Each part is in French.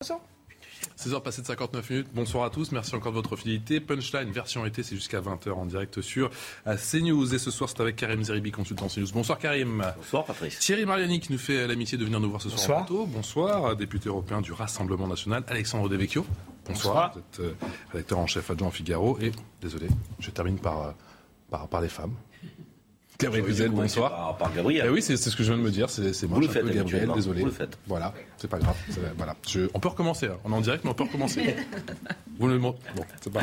16h passées de 59 minutes. Bonsoir à tous. Merci encore de votre fidélité. Punchline, version été, c'est jusqu'à 20h en direct sur CNews. Et ce soir, c'est avec Karim Zeribi, consultant CNews. Bonsoir Karim. Bonsoir Patrice. Thierry Mariani qui nous fait l'amitié de venir nous voir ce soir Bonsoir. en plateau. Bonsoir. Député européen du Rassemblement national, Alexandre Devecchio. Bonsoir. Bonsoir. Vous êtes euh, rédacteur en chef adjoint Figaro. Et, désolé, je termine par, euh, par, par les femmes. Gabriel Cluzel, bonsoir. Par, par Gabriel. Eh oui, c'est ce que je viens de me dire. C'est moche le faites peu, Gabriel, désolé. Vous le faites. Voilà, c'est pas grave. Voilà. Je- on peut recommencer. hein. On est en direct, mais on peut recommencer. Vous le montrez. Bon, c'est pas.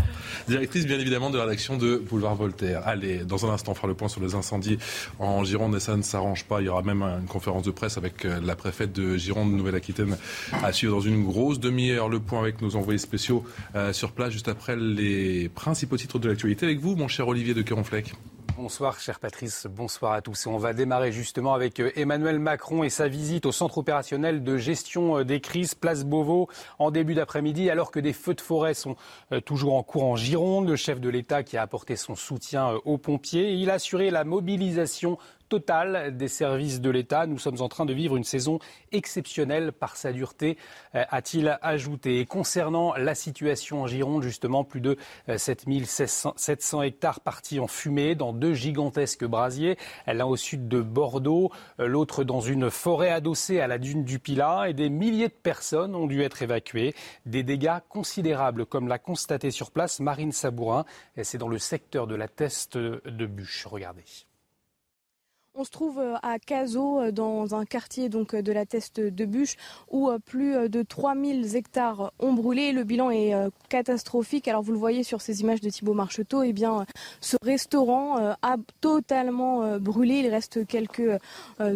Directrice, bien évidemment, de la rédaction de Boulevard Voltaire. Allez, dans un instant, on fera le point sur les incendies en Gironde et ça ne s'arrange pas. Il y aura même une conférence de presse avec euh, la préfète de Gironde, Nouvelle-Aquitaine, à suivre dans une grosse demi-heure. Le point avec nos envoyés spéciaux euh, sur place, juste après les principaux titres de l'actualité. Avec vous, mon cher Olivier de Caronfleck. Bonsoir, cher Patrice. Bonsoir à tous. On va démarrer justement avec euh, Emmanuel Macron et sa visite au centre opérationnel de gestion euh, des crises, place Beauvau, en début d'après-midi, alors que des feux de forêt sont euh, toujours en cours en Gironde. Le chef de l'État qui a apporté son soutien aux pompiers. Il a assuré la mobilisation totale des services de l'État. Nous sommes en train de vivre une saison exceptionnelle par sa dureté, euh, a-t-il ajouté. Et concernant la situation en Gironde, justement, plus de euh, 7700 700 hectares partis en fumée dans deux gigantesques brasiers, l'un au sud de Bordeaux, euh, l'autre dans une forêt adossée à la dune du Pilat, et des milliers de personnes ont dû être évacuées. Des dégâts considérables, comme l'a constaté sur place Marine Sabourin. C'est dans le secteur de la Teste de Bûche. Regardez. On se trouve euh, à Cazaux, euh, dans un quartier donc euh, de la Teste de Bûche, où plus de 3000 hectares ont brûlé. Le bilan est catastrophique. Alors vous le voyez sur ces images de Thibault Marcheteau, eh bien, ce restaurant a totalement brûlé. Il reste quelques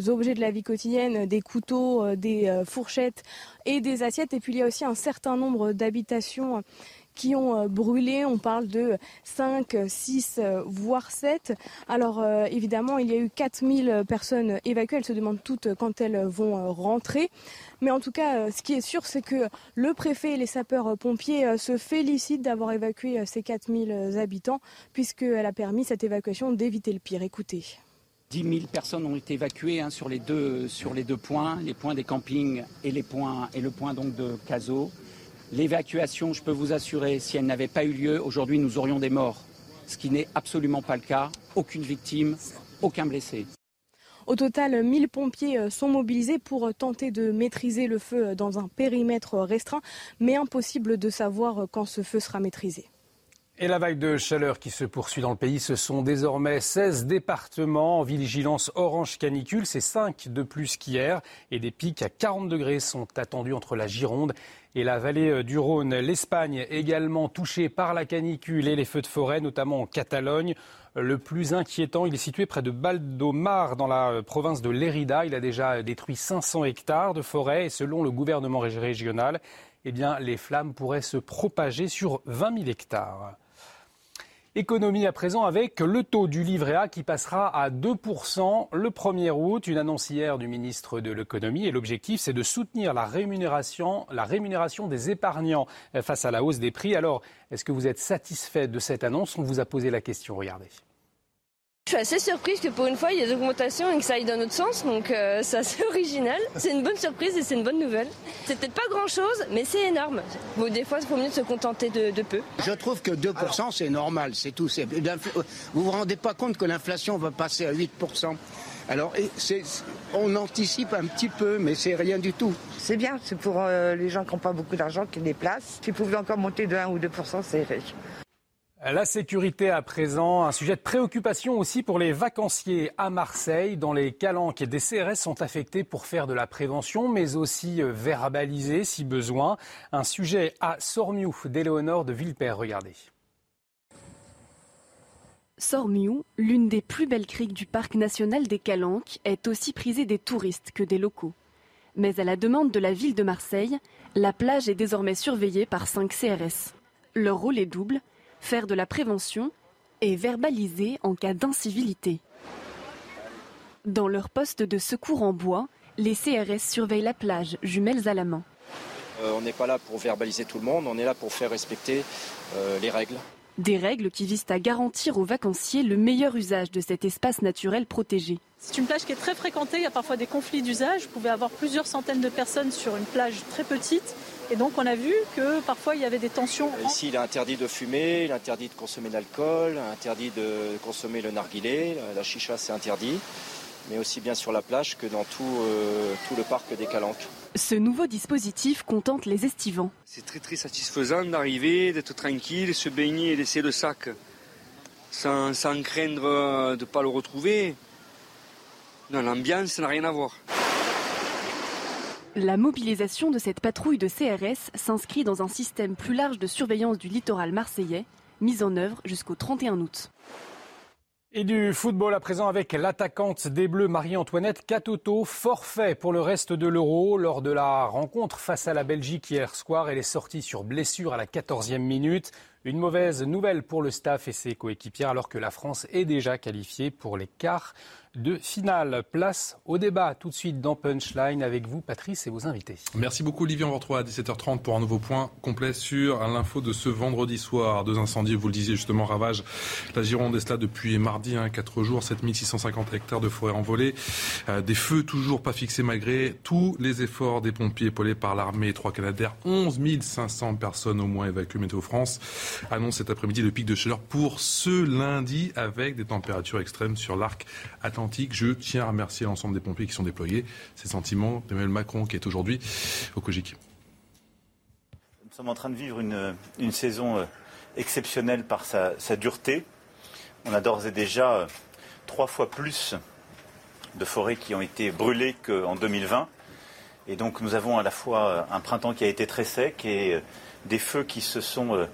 objets de la vie quotidienne, des couteaux, des fourchettes et des assiettes. Et puis il y a aussi un certain nombre d'habitations qui ont euh, brûlé. On parle de 5, 6, euh, voire 7. Alors euh, évidemment, il y a eu 4000 personnes évacuées. Elles se demandent toutes quand elles vont euh, rentrer. Mais en tout cas, ce qui est sûr, c'est que le préfet et les sapeurs-pompiers se félicitent d'avoir évacué ces 4000 habitants, puisqu'elle a permis cette évacuation d'éviter le pire. Écoutez. 10 000 personnes ont été évacuées hein, sur, les deux, sur les deux points, les points des campings et, les points, et le point donc de Cazaux. L'évacuation, je peux vous assurer, si elle n'avait pas eu lieu, aujourd'hui nous aurions des morts, ce qui n'est absolument pas le cas. Aucune victime, aucun blessé. Au total, 1000 pompiers euh, sont mobilisés pour euh, tenter de maîtriser le feu euh, dans un périmètre restreint, mais impossible de savoir quand ce feu sera maîtrisé. Et la vague de chaleur qui se poursuit dans le pays, ce sont désormais 16 départements en vigilance orange canicule. C'est 5 de plus qu'hier. Et des pics à 40 degrés sont attendus entre la Gironde et la vallée du Rhône. L'Espagne également touchée par la canicule et les feux de forêt, notamment en Catalogne. Le plus inquiétant, il est situé près de Baldomar, dans la euh, province de Lérida. Il a déjà détruit 500 hectares de forêt et selon le gouvernement rég- régional, eh bien, les flammes pourraient se propager sur 20 000 hectares. Économie à présent avec le taux du livret A qui passera à 2% le 1er août. Une annonce hier du ministre de l'économie et l'objectif c'est de soutenir la rémunération, la rémunération des épargnants face à la hausse des prix. Alors, est-ce que vous êtes satisfait de cette annonce? On vous a posé la question, regardez. Je suis assez surprise que pour une fois il y ait des augmentations et que ça aille dans notre sens, donc euh, c'est assez original. C'est une bonne surprise et c'est une bonne nouvelle. C'est peut-être pas grand chose, mais c'est énorme. Bon, des fois, il faut mieux de se contenter de, de peu. Je trouve que 2%, c'est normal, c'est tout. L'infl- Vous vous rendez pas compte que l'inflation va passer à 8% Alors, on anticipe un petit peu, mais c'est rien du tout. C'est bien, c'est pour euh, les gens qui n'ont pas beaucoup d'argent qui déplacent. Si vous pouvez encore monter de 1 ou 2% c'est riche. La sécurité à présent, un sujet de préoccupation aussi pour les vacanciers à Marseille. Dans les calanques, des CRS sont affectés pour faire de la prévention, mais aussi euh, verbaliser si besoin. Un sujet à Sormiou d'Éléonore de Villepère. Regardez. Sormiou, l'une des plus belles criques du parc national des Calanques, est aussi prisée des touristes que des locaux. Mais à la demande de la ville de Marseille, la plage est désormais surveillée par 5 CRS. Leur rôle est double, faire de la prévention et verbaliser en cas d'incivilité. Dans leur poste de secours en bois, les CRS surveillent la plage, jumelles à la main. Euh, on n'est pas là pour verbaliser tout le monde, on est là pour faire respecter euh, les règles. Des règles qui visent à garantir aux vacanciers le meilleur usage de cet espace naturel protégé. C'est une plage qui est très fréquentée, il y a parfois des conflits d'usage. Vous pouvez avoir plusieurs centaines de personnes sur une plage très petite. Et donc on a vu que parfois il y avait des tensions. Ici il est interdit de fumer, il est interdit de consommer de l'alcool, interdit de consommer le narguilé, la chicha c'est interdit mais aussi bien sur la plage que dans tout, euh, tout le parc des Calanques. Ce nouveau dispositif contente les estivants. C'est très très satisfaisant d'arriver, d'être tranquille, se baigner et laisser le sac sans, sans craindre euh, de ne pas le retrouver. Non, l'ambiance n'a rien à voir. La mobilisation de cette patrouille de CRS s'inscrit dans un système plus large de surveillance du littoral marseillais, mis en œuvre jusqu'au 31 août. Et du football à présent avec l'attaquante des Bleus Marie-Antoinette Catoto, forfait pour le reste de l'Euro lors de la rencontre face à la Belgique hier soir. Elle est sortie sur blessure à la 14e minute. Une mauvaise nouvelle pour le staff et ses coéquipières alors que la France est déjà qualifiée pour les quarts de finale. Place au débat tout de suite dans Punchline avec vous, Patrice, et vos invités. Merci beaucoup, Olivier. On vous retrouve à 17h30 pour un nouveau point complet sur l'info de ce vendredi soir. Deux incendies, vous le disiez justement, ravage la Gironde est là depuis mardi, hein, 4 jours, 7650 hectares de forêt envolée. Euh, des feux toujours pas fixés malgré tous les efforts des pompiers épaulés par l'armée et trois Canadaires. 11 500 personnes au moins évacuées. Météo France annonce cet après-midi le pic de chaleur pour ce lundi avec des températures extrêmes sur l'arc je tiens à remercier l'ensemble des pompiers qui sont déployés. Ces sentiments d'Emmanuel Macron qui est aujourd'hui au COGIC. Nous sommes en train de vivre une, saison euh, exceptionnelle par sa, dureté. On a d'ores et déjà euh, trois fois plus de forêts qui ont été brûlées qu'en 2020. Et donc nous avons à la fois euh, un printemps qui a été très sec et des feux qui se sont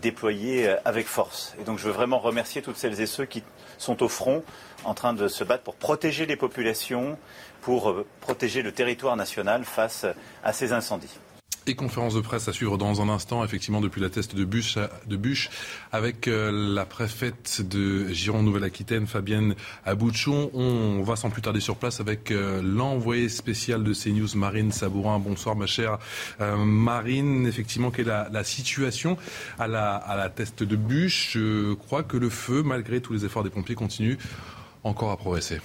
déployés avec force. Et donc je veux vraiment remercier toutes celles et ceux qui sont au front en train de se battre pour protéger les populations, pour euh, protéger le territoire national face à ces incendies. Et conférence de presse à suivre dans un instant, effectivement, depuis la teste de bûche, avec euh, la préfète de Gironde Nouvelle-Aquitaine, Fabienne Abouchon. On va sans plus tarder sur place avec euh, l'envoyé spécial de CNews, Marine Sabourin. Bonsoir, ma chère Marine. Effectivement, quelle est la, situation à la, à la teste de bûche Je crois que le feu, malgré tous les efforts des pompiers, continue encore à progresser.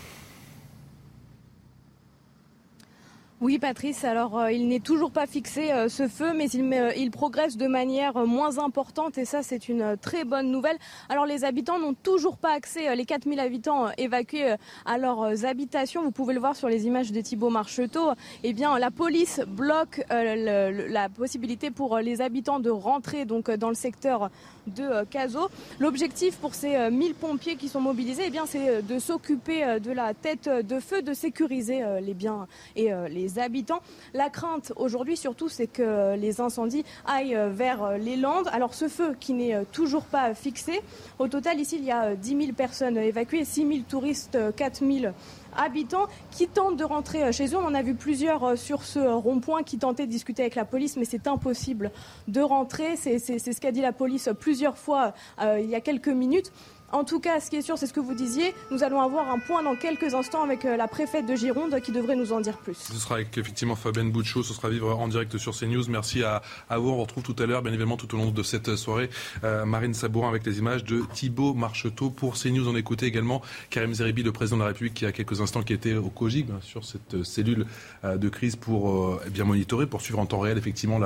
Oui, Patrice, alors euh, il n'est toujours pas fixé euh, ce feu, mais il, euh, progresse de manière moins importante et ça, c'est une très bonne nouvelle. Alors les habitants n'ont toujours pas accès, les 4000 habitants évacués à leurs habitations. Vous pouvez le voir sur les images de Thibault Marcheteau. Eh bien, la police bloque la possibilité pour les habitants de rentrer dans le secteur de Caso. L'objectif pour ces 1000 pompiers qui sont mobilisés, eh bien, c'est de s'occuper de la tête de feu, de sécuriser les biens et les habitants. La crainte aujourd'hui surtout, c'est que les incendies aillent vers les Landes. Alors ce feu qui n'est toujours pas fixé, au total ici il y a 10 000 personnes évacuées, 6 000 touristes, 4 000 habitants qui tentent de rentrer chez eux. On en a vu plusieurs sur ce rond-point qui tentaient de discuter avec la police, mais c'est impossible de rentrer. C'est ce qu'a dit la police plusieurs fois euh, il y a quelques minutes. En tout cas, ce qui est sûr, c'est ce que vous disiez. Nous allons avoir un point dans quelques instants avec euh, la préfète de Gironde qui devrait nous en dire plus. Ce sera avec effectivement Fabienne Bouchot, ce sera vivre en direct sur CNews. Merci à, vous. On retrouve tout à l'heure, bien évidemment, tout au long de cette soirée, euh, Marine Sabourin avec les images de Thibault Marcheteau pour CNews. On écoutait également Karim Zeribi, le président de la République, qui a quelques instants qui était au COGIG, sur cette euh, cellule de crise pour eh bien monitorer, pour suivre en temps réel effectivement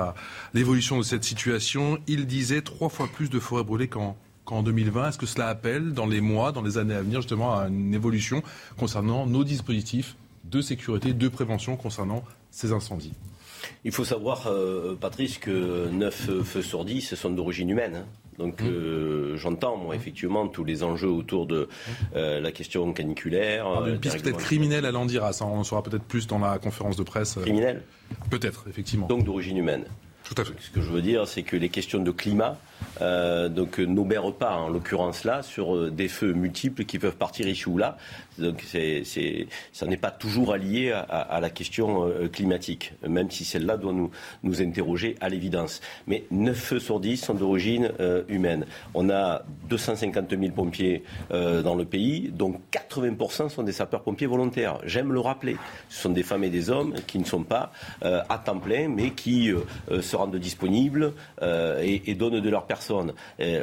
l'évolution de cette situation. Il disait trois fois plus de forêts brûlées qu'en qu'en 2020. Est-ce que cela appelle dans les mois, dans les années à venir, justement, à une évolution concernant nos dispositifs de sécurité, de prévention concernant ces incendies? Il faut savoir, euh, Patrice, que 9 feux sur 10 sont d'origine humaine. Hein. Donc mmh. euh, j'entends, moi, effectivement, tous les enjeux autour de euh, la question caniculaire. une piste peut-être criminelle à l'Andiras. On en saura peut-être plus dans la conférence de presse. Criminelle? Peut-être, effectivement. Donc d'origine humaine. Tout à fait. Ce que je veux dire, c'est que les questions de climat donc n'obère pas, en l'occurrence là, sur des feux multiples qui peuvent partir ici ou là. Donc ça n'est pas toujours allié à, la question climatique, même si celle-là doit nous, nous interroger à l'évidence. Mais 9 feux sur 10 sont d'origine humaine. On a 250 000 pompiers dans le pays, dont 80% sont des sapeurs-pompiers volontaires. J'aime le rappeler. Ce sont des femmes et des hommes qui ne sont pas à temps plein, mais qui se rendent disponibles et, donnent de leur personne.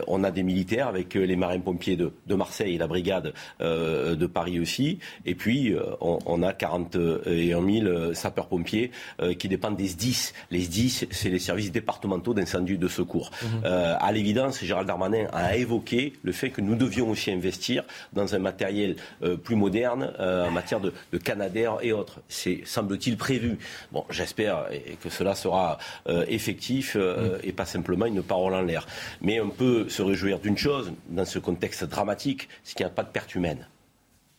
on a des militaires avec les marins-pompiers de, de, Marseille et la brigade de Paris aussi. Et puis, on, a 41 000 sapeurs-pompiers qui dépendent des SDIS. Les SDIS, c'est les services départementaux d'incendie de secours. Mmh. à l'évidence, Gérald Darmanin a évoqué le fait que nous devions aussi investir dans un matériel plus moderne en matière de, de canadair et autres. C'est, semble-t-il, prévu. Bon, j'espère que cela sera effectif et pas simplement une parole en l'air. Mais on peut se réjouir d'une chose dans ce contexte dramatique, c'est qu'il n'y a pas de perte humaine.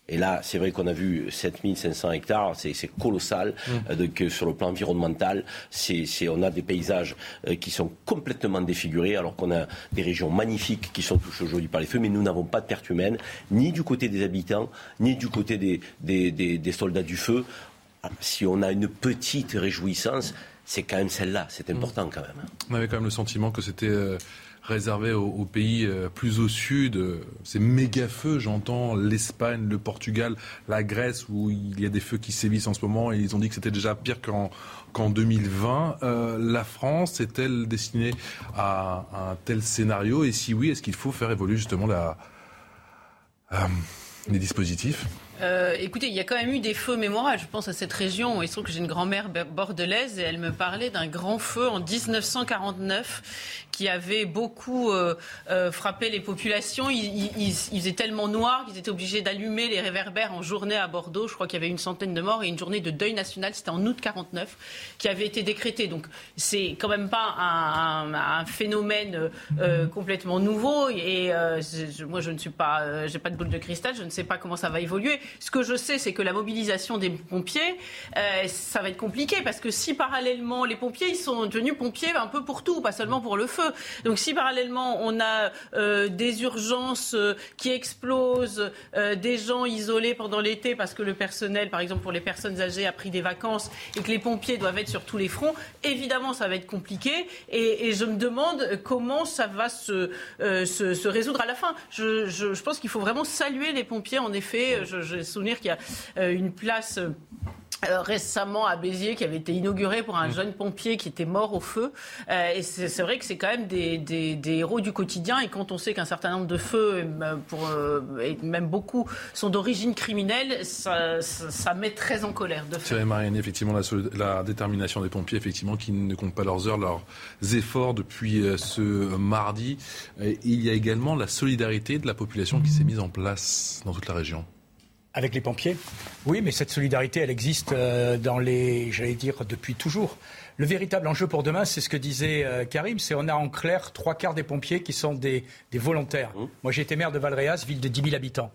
Et là, c'est vrai qu'on a vu 7500 hectares, c'est colossal mmh. sur le plan environnemental. on a des paysages qui sont complètement défigurés, alors qu'on a des régions magnifiques qui sont touchées aujourd'hui par les feux, mais nous n'avons pas de perte humaine, ni du côté des habitants, ni du côté des, des soldats du feu. Si on a une petite réjouissance, c'est quand même celle-là. C'est important quand même. On avait quand même le sentiment que c'était euh, réservé aux, pays euh, plus au sud. Ces méga feux, j'entends l'Espagne, le Portugal, la Grèce, où il y a des feux qui sévissent en ce moment, et ils ont dit que c'était déjà pire qu'en 2020. Euh, la France est-elle destinée à, un tel scénario? Et si oui, est-ce qu'il faut faire évoluer justement la, les dispositifs? Euh, écoutez, il y a quand même eu des feux mémorables. Je pense à cette région. Il se trouve que j'ai une grand-mère bordelaise et elle me parlait d'un grand feu en 1949 qui avait beaucoup euh, euh, frappé les populations. Il, il, faisait tellement noir qu'ils étaient obligés d'allumer les réverbères en journée à Bordeaux. Je crois qu'il y avait une centaine de morts et une journée de deuil national. C'était en août 49 qui avait été décrétée. Donc c'est quand même pas un, phénomène complètement nouveau. Et moi, je ne suis pas, j'ai pas de boule de cristal. Je ne sais pas comment ça va évoluer. Ce que je sais, c'est que la mobilisation des pompiers, euh, ça va être compliqué parce que si parallèlement les pompiers, ils sont devenus pompiers un peu pour tout, pas seulement pour le feu. Donc si parallèlement on a euh, des urgences euh, qui explosent, des gens isolés pendant l'été parce que le personnel, par exemple pour les personnes âgées, a pris des vacances et que les pompiers doivent être sur tous les fronts, évidemment ça va être compliqué. Et, je me demande comment ça va se, résoudre à la fin. Je, pense qu'il faut vraiment saluer les pompiers. En effet, j'ai souvenir qu'il y a euh, une place euh, euh, récemment à Béziers qui avait été inaugurée pour un mmh. jeune pompier qui était mort au feu. et c'est vrai que c'est quand même des, héros du quotidien. Et quand on sait qu'un certain nombre de feux, pour, et même beaucoup, sont d'origine criminelle, ça, met très en colère. De Thierry Mariani, effectivement, la, la, détermination des pompiers, effectivement, qui ne comptent pas leurs heures, leurs efforts depuis ce mardi. Et il y a également la solidarité de la population qui s'est mise en place dans toute la région. Avec les pompiers Oui, mais cette solidarité, elle existe euh, dans les, j'allais dire, depuis toujours. Le véritable enjeu pour demain, c'est ce que disait euh, Karim, c'est on a en clair trois quarts des pompiers qui sont des, volontaires. Mmh. Moi, j'ai été maire de Valréas, ville de 10 000 habitants.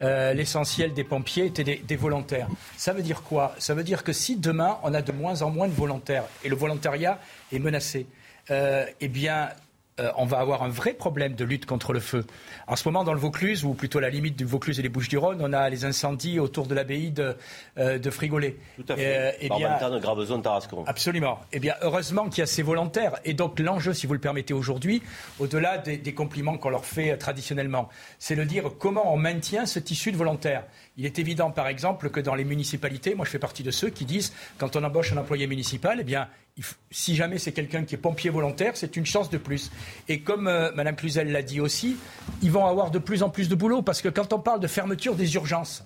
Euh, l'essentiel des pompiers étaient des, volontaires. Ça veut dire quoi? Ça veut dire que si demain, on a de moins en moins de volontaires et le volontariat est menacé, eh bien, euh, on va avoir un vrai problème de lutte contre le feu. En ce moment, dans le Vaucluse, ou plutôt à la limite du Vaucluse et des Bouches-du-Rhône, on a les incendies autour de l'abbaye de, euh, de Frigolet. Tout à fait. Euh, Par bien, Tarascon. Absolument. Eh bien, heureusement qu'il y a ces volontaires. Et donc, l'enjeu, si vous le permettez aujourd'hui, au-delà des, des, compliments qu'on leur fait traditionnellement, c'est de dire comment on maintient ce tissu de volontaires. Il est évident, par exemple, que dans les municipalités, moi je fais partie de ceux qui disent, quand on embauche un employé municipal, eh bien, si jamais c'est quelqu'un qui est pompier volontaire, c'est une chance de plus. Et comme Mme euh, Madame Cluzel l'a dit aussi, ils vont avoir de plus en plus de boulot parce que quand on parle de fermeture des urgences,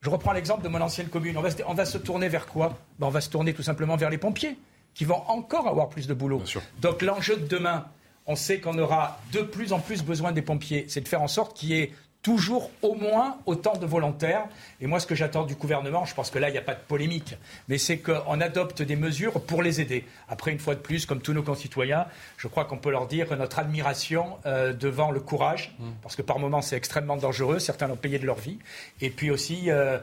je reprends l'exemple de mon ancienne commune, on va, se tourner vers quoi? Ben, On va se tourner tout simplement vers les pompiers qui vont encore avoir plus de boulot. Donc l'enjeu de demain, on sait qu'on aura de plus en plus besoin des pompiers, c'est de faire en sorte qu'il y ait toujours au moins autant de volontaires. Et moi, ce que j'attends du gouvernement, je pense que là, il n'y a pas de polémique, mais c'est qu'on adopte des mesures pour les aider. Après, une fois de plus, comme tous nos concitoyens, je crois qu'on peut leur dire notre admiration euh, devant le courage, mmh. parce que par moments, c'est extrêmement dangereux. Certains l'ont payé de leur vie. Et puis aussi, euh,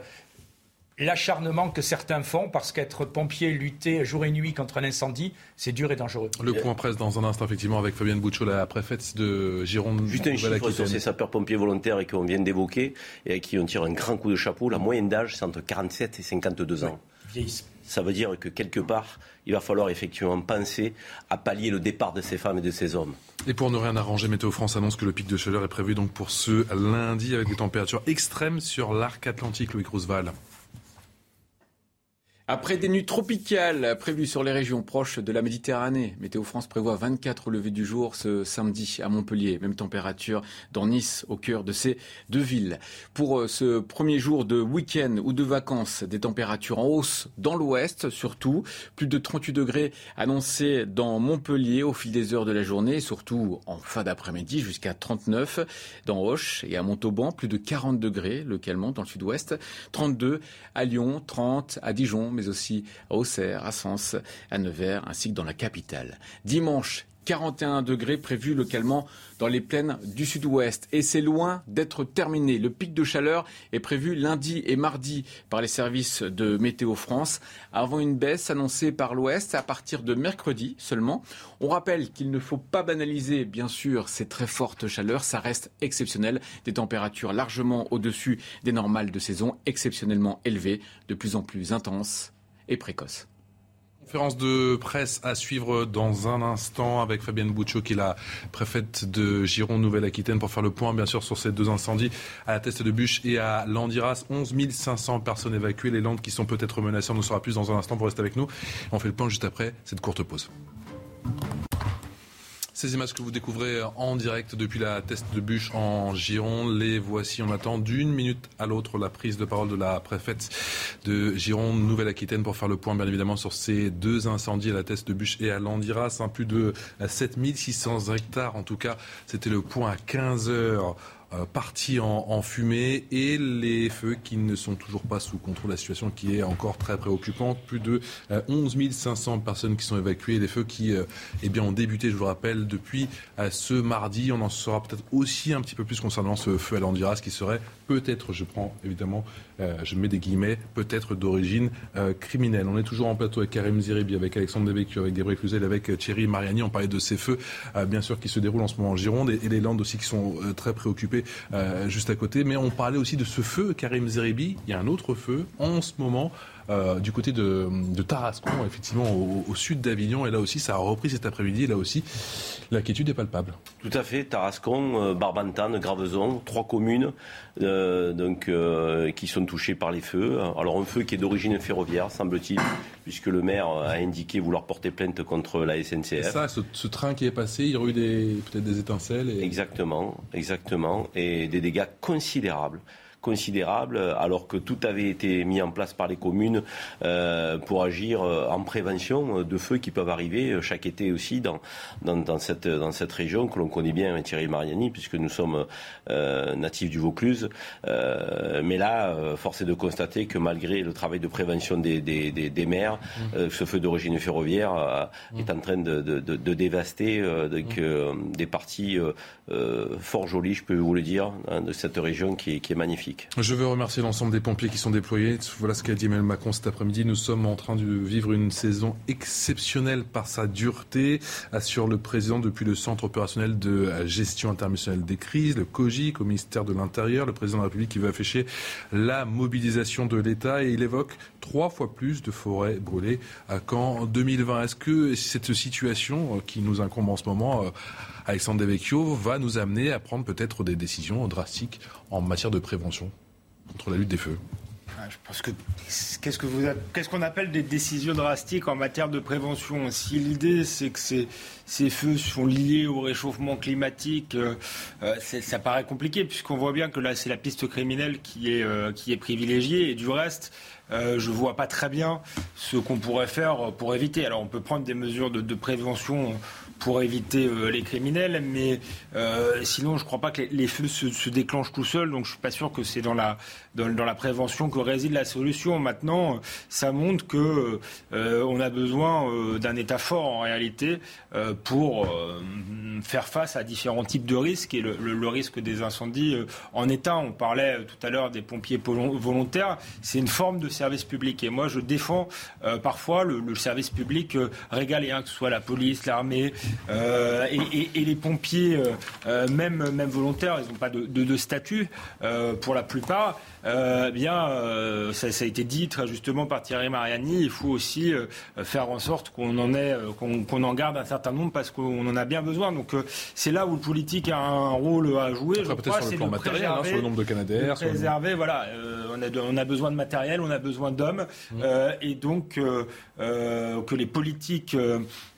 l'acharnement que certains font, parce qu'être pompier, lutter jour et nuit contre un incendie, c'est dur et dangereux. Le point presse dans un instant, effectivement, avec Fabienne Bouchot, la préfète de Gironde. Juste un chiffre sur ces sapeurs-pompiers volontaires et qu'on vient d'évoquer, et à qui on tire un grand coup de chapeau. La moyenne d'âge, c'est entre 47 et 52 ans. Ça veut dire que quelque part, il va falloir effectivement penser à pallier le départ de ces femmes et de ces hommes. Et pour ne rien arranger, Météo France annonce que le pic de chaleur est prévu donc pour ce lundi avec des températures extrêmes sur l'arc atlantique, Louis Roosevelt. Après des nuits tropicales prévues sur les régions proches de la Méditerranée, Météo France prévoit 24 levées du jour ce samedi à Montpellier. Même température dans Nice, au cœur de ces deux villes. Pour euh, ce premier jour de week-end ou de vacances, des températures en hausse dans l'ouest surtout. Plus de 38 degrés annoncés dans Montpellier au fil des heures de la journée, surtout en fin d'après-midi jusqu'à 39 dans Hoche et à Montauban. Plus de 40 degrés localement dans le sud-ouest. 32 à Lyon, 30 à Dijon mais aussi à Auxerre, à Sens, à Nevers, ainsi que dans la capitale. Dimanche, 41 degrés prévus localement dans les plaines du sud-ouest. Et c'est loin d'être terminé. Le pic de chaleur est prévu lundi et mardi par les services de Météo France, avant une baisse annoncée par l'ouest à partir de mercredi seulement. On rappelle qu'il ne faut pas banaliser, bien sûr, ces très fortes chaleurs. Ça reste exceptionnel. Des températures largement au-dessus des normales de saison, exceptionnellement élevées, de plus en plus intenses et précoces. Conférence de presse à suivre dans un instant avec Fabienne Bouchot, qui est la préfète de Gironde, Nouvelle-Aquitaine, pour faire le point, bien sûr, sur ces deux incendies à la Teste de Bûche et à Landiras. 11 500 personnes évacuées. Les Landes qui sont peut-être menacées. On en saura plus dans un instant. Pour rester avec nous. On fait le point juste après cette courte pause. Ces images que vous découvrez en direct depuis la test de bûche en Gironde, les voici. On attend d'une minute à l'autre la prise de parole de la préfète de Gironde, Nouvelle-Aquitaine, pour faire le point, bien évidemment, sur ces deux incendies à la test de bûche et à Landiras. Plus de 7600 hectares, en tout cas. C'était le point à 15 heures euh, partis en, fumée et les feux qui ne sont toujours pas sous contrôle. La situation qui est encore très préoccupante. Plus de 11 euh, 500 personnes qui sont évacuées. Les feux qui euh, eh ont débuté, je vous le rappelle, depuis ce mardi. On en saura peut-être aussi un petit peu plus concernant ce feu à Landiras qui serait peut-être, je prends évidemment, je mets des guillemets, peut-être d'origine criminelle. On est toujours en plateau avec Karim Ziribi, avec Alexandre Devecchio, avec Gabriel Cluzel, avec Thierry Mariani. On parlait de ces feux, bien sûr, qui se déroulent en ce moment en Gironde et, les Landes aussi qui sont très préoccupés euh, juste à côté. Mais on parlait aussi de ce feu, Karim Zeribi. Il y a un autre feu en ce moment. Euh, du côté de, Tarascon, effectivement, au, sud d'Avignon. Et là aussi, ça a repris cet après-midi. Là aussi, l'inquiétude est palpable. Tout à fait. Tarascon, euh, Barbantane, Graveson, trois communes donc, qui sont touchées par les feux. Alors, un feu qui est d'origine ferroviaire, semble-t-il, puisque le maire a indiqué vouloir porter plainte contre la SNCF. Ça, ce, train qui est passé, il y aurait eu peut-être des étincelles. Exactement, exactement. Et des dégâts considérables considérable, alors que tout avait été mis en place par les communes euh, pour agir euh, en prévention de feux qui peuvent arriver chaque été aussi dans, dans, cette, dans cette région que l'on connaît bien, Thierry Mariani, puisque nous sommes euh, natifs du Vaucluse. mais là, force est de constater que malgré le travail de prévention des, des, des, maires, mmh. ce feu d'origine ferroviaire mmh. est en train de, de, de, dévaster donc, mmh. des parties fort jolies, je peux vous le dire, hein, de cette région qui qui est magnifique. Je veux remercier l'ensemble des pompiers qui sont déployés. Voilà ce qu'a dit Emmanuel Macron cet après-midi. Nous sommes en train de vivre une saison exceptionnelle par sa dureté, assure le président depuis le Centre opérationnel de gestion internationale des crises, le COGIC, au ministère de l'Intérieur. Le président de la République qui veut afficher la mobilisation de l'État et il évoque trois fois plus de forêts brûlées qu'en 2020. Est-ce que cette situation qui nous incombe en ce moment Alexandre Devecchio va nous amener à prendre peut-être des décisions drastiques en matière de prévention contre la lutte des feux. Ah, je pense que qu'est-ce qu'on appelle des décisions drastiques en matière de prévention? Si l'idée c'est que ces, feux sont liés au réchauffement climatique, euh, euh, ça paraît compliqué puisqu'on voit bien que là c'est la piste criminelle qui est euh, qui est privilégiée. Et du reste je ne vois pas très bien ce qu'on pourrait faire pour éviter. Alors on peut prendre des mesures de prévention pour éviter euh, les criminels. Mais euh, sinon, je ne crois pas que les, feux se, déclenchent tout seuls. Donc, je suis pas sûr que c'est dans la dans, la prévention que réside la solution. Maintenant, ça montre que euh, on a besoin d'un État fort en réalité pour faire face à différents types de risques et le, risque des incendies en un. On parlait tout à l'heure des pompiers volontaires. C'est une forme de service public. Et moi, je défends parfois le, service public régalien, que ce soit la police, l'armée et, les pompiers, même, même volontaires. Ils n'ont pas de, de statut pour la plupart. Euh, bien, euh, ça, a été dit très justement par Thierry Mariani, il faut aussi euh, faire en sorte qu'on en ait, qu'on en garde un certain nombre parce qu'on en a bien besoin. Donc c'est là où le politique a un rôle à jouer. peut-être sur le plan matériel, hein, sur le nombre de Canadaires. Préserver, voilà, on a, on, a, besoin de matériel, on a besoin d'hommes, mmh. et donc que les politiques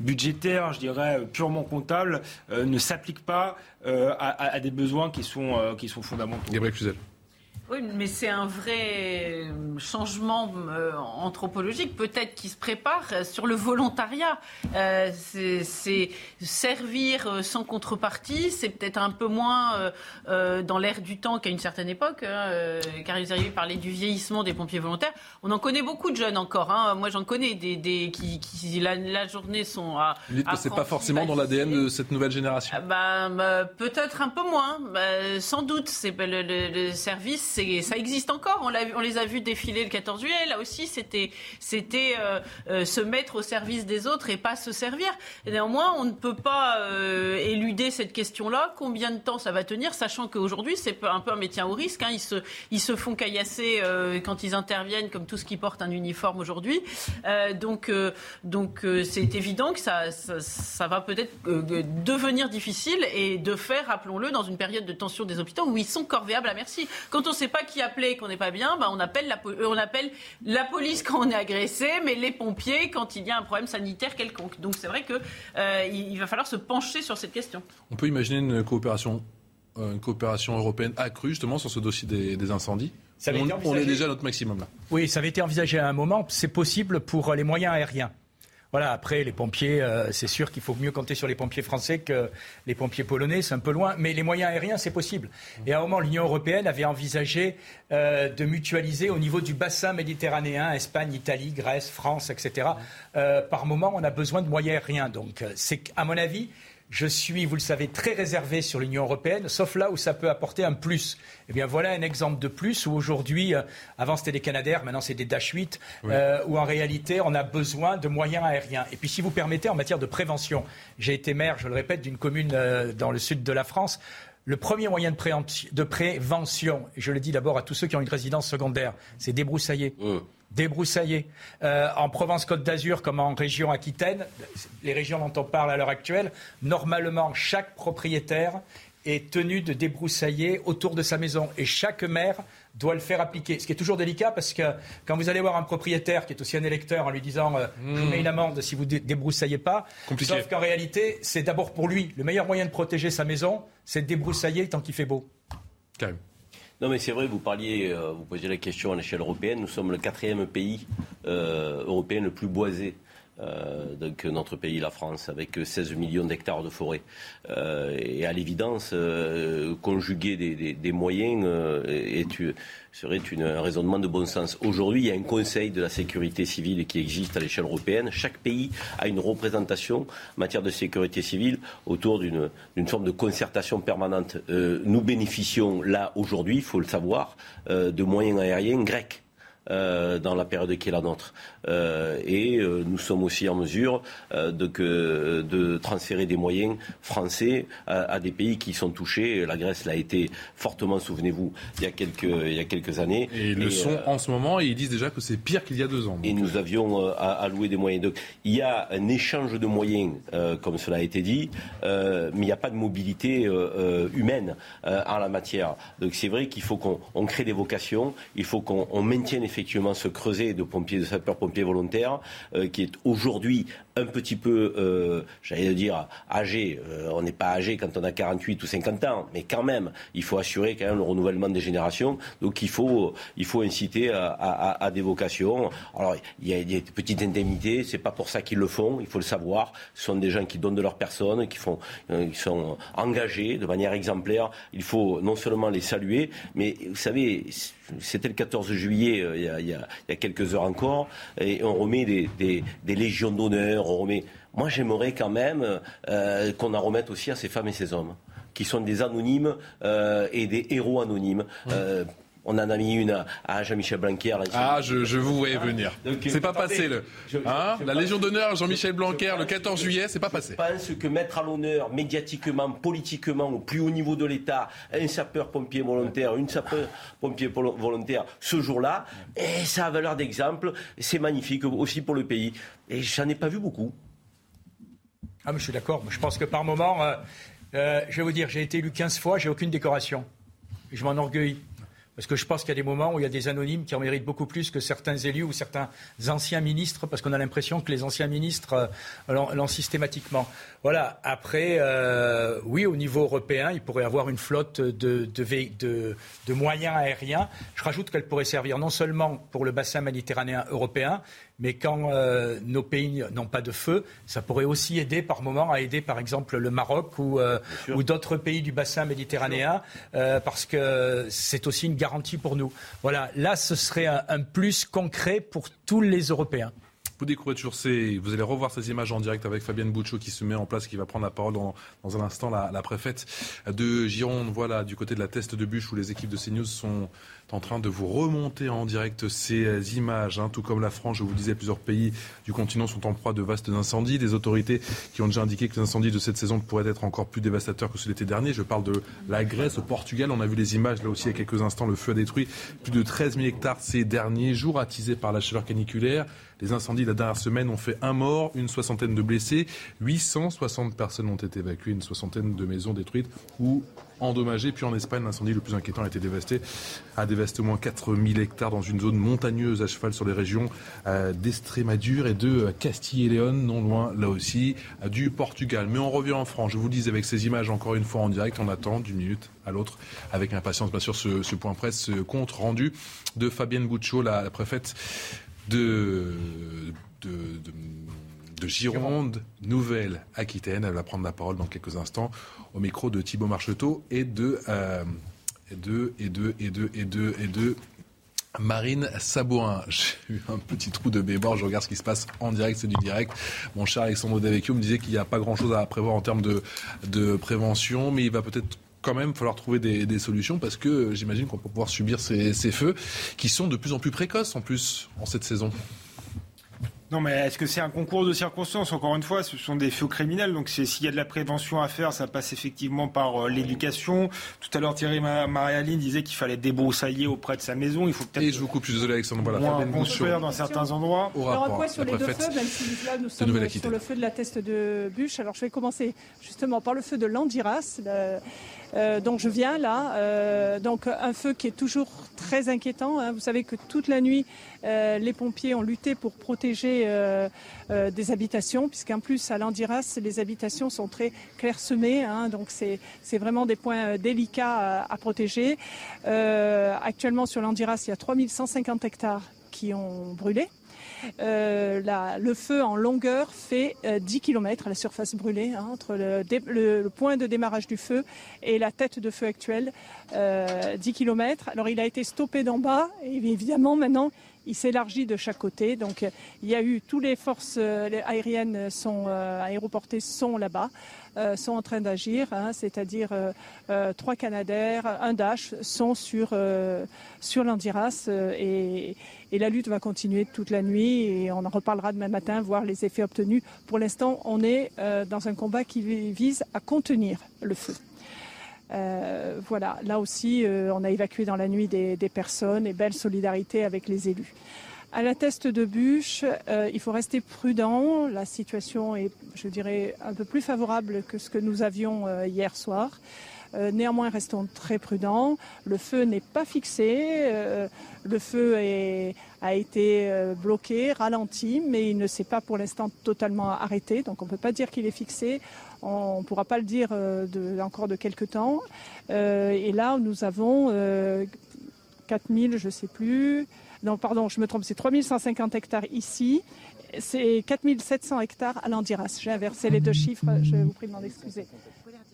budgétaires, je dirais purement comptables, ne s'appliquent pas à, des besoins qui sont, qui sont fondamentaux. Gabriel. Oui, mais c'est un vrai euh, changement euh, anthropologique, peut-être qui se prépare euh, sur le volontariat. c'est servir sans contrepartie, c'est peut-être un peu moins dans l'air du temps qu'à une certaine époque. Hein, car vous avez parlé du vieillissement des pompiers volontaires. On en connaît beaucoup de jeunes encore. Hein. Moi, j'en connais des, des qui, qui la, journée sont à. Vous dites que c'est pas forcément dans l'ADN de cette nouvelle génération. Bah, bah, peut-être un peu moins. Bah, sans doute, c'est le, le service ça existe encore. On, les a vus défiler le 14 juillet. Là aussi, c'était euh, euh, se mettre au service des autres et pas se servir. néanmoins, on ne peut pas euh, éluder cette question-là. Combien de temps ça va tenir, sachant qu'aujourd'hui, c'est un peu un métier au risque. Hein. Ils, se, font caillasser quand ils interviennent, comme tout ce qui porte un uniforme aujourd'hui. donc, c'est évident que ça, va peut-être devenir difficile et de faire, rappelons-le, dans une période de tension des hôpitaux où ils sont corvéables à merci. Quand on ne sait pas qui appeler qu'on n'est pas bien, bah on, appelle la, euh, on appelle la police quand on est agressé, mais les pompiers quand il y a un problème sanitaire quelconque. Donc c'est vrai qu'il euh, il va falloir se pencher sur cette question. On peut imaginer une coopération, euh, une coopération européenne accrue justement sur ce dossier des, incendies on, on, est déjà à notre maximum là. Oui, ça avait été envisagé à un moment. C'est possible pour les moyens aériens. Voilà, après, les pompiers, euh, c'est sûr qu'il faut mieux compter sur les pompiers français que les pompiers polonais, c'est un peu loin. Mais les moyens aériens, c'est possible. Et à un moment, l'Union européenne avait envisagé euh, de mutualiser au niveau du bassin méditerranéen, Espagne, Italie, Grèce, France, etc. Euh, par moment, on a besoin de moyens aériens. Donc, c'est, à mon avis, je suis, vous le savez, très réservé sur l'Union européenne, sauf là où ça peut apporter un plus. Eh bien, voilà un exemple de plus où aujourd'hui, euh, avant c'était des Canadaires, maintenant c'est des Dash 8, euh, où en réalité on a besoin de moyens aériens. Et puis, si vous permettez, en matière de prévention, j'ai été maire, je le répète, d'une commune euh, dans le sud de la France. Le premier moyen de, prévention, et je le dis d'abord à tous ceux qui ont une résidence secondaire, c'est débroussailler. Mmh débroussailler. Euh, en Provence-Côte d'Azur, comme en région Aquitaine, les régions dont on parle à l'heure actuelle, normalement, chaque propriétaire est tenu de débroussailler autour de sa maison. Et chaque maire doit le faire appliquer. Ce qui est toujours délicat parce que quand vous allez voir un propriétaire qui est aussi un électeur en lui disant euh, je vous mets une amende si vous ne débroussaillez pas, sauf qu'en réalité, c'est d'abord pour lui. Le meilleur moyen de protéger sa maison, c'est de débroussailler tant qu'il fait beau. Non, mais c'est vrai, vous parliez, euh, vous posiez la question à l'échelle européenne. Nous sommes le quatrième pays euh, européen le plus boisé. Euh, donc notre pays, la France, avec 16 millions d'hectares de forêt. et à l'évidence, conjuguer des, moyens serait un raisonnement de bon sens. Aujourd'hui, il y a un Conseil de la sécurité civile qui existe à l'échelle européenne. Chaque pays a une représentation en matière de sécurité civile autour d'une forme de concertation permanente. Euh, nous bénéficions là, aujourd'hui, il faut le savoir, euh, de moyens aériens grecs. Euh, dans la période qui est la nôtre. Euh, et euh, nous sommes aussi en mesure de, de, transférer des moyens français à, des pays qui sont touchés. La Grèce l'a été fortement, souvenez-vous, il y a quelques, il y a quelques années. Et ils le sont en ce moment et ils disent déjà que c'est pire qu'il y a deux ans. Et nous avions alloué des moyens. Donc il y a un échange de moyens, comme cela a été dit, mais il n'y a pas de mobilité humaine en la matière. Donc c'est vrai qu'il faut qu'on crée des vocations, il faut qu'on maintienne effectivement ce creuset de pompiers, de sapeurs-pompiers volontaires, euh, qui est aujourd'hui un petit peu, euh, j'allais dire, âgé. Euh, on n'est pas âgé quand on a 48 ou 50 ans, mais quand même, il faut assurer quand même le renouvellement des générations. Donc il faut, il faut inciter à, des vocations. Alors il y a des petites indemnités, c'est pas pour ça qu'ils le font, il faut le savoir. Ce sont des gens qui donnent de leur personne, qui font, qui sont engagés de manière exemplaire. Il faut non seulement les saluer, mais vous savez c'était le 14 juillet, euh, il y, a, quelques heures encore, et on remet des, légions d'honneur, remet. Moi, j'aimerais quand même euh, qu'on en remette aussi à ces femmes et ces hommes qui sont des anonymes euh, et des héros anonymes. Euh, on en a mis une à, Jean-Michel Blanquer. Ah, je, vous voyais venir. C'est pas passé. Le, hein la Légion d'honneur, Jean-Michel Blanquer, le 14 juillet, c'est pas passé. Je pense que mettre à l'honneur, médiatiquement, politiquement, au plus haut niveau de l'État, un sapeur-pompier volontaire, une sapeur-pompier volontaire, ce jour-là, et eh, ça a valeur d'exemple. C'est magnifique aussi pour le pays. Et j'en ai pas vu beaucoup. Ah, mais je suis d'accord. Je pense que par moment, euh, euh, je vais vous dire, j'ai été élu 15 fois, j'ai aucune décoration. je m'en orgueille. Parce que je pense qu'il y a des moments où il y a des anonymes qui en méritent beaucoup plus que certains élus ou certains anciens ministres, parce qu'on a l'impression que les anciens ministres euh, l'ont systématiquement. Voilà. Après, euh, oui, au niveau européen, il pourrait y avoir une flotte de, de, moyens aériens. Je rajoute qu'elle pourrait servir non seulement pour le bassin méditerranéen européen, mais quand euh, nos pays n'ont pas de feu, ça pourrait aussi aider par moment à aider par exemple le Maroc ou, euh, ou d'autres pays du bassin méditerranéen, euh, parce que c'est aussi une garantie pour nous. Voilà, là ce serait un, plus concret pour tous les Européens. Vous découvrez toujours ces, vous allez revoir ces images en direct avec Fabienne Bouchot qui se met en place, qui va prendre la parole dans, dans un instant, la, la, préfète de Gironde, voilà, du côté de la teste de bûche où les équipes de CNews sont en train de vous remonter en direct ces images. Hein. tout comme la France, je vous disais, plusieurs pays du continent sont en proie de vastes incendies. Des autorités qui ont déjà indiqué que les incendies de cette saison pourraient être encore plus dévastateurs que ceux l'été dernier. Je parle de la Grèce, au Portugal. On a vu les images là aussi il y a quelques instants. Le feu a détruit plus de 13 000 hectares ces derniers jours, attisés par la chaleur caniculaire. Les incendies de la dernière semaine ont fait un mort, une soixantaine de blessés, 860 personnes ont été évacuées, une soixantaine de maisons détruites ou endommagées. Puis en Espagne, l'incendie le plus inquiétant a été dévasté, a dévasté au moins 4000 hectares dans une zone montagneuse à cheval sur les régions euh, d'Estrémadure et de Castille et Léon, non loin là aussi du Portugal. Mais on revient en France. Je vous le dis avec ces images encore une fois en direct. On attend d'une minute à l'autre avec impatience bien sûr ce, point presse, ce compte rendu de Fabienne Bouchot, la préfète de, de, Gironde, Nouvelle-Aquitaine. Elle va prendre la parole dans quelques instants au micro de Thibault Marcheteau et de, euh, et de, et de, et de, et de, et de Marine Sabourin. J'ai eu un petit trou de bébord, je regarde ce qui se passe en direct, c'est du direct. Mon cher Alexandre Davecchio me disait qu'il n'y a pas grand-chose à prévoir en termes de, de prévention, mais il va peut-être quand même falloir trouver des, solutions parce que j'imagine qu'on peut pouvoir subir ces, ces feux qui sont de plus en plus précoces en plus en cette saison. Non, mais est-ce que c'est un concours de circonstances? Encore une fois, ce sont des feux criminels. Donc, s'il y a de la prévention à faire, ça passe effectivement par euh, l'éducation. Tout à l'heure, Thierry Marialine disait qu'il fallait débroussailler auprès de sa maison. Il faut peut-être. Et je vous coupe, je suis désolé, Alexandre. Voilà, moins construire dans certains endroits. Au alors, quoi sur les deux feux, même si là, nous sommes sur le feu de la teste de bûche. Alors, je vais commencer justement par le feu de l'Andiras. Euh, donc je viens là. Euh, donc un feu qui est toujours très inquiétant. Hein. Vous savez que toute la nuit, euh, les pompiers ont lutté pour protéger des habitations, puisqu'en plus à Landiras, les habitations sont très clairsemées. Hein. donc c'est vraiment des points délicats à, à protéger. actuellement sur Landiras, il y a 3150 hectares qui ont brûlé. Euh, le feu en longueur fait 10 euh, km à la surface brûlée, hein, entre le, point de démarrage du feu et la tête de feu actuelle, 10 euh, km. Alors il a été stoppé d'en bas et évidemment maintenant il s'élargit de chaque côté. Donc il y a eu toutes les forces aériennes sont aéroportées sont là-bas. Sont en train d'agir, hein, c'est-à-dire trois Canadaires, un Dash sont sur, sur l'Andiras et, la lutte va continuer toute la nuit et on en reparlera demain matin, voir les effets obtenus. Pour l'instant, on est euh, dans un combat qui vise à contenir le feu. Euh, voilà, là aussi, euh, on a évacué dans la nuit des, personnes et belle solidarité avec les élus. À la teste de bûche, il faut rester prudent. La situation est, je dirais, un peu plus favorable que ce que nous avions hier soir. Euh, néanmoins, restons très prudents. Le feu n'est pas fixé. Euh, le feu a été euh, bloqué, ralenti, mais il ne s'est pas pour l'instant totalement arrêté. Donc on ne peut pas dire qu'il est fixé. On ne pourra pas le dire encore de quelques temps. et là, nous avons 4000, je ne sais plus. Non, pardon, je me trompe, c'est 3150 hectares ici. C'est 4700 hectares à l'Andiras. J'ai inversé les deux chiffres, je vous prie de m'en excuser.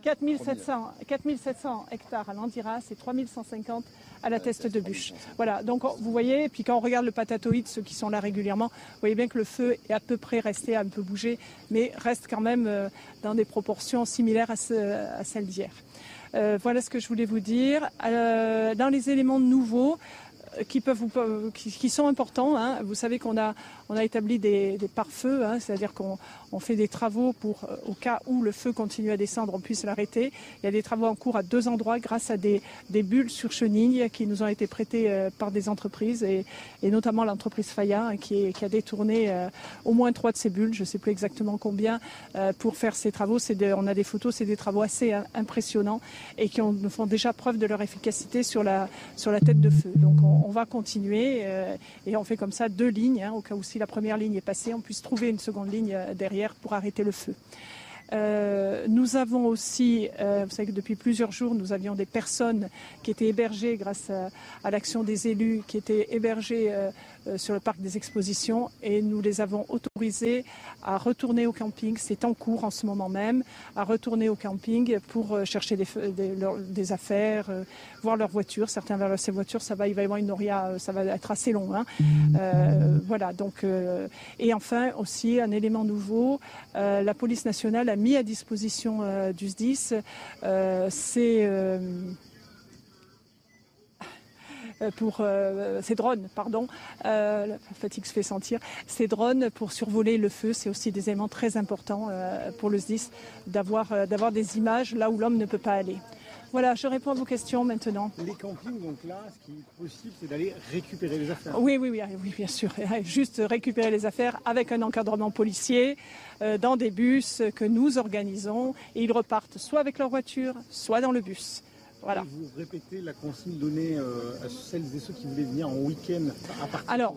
4700, 4700 hectares à l'Andiras et 3150 à la teste de bûche. Voilà, donc vous voyez, puis quand on regarde le patatoïde, ceux qui sont là régulièrement, vous voyez bien que le feu est à peu près resté un peu bougé, mais reste quand même euh, dans des proportions similaires à, celles d'hier. Euh, voilà ce que je voulais vous dire. Euh, dans les éléments nouveaux, qui peuvent qui, sont importants. Hein. Vous savez qu'on a on a établi des, pare-feux, hein, c'est-à-dire qu'on fait des travaux pour, euh, au cas où le feu continue à descendre, on puisse l'arrêter. Il y a des travaux en cours à deux endroits grâce à des, bulles sur chenilles qui nous ont été prêtées euh, par des entreprises et, notamment l'entreprise Faya hein, qui, a détourné euh, au moins trois de ces bulles, je ne sais plus exactement combien, pour faire ces travaux. on a des photos, c'est des travaux assez impressionnants et qui nous font déjà preuve de leur efficacité sur la tête de feu. Donc on, va continuer et on fait comme ça deux lignes, au cas où si la première ligne est passée, on puisse trouver une seconde ligne euh, derrière pour arrêter le feu. Euh, nous avons aussi, euh, vous savez que depuis plusieurs jours, nous avions des personnes qui étaient hébergées grâce à, l'action des élus, qui étaient hébergées sur le parc des expositions et nous les avons autorisés à retourner au camping. C'est en cours en ce moment même, à retourner au camping pour euh, chercher des, des, affaires, euh, voir leurs voitures. Certains vers ces voitures, ça va, il va y avoir une noria, ça va être assez long. Hein. voilà. Donc, et enfin aussi un élément nouveau, la police nationale a mis à disposition du SDIS c'est euh, pour euh, ces drones, pardon, euh, la fatigue se fait sentir, ces drones pour survoler le feu, c'est aussi des éléments très importants pour le SDIS d'avoir d'avoir des images là où l'homme ne peut pas aller. Voilà, je réponds à vos questions maintenant. Les campings, donc là, ce qui est possible, c'est d'aller récupérer les affaires. Oui, oui, oui, oui, bien sûr. Juste récupérer les affaires avec un encadrement policier dans des bus que nous organisons et ils repartent soit avec leur voiture, soit dans le bus. Voilà. Vous répétez la consigne donnée euh, à celles et ceux qui voulaient venir en week-end Alors,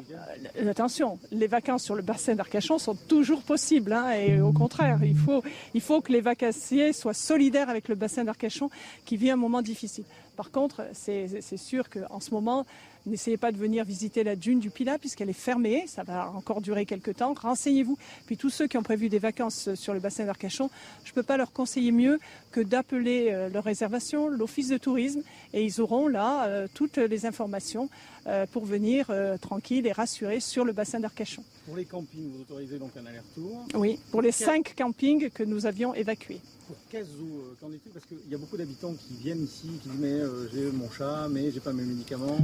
euh, attention, les vacances sur le bassin d'Arcachon sont toujours possibles. Hein, et au contraire, il faut, il faut que les vacanciers soient solidaires avec le bassin d'Arcachon qui vit un moment difficile. Par contre, c'est sûr qu'en ce moment, N'essayez pas de venir visiter la dune du Pilat puisqu'elle est fermée. Ça va encore durer quelques temps. Renseignez-vous. Puis tous ceux qui ont prévu des vacances sur le bassin d'Arcachon, je ne peux pas leur conseiller mieux que d'appeler euh, leur réservation, l'office de tourisme, et ils auront là euh, toutes les informations euh, pour venir tranquille et rassurés sur le bassin d'Arcachon. Pour les campings, vous autorisez donc un aller-retour? Oui, pour les cinq campings que nous avions évacués euh, est-il? Parce qu'il y a beaucoup d'habitants qui viennent ici, qui disent mais euh, j'ai mon chat, mais j'ai pas mes médicaments.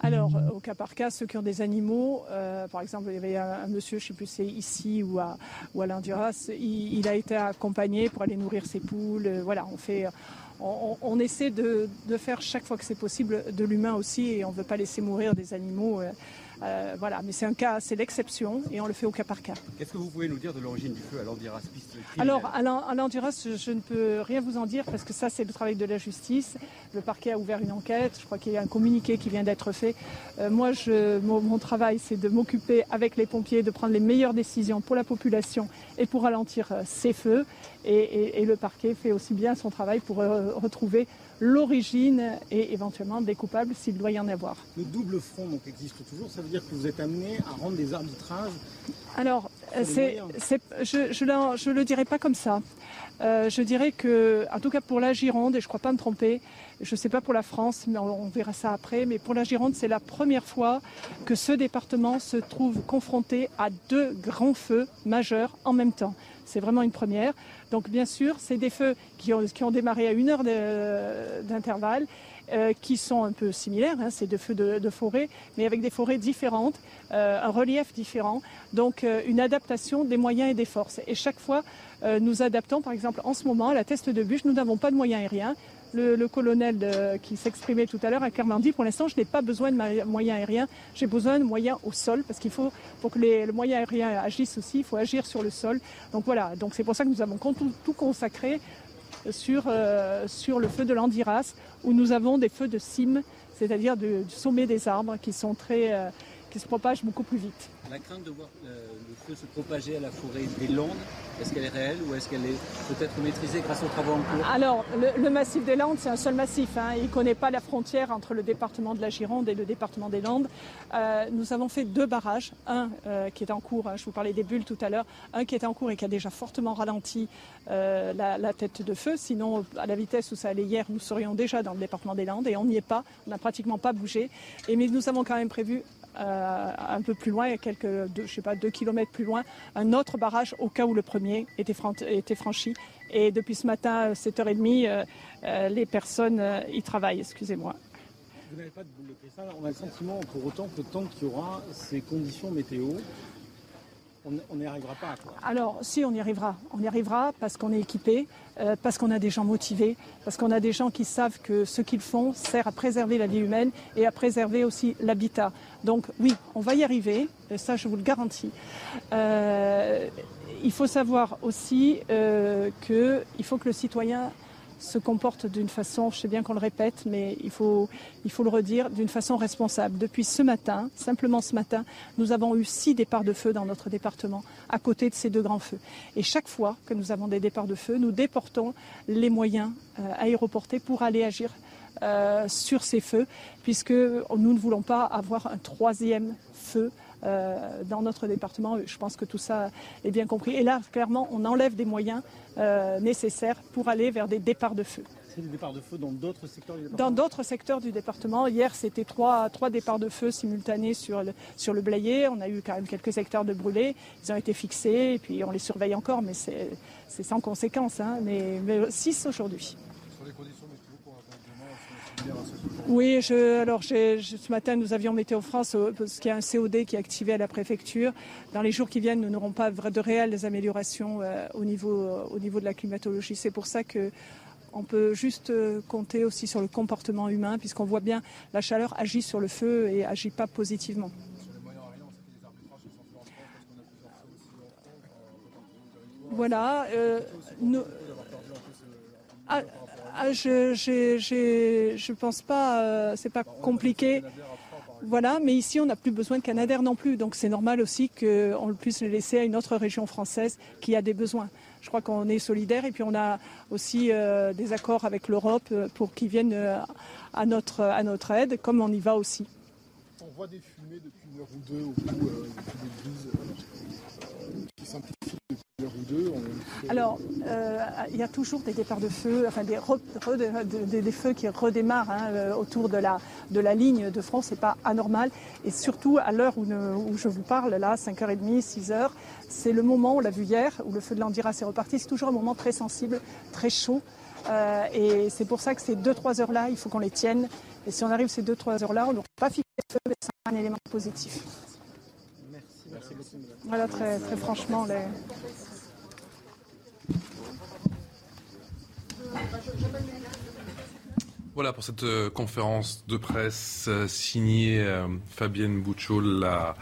Alors, euh, au cas par cas, ceux qui ont des animaux, par exemple, il y avait un, monsieur, je ne sais plus c'est ici ou à, ou à l'Induras, il, a été accompagné pour aller nourrir ses poules. voilà, on fait. On, essaie de, de, faire chaque fois que c'est possible de l'humain aussi et on ne veut pas laisser mourir des animaux. Euh, voilà, mais c'est un cas, c'est l'exception et on le fait au cas par cas. Qu'est-ce que vous pouvez nous dire de l'origine du feu à l'Andiras Alors, à l'Andiras, je, ne peux rien vous en dire parce que ça, c'est le travail de la justice. Le parquet a ouvert une enquête. Je crois qu'il y a un communiqué qui vient d'être fait. Euh, moi, je, mon, travail, c'est de m'occuper avec les pompiers, de prendre les meilleures décisions pour la population et pour ralentir euh, ces feux. Et, le parquet fait aussi bien son travail pour retrouver l'origine et éventuellement des coupables s'il doit y en avoir. Le double front donc, existe toujours, ça veut dire que vous êtes amené à rendre des arbitrages Alors, c'est, je ne le dirais pas comme ça. Euh, je dirais que, en tout cas pour la Gironde, et je ne crois pas me tromper, je ne sais pas pour la France, mais on, verra ça après, mais pour la Gironde, c'est la première fois que ce département se trouve confronté à deux grands feux majeurs en même temps. C'est vraiment une première. Donc bien sûr, c'est des feux qui ont, démarré à une heure d'intervalle. Euh, qui sont un peu similaires, hein, c'est deux feux de, forêt, mais avec des forêts différentes, euh, un relief différent, donc euh, une adaptation des moyens et des forces. Et chaque fois, nous adaptons, par exemple, en ce moment, à la teste de bûche, nous n'avons pas de moyens aériens, le, colonel qui s'exprimait tout à l'heure a clairement dit pour l'instant, je n'ai pas besoin de moyens aériens, j'ai besoin de moyens au sol, parce qu'il faut, pour que les, le moyen aérien agisse aussi, il faut agir sur le sol. Donc voilà, c'est pour ça que nous avons tout, consacré sur, euh, sur le feu de l'Andiras, où nous avons des feux de cime, c'est-à-dire du sommet des arbres, euh, qui se propage beaucoup plus vite. La crainte de voir le feu se propager à la forêt des Landes, est-ce qu'elle est réelle ou est-ce qu'elle est peut-être maîtrisée grâce aux travaux en cours? Alors, le, massif des Landes, c'est un seul massif. Hein. Il ne connaît pas la frontière entre le département de la Gironde et le département des Landes. Euh, nous avons fait deux barrages. Un euh, qui est en cours, hein, je vous parlais des bulles tout à l'heure. Un qui est en cours et qui a déjà fortement ralenti euh, la, tête de feu. Sinon, à la vitesse où ça allait hier, nous serions déjà dans le département des Landes et on n'y est pas. On n'a pratiquement pas bougé. Et, mais nous avons quand même prévu euh, un peu plus loin, quelques, deux, je sais pas, deux kilomètres plus loin, un autre barrage au cas où le premier était, était franchi. Et depuis ce matin, 7h30, euh, euh, les personnes y travaillent, excusez-moi. Vous n'avez pas de boule de cristal, on a le sentiment pour autant que tant qu'il y aura ces conditions météo, on n'y arrivera pas. Alors, si, on y arrivera. On y arrivera parce qu'on est équipé, euh, parce qu'on a des gens motivés, parce qu'on a des gens qui savent que ce qu'ils font sert à préserver la vie humaine et à préserver aussi l'habitat. Donc, oui, on va y arriver, ça, je vous le garantis. Euh, il faut savoir aussi euh, qu'il faut que le citoyen se comporte d'une façon, je sais bien qu'on le répète, mais il faut, il faut le redire, d'une façon responsable. Depuis ce matin, simplement ce matin, nous avons eu six départs de feu dans notre département, à côté de ces deux grands feux. Et chaque fois que nous avons des départs de feu, nous déportons les moyens euh, aéroportés pour aller agir euh, sur ces feux, puisque nous ne voulons pas avoir un troisième feu euh, dans notre département. Je pense que tout ça est bien compris. Et là, clairement, on enlève des moyens euh, nécessaires pour aller vers des départs de feu. C'est des départs de feu dans d'autres secteurs du département Dans d'autres secteurs du département. Hier, c'était trois, trois départs de feu simultanés sur le, sur le. On a eu quand même quelques hectares de brûlés. Ils ont été fixés et puis on les surveille encore, mais c'est sans conséquence. Hein. Mais, mais six aujourd'hui. Oui, alors ce matin, nous avions Météo France, euh, parce qu'il y a un COD qui est activé à la préfecture. Dans les jours qui viennent, nous n'aurons pas de réelles améliorations euh, au, niveau, euh, au niveau de la climatologie. C'est pour ça que on peut juste compter aussi sur le comportement humain, puisqu'on voit bien la chaleur agit sur le feu et agit pas positivement. Voilà. ah, ah, je, je, pense pas, euh, c'est pas compliqué. Voilà, mais ici on n'a plus besoin de Canadair non plus, donc c'est normal aussi qu'on puisse le laisser à une autre région française qui a des besoins. Je crois qu'on est solidaire et puis on a aussi euh, des accords avec l'Europe euh, pour qu'ils viennent à, notre, à notre aide, comme on y va aussi. On voit des fumées depuis une heure ou deux au bout des qui simplifient alors, euh, il y a toujours des départs de feu, enfin des, des, feux qui redémarrent hein, euh, autour de la, de la ligne de front, c'est pas anormal. Et surtout, à l'heure où, où, je vous parle, là, 5h30, 6h, c'est le moment, on l'a vu hier, où le feu de l'Andira s'est reparti. C'est toujours un moment très sensible, très chaud. Euh, et c'est pour ça que ces 2-3 heures-là, il faut qu'on les tienne. Et si on arrive ces 2-3 heures-là, on n'aura pas fixé le feu, mais c'est un élément positif. Merci, merci beaucoup. Voilà, très, très franchement, les... Voilà pour cette euh, conférence de presse euh, signée euh, Fabienne Bouchot, la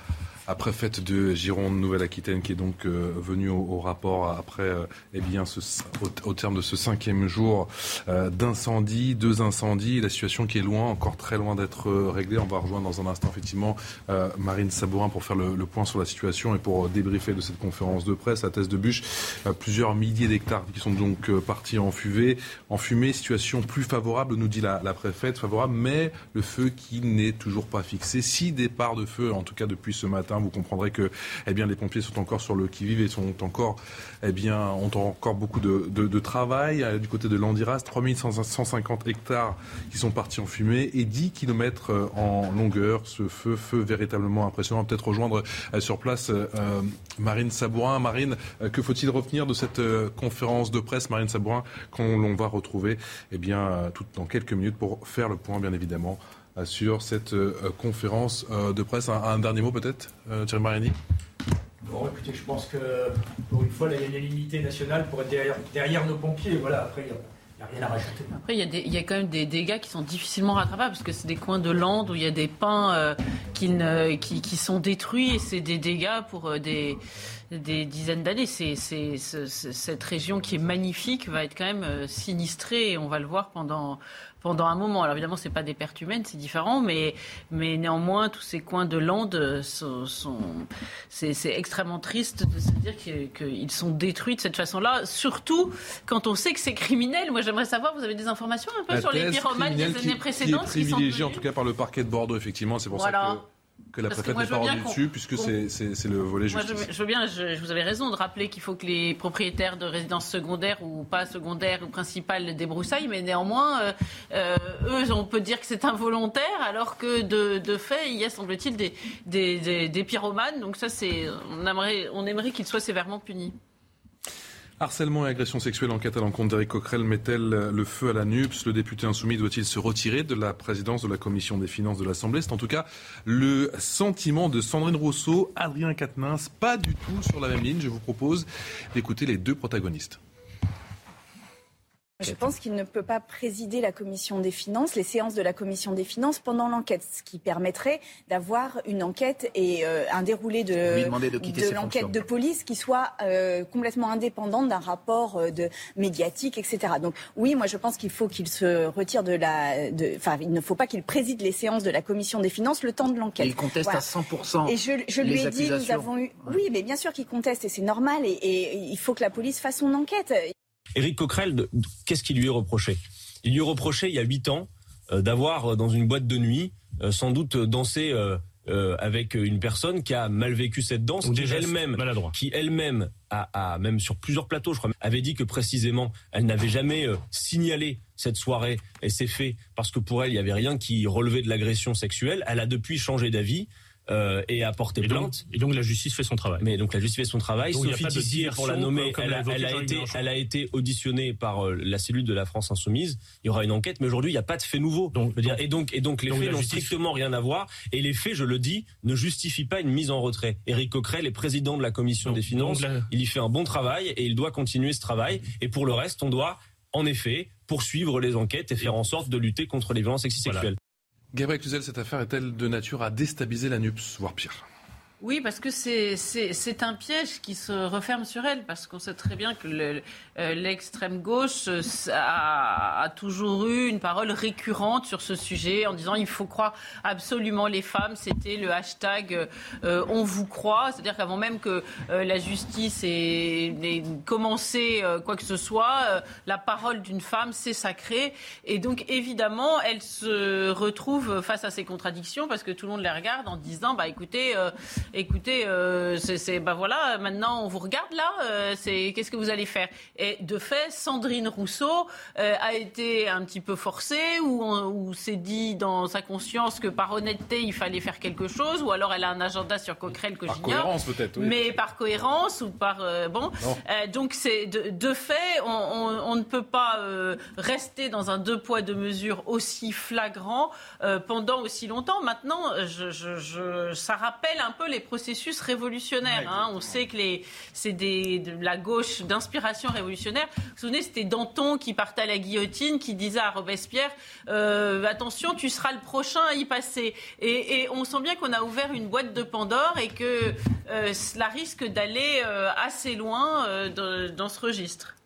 la préfète de Gironde, Nouvelle-Aquitaine, qui est donc euh, venue au, rapport après, euh, eh bien, au, terme de ce cinquième jour euh, d'incendie, deux incendies, la situation qui est loin, encore très loin d'être réglée. On va rejoindre dans un instant effectivement Marine Sabourin pour faire le, point sur la situation et pour débriefer de cette conférence de presse. À Thèse de Bûche, plusieurs milliers d'hectares qui sont donc partis en fumée, en fumée, situation plus favorable, nous dit la, la préfète, favorable, mais le feu qui n'est toujours pas fixé. Six départs de feu, en tout cas depuis ce matin vous comprendrez que eh bien, les pompiers sont encore sur le qui-vive et sont encore, eh bien, ont encore beaucoup de, travail. Euh, du côté de l'Andiras, 3150 hectares qui sont partis en fumée et 10 km euh, en longueur. Ce feu, feu véritablement impressionnant. Peut-être rejoindre euh, sur place Marine Sabourin. Marine, que faut-il retenir de cette conférence de presse, Marine Sabourin, qu'on va retrouver eh bien, tout, dans quelques minutes pour faire le point, bien évidemment, sur cette euh, conférence euh, de presse. Un, dernier mot peut-être, euh, Thierry Mariani? Bon, écoutez, je pense que pour une fois, il y a nationale pour être derrière, nos pompiers. Voilà, après, il n'y Après, il y, a quand même des dégâts qui sont difficilement rattrapables, parce que c'est des coins de lande où il y a des pins euh, qui, sont détruits, et c'est des dégâts pour euh, des, dizaines d'années. C'est, cette région qui est magnifique va être quand même euh, sinistrée, et on va le voir pendant, pendant un moment. Alors évidemment, ce n'est pas des pertes humaines, c'est différent, mais, mais néanmoins, tous ces coins de lande sont, c'est, extrêmement triste de se dire qu'ils sont détruits de cette façon-là, surtout quand on sait que c'est criminel. Moi, j'aimerais savoir, vous avez des informations un peu sur les pyromanes des années précédentes qui, est privilégié en tout cas par le parquet de Bordeaux, effectivement. C'est pour ça que que la préfète n'est pas dessus, puisque c'est le volet justice. Moi, je, veux bien, je, vous avais raison de rappeler qu'il faut que les propriétaires de résidences secondaires ou pas secondaires ou principales débroussaillent, mais néanmoins, euh, euh, eux, on peut dire que c'est involontaire, alors que de, de, fait, il y a, semble-t-il, des, des, des, pyromanes. Donc ça, on aimerait, on aimerait qu'ils soient sévèrement punis. Harcèlement et agression sexuelle, enquête à l'encontre d'Éric Coquerel met-elle le feu à la NUPS Le député insoumis doit-il se retirer de la présidence de la commission des finances de l'Assemblée? C'est en tout cas le sentiment de Sandrine Rousseau, Adrien Quatennens, pas du tout sur la même ligne. Je vous propose d'écouter les deux protagonistes. Je pense qu'il ne peut pas présider la commission des finances, les séances de la commission des finances pendant l'enquête, ce qui permettrait d'avoir une enquête et euh, un déroulé de, de, l'enquête de police qui soit euh, complètement indépendante d'un rapport euh, de médiatique, etc. Donc oui, moi je pense qu'il faut qu'il se retire de la, enfin il ne faut pas qu'il préside les séances de la commission des finances le temps de l'enquête. Il conteste à 100%. Et je, je lui ai dit, nous avons eu, oui, mais bien sûr qu'il conteste et c'est normal et, et il faut que la police fasse son enquête. Éric Coquerel, qu'est-ce qui lui est reproché? Il lui est reproché il y a huit ans euh, d'avoir euh, dans une boîte de nuit euh, sans doute dansé avec une personne qui a mal vécu cette danse, qui elle-même, qui elle-même a, même sur plusieurs plateaux, je crois, avait dit que précisément elle n'avait jamais signalé cette soirée et ces faits parce que pour elle il y avait rien qui relevait de l'agression sexuelle. Elle a depuis changé d'avis. Euh, et a porté plainte. et donc la justice fait son travail. Mais donc la justice fait son travail. Sophie Tissier, pour la nommer, elle, a, été, elle a été auditionnée par euh, la cellule de la France Insoumise. Il y aura une enquête, mais aujourd'hui il n'y a pas de fait nouveau. Donc, et donc et donc les faits n'ont strictement rien à voir. Et les faits, je le dis, ne justifient pas une mise en retrait. Éric Coquerel est président de la commission des finances. Il y fait un bon travail et il doit continuer ce travail. Et pour le reste, on doit en effet poursuivre les enquêtes et faire en sorte de lutter contre les violences sexuelles. Gabriel Cluzel, cette affaire est-elle de nature à déstabiliser la NUPS, voire pire? Oui, parce que c'est un piège qui se referme sur elle, parce qu'on sait très bien que euh, l'extrême gauche euh, a, toujours eu une parole récurrente sur ce sujet, en disant il faut croire absolument les femmes. C'était le hashtag euh, on vous croit, c'est-à-dire qu'avant même que la justice ait, commencé quoi que ce soit, la parole d'une femme c'est sacré, et donc évidemment elle se retrouve face à ces contradictions parce que tout le monde les regarde en disant bah écoutez écoutez, euh, c'est, bah voilà, maintenant on vous regarde là, euh, c'est qu'est-ce que vous allez faire? Et de fait, Sandrine Rousseau euh, a été un petit peu forcée, ou, ou s'est dit dans sa conscience que par honnêteté il fallait faire quelque chose, ou alors elle a un agenda sur Coquerel que par cohérence peut-être, oui. mais par cohérence ou par bon. donc c'est de, fait, on, ne peut pas rester dans un deux poids deux mesures aussi flagrant pendant aussi longtemps. Maintenant, je, ça rappelle un peu les processus révolutionnaire. Hein. On sait que c'est de la gauche d'inspiration révolutionnaire. Vous vous souvenez, c'était Danton qui partait à la guillotine, qui disait à Robespierre euh, attention, tu seras le prochain à y passer. Et, on sent bien qu'on a ouvert une boîte de Pandore et que euh, cela risque d'aller euh, assez loin dans, ce registre.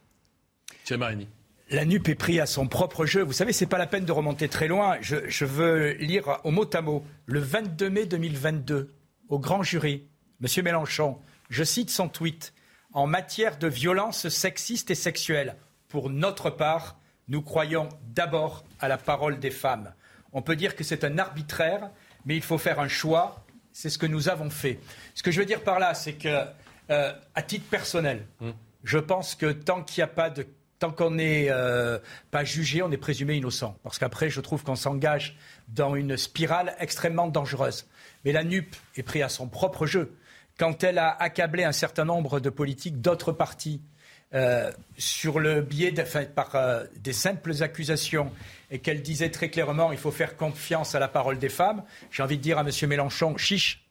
Thierry Marini. La NUP est pris à son propre jeu. Vous savez, c'est pas la peine de remonter très loin. Je, je veux lire au mot à mot. Le 22 mai 2022, au grand jury, M. Mélenchon, je cite son tweet, en matière de violence sexiste et sexuelle, pour notre part, nous croyons d'abord à la parole des femmes. On peut dire que c'est un arbitraire, mais il faut faire un choix. C'est ce que nous avons fait. Ce que je veux dire par là, c'est que, euh, à titre personnel, hum. je pense que tant qu'il n'y a pas de tant qu'on n'est euh, pas jugé, on est présumé innocent. Parce qu'après, je trouve qu'on s'engage dans une spirale extrêmement dangereuse. Mais la NUP est prise à son propre jeu. Quand elle a accablé un certain nombre de politiques d'autres partis euh, sur le biais de, par euh, des simples accusations et qu'elle disait très clairement il faut faire confiance à la parole des femmes, j'ai envie de dire à M. Mélenchon, chiche,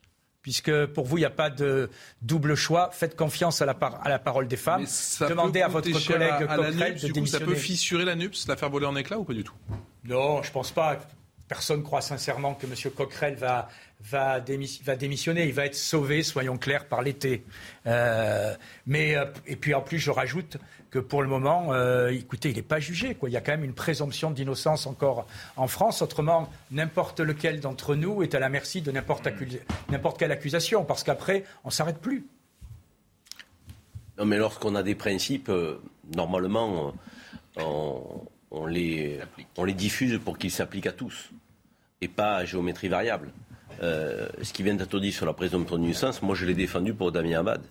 puisque pour vous, il n'y a pas de double choix. Faites confiance à la, à la parole des femmes. Demandez à votre collègue à, Coquerel de démissionner. Ça peut fissurer la NUPS, la faire voler en éclats ou pas du tout? Non, je ne pense pas. Personne ne croit sincèrement que M. Coquerel va, va, démissionner. Il va être sauvé, soyons clairs, par l'été. Euh, mais, euh, et puis en plus, je rajoute que pour le moment, euh, écoutez, il n'est pas jugé. Quoi. Il y a quand même une présomption d'innocence encore en France. Autrement, n'importe lequel d'entre nous est à la merci de n'importe, quelle accusation, parce qu'après, on ne s'arrête plus. Non, mais lorsqu'on a des principes, normalement, on, les, on les diffuse pour qu'ils s'appliquent à tous, et pas à géométrie variable. Euh, ce qui vient d'être dit sur la présomption d'innocence, moi je l'ai défendu pour Damien Abad.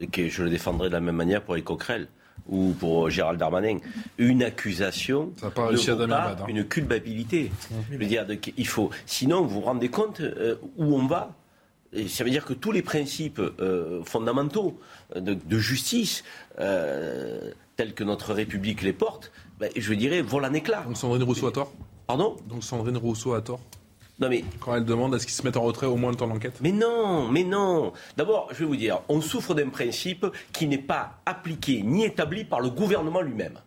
Et que je le défendrai de la même manière pour les Coquerel ou pour Gérald Darmanin. Une accusation Ça pas à Damien Abad, hein. une culpabilité. Je veux dire, il faut. Sinon, vous vous rendez compte euh, où on va ça veut dire que tous les principes euh, fondamentaux de, justice, tels que notre République les porte, ben, je dirais, volent en éclat. Donc Sandrine Rousseau a tort? Pardon? Donc Sandrine Rousseau a tort? Non mais quand elle demande à ce qu'ils se mettent en retrait au moins le temps de l'enquête? Mais non, mais non. D'abord, je vais vous dire, on souffre d'un principe qui n'est pas appliqué ni établi par le gouvernement lui-même.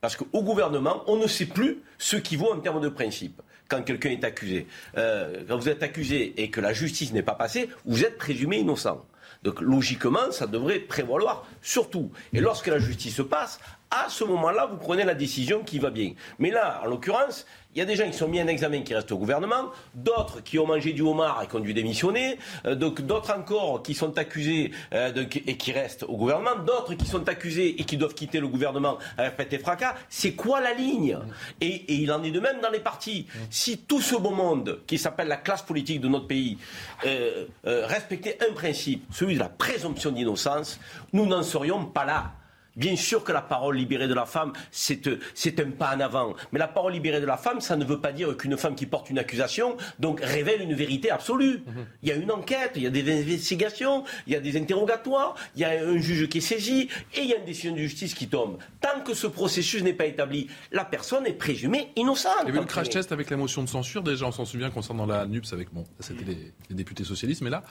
Parce qu'au gouvernement, on ne sait plus ce qui vaut en termes de principe quand quelqu'un est accusé. Euh, quand vous êtes accusé et que la justice n'est pas passée, vous êtes présumé innocent. Donc logiquement, ça devrait prévaloir surtout. Et lorsque la justice passe, à ce moment-là, vous prenez la décision qui va bien. Mais là, en l'occurrence, il y a des gens qui sont mis en examen qui restent au gouvernement, d'autres qui ont mangé du homard et qui ont dû démissionner, euh, d'autres encore qui sont accusés euh, et qui restent au gouvernement, d'autres qui sont accusés et qui doivent quitter le gouvernement avec fait et fracas. C'est quoi la ligne? Et, il en est de même dans les partis. Si tout ce beau monde qui s'appelle la classe politique de notre pays euh, respectait un principe, celui de la présomption d'innocence, nous n'en serions pas là. Bien sûr que la parole libérée de la femme, c'est un pas en avant. Mais la parole libérée de la femme, ça ne veut pas dire qu'une femme qui porte une accusation, donc révèle une vérité absolue. Il y a une enquête, il y a des investigations, il y a des interrogatoires, il y a un juge qui est saisi, et il y a une décision de justice qui tombe. Tant que ce processus n'est pas établi, la personne est présumée innocente. Il y a eu le crash test avec la motion de censure, déjà on s'en souvient concernant la NUPS avec, bon, c'était les, les députés socialistes, mais là,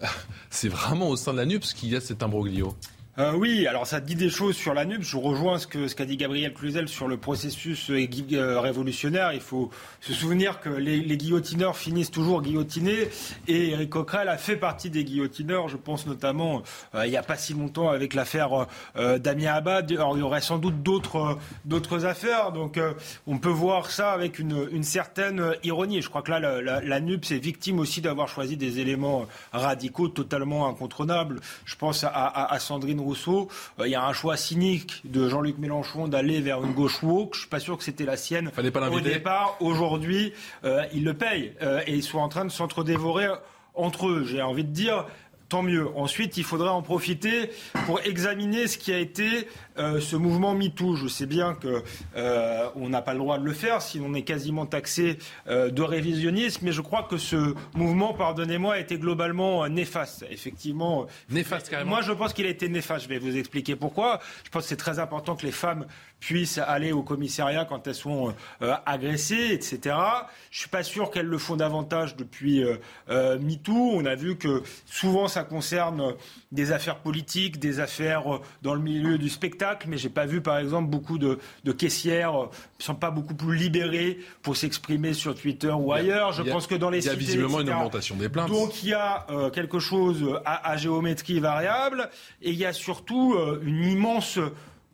c'est vraiment au sein de la NUPS qu'il y a cet imbroglio. Euh, oui, alors ça dit des choses sur la NUP. Je rejoins ce qu'a ce qu'a dit Gabriel Cluzel sur le processus euh, euh, révolutionnaire. Il faut se souvenir que les, guillotineurs finissent toujours guillotinés. Et Eric Coquerel a fait partie des guillotineurs. Je pense notamment, il n'y a pas si longtemps, avec l'affaire Damien Abad. Il y aurait sans doute d'autres d'autres affaires. Donc on peut voir ça avec une, une certaine ironie. Je crois que là, la, la, NUP est victime aussi d'avoir choisi des éléments radicaux totalement incontrôlables. Je pense à Sandrine Rousseau, euh, il y a un choix cynique de Jean-Luc Mélenchon d'aller vers une gauche woke. Je suis pas sûr que c'était la sienne Fallait pas au départ. Aujourd'hui, euh, ils le payent euh, et ils sont en train de s'entre-dévorer entre eux. J'ai envie de dire, tant mieux. Ensuite, il faudrait en profiter pour examiner ce qui a été euh, ce mouvement MeToo. Je sais bien qu'on euh, n'a pas le droit de le faire, sinon on est quasiment taxé euh, de révisionnisme, mais je crois que ce mouvement, pardonnez-moi, a été globalement néfaste. Effectivement. Néfaste carrément. Moi, je pense qu'il a été néfaste. Je vais vous expliquer pourquoi. Je pense que c'est très important que les femmes puissent aller au commissariat quand elles sont agressées, etc. Je suis pas sûr qu'elles le font davantage depuis MeToo. On a vu que souvent ça concerne des affaires politiques, des affaires dans le milieu du spectacle mais j'ai pas vu, par exemple, beaucoup de, caissières ne euh, sont pas beaucoup plus libérées pour s'exprimer sur Twitter ou ailleurs. Je pense que dans les Il y a visiblement une augmentation des plaintes. Donc il y a euh, quelque chose à, géométrie variable et il y a surtout euh, une immense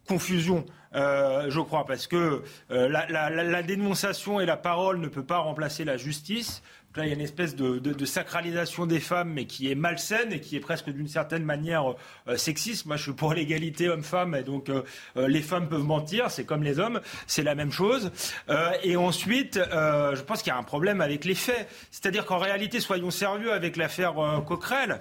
confusion. je crois, parce que la, dénonciation et la parole ne peut pas remplacer la justice. Là, il y a une espèce de, sacralisation des femmes, mais qui est malsaine et qui est presque d'une certaine manière euh, sexiste. Moi, je suis pour l'égalité homme-femme, et donc euh, euh, les femmes peuvent mentir, c'est comme les hommes, c'est la même chose. et ensuite, je pense qu'il y a un problème avec les faits. C'est-à-dire qu'en réalité, soyons sérieux avec l'affaire Coquerel.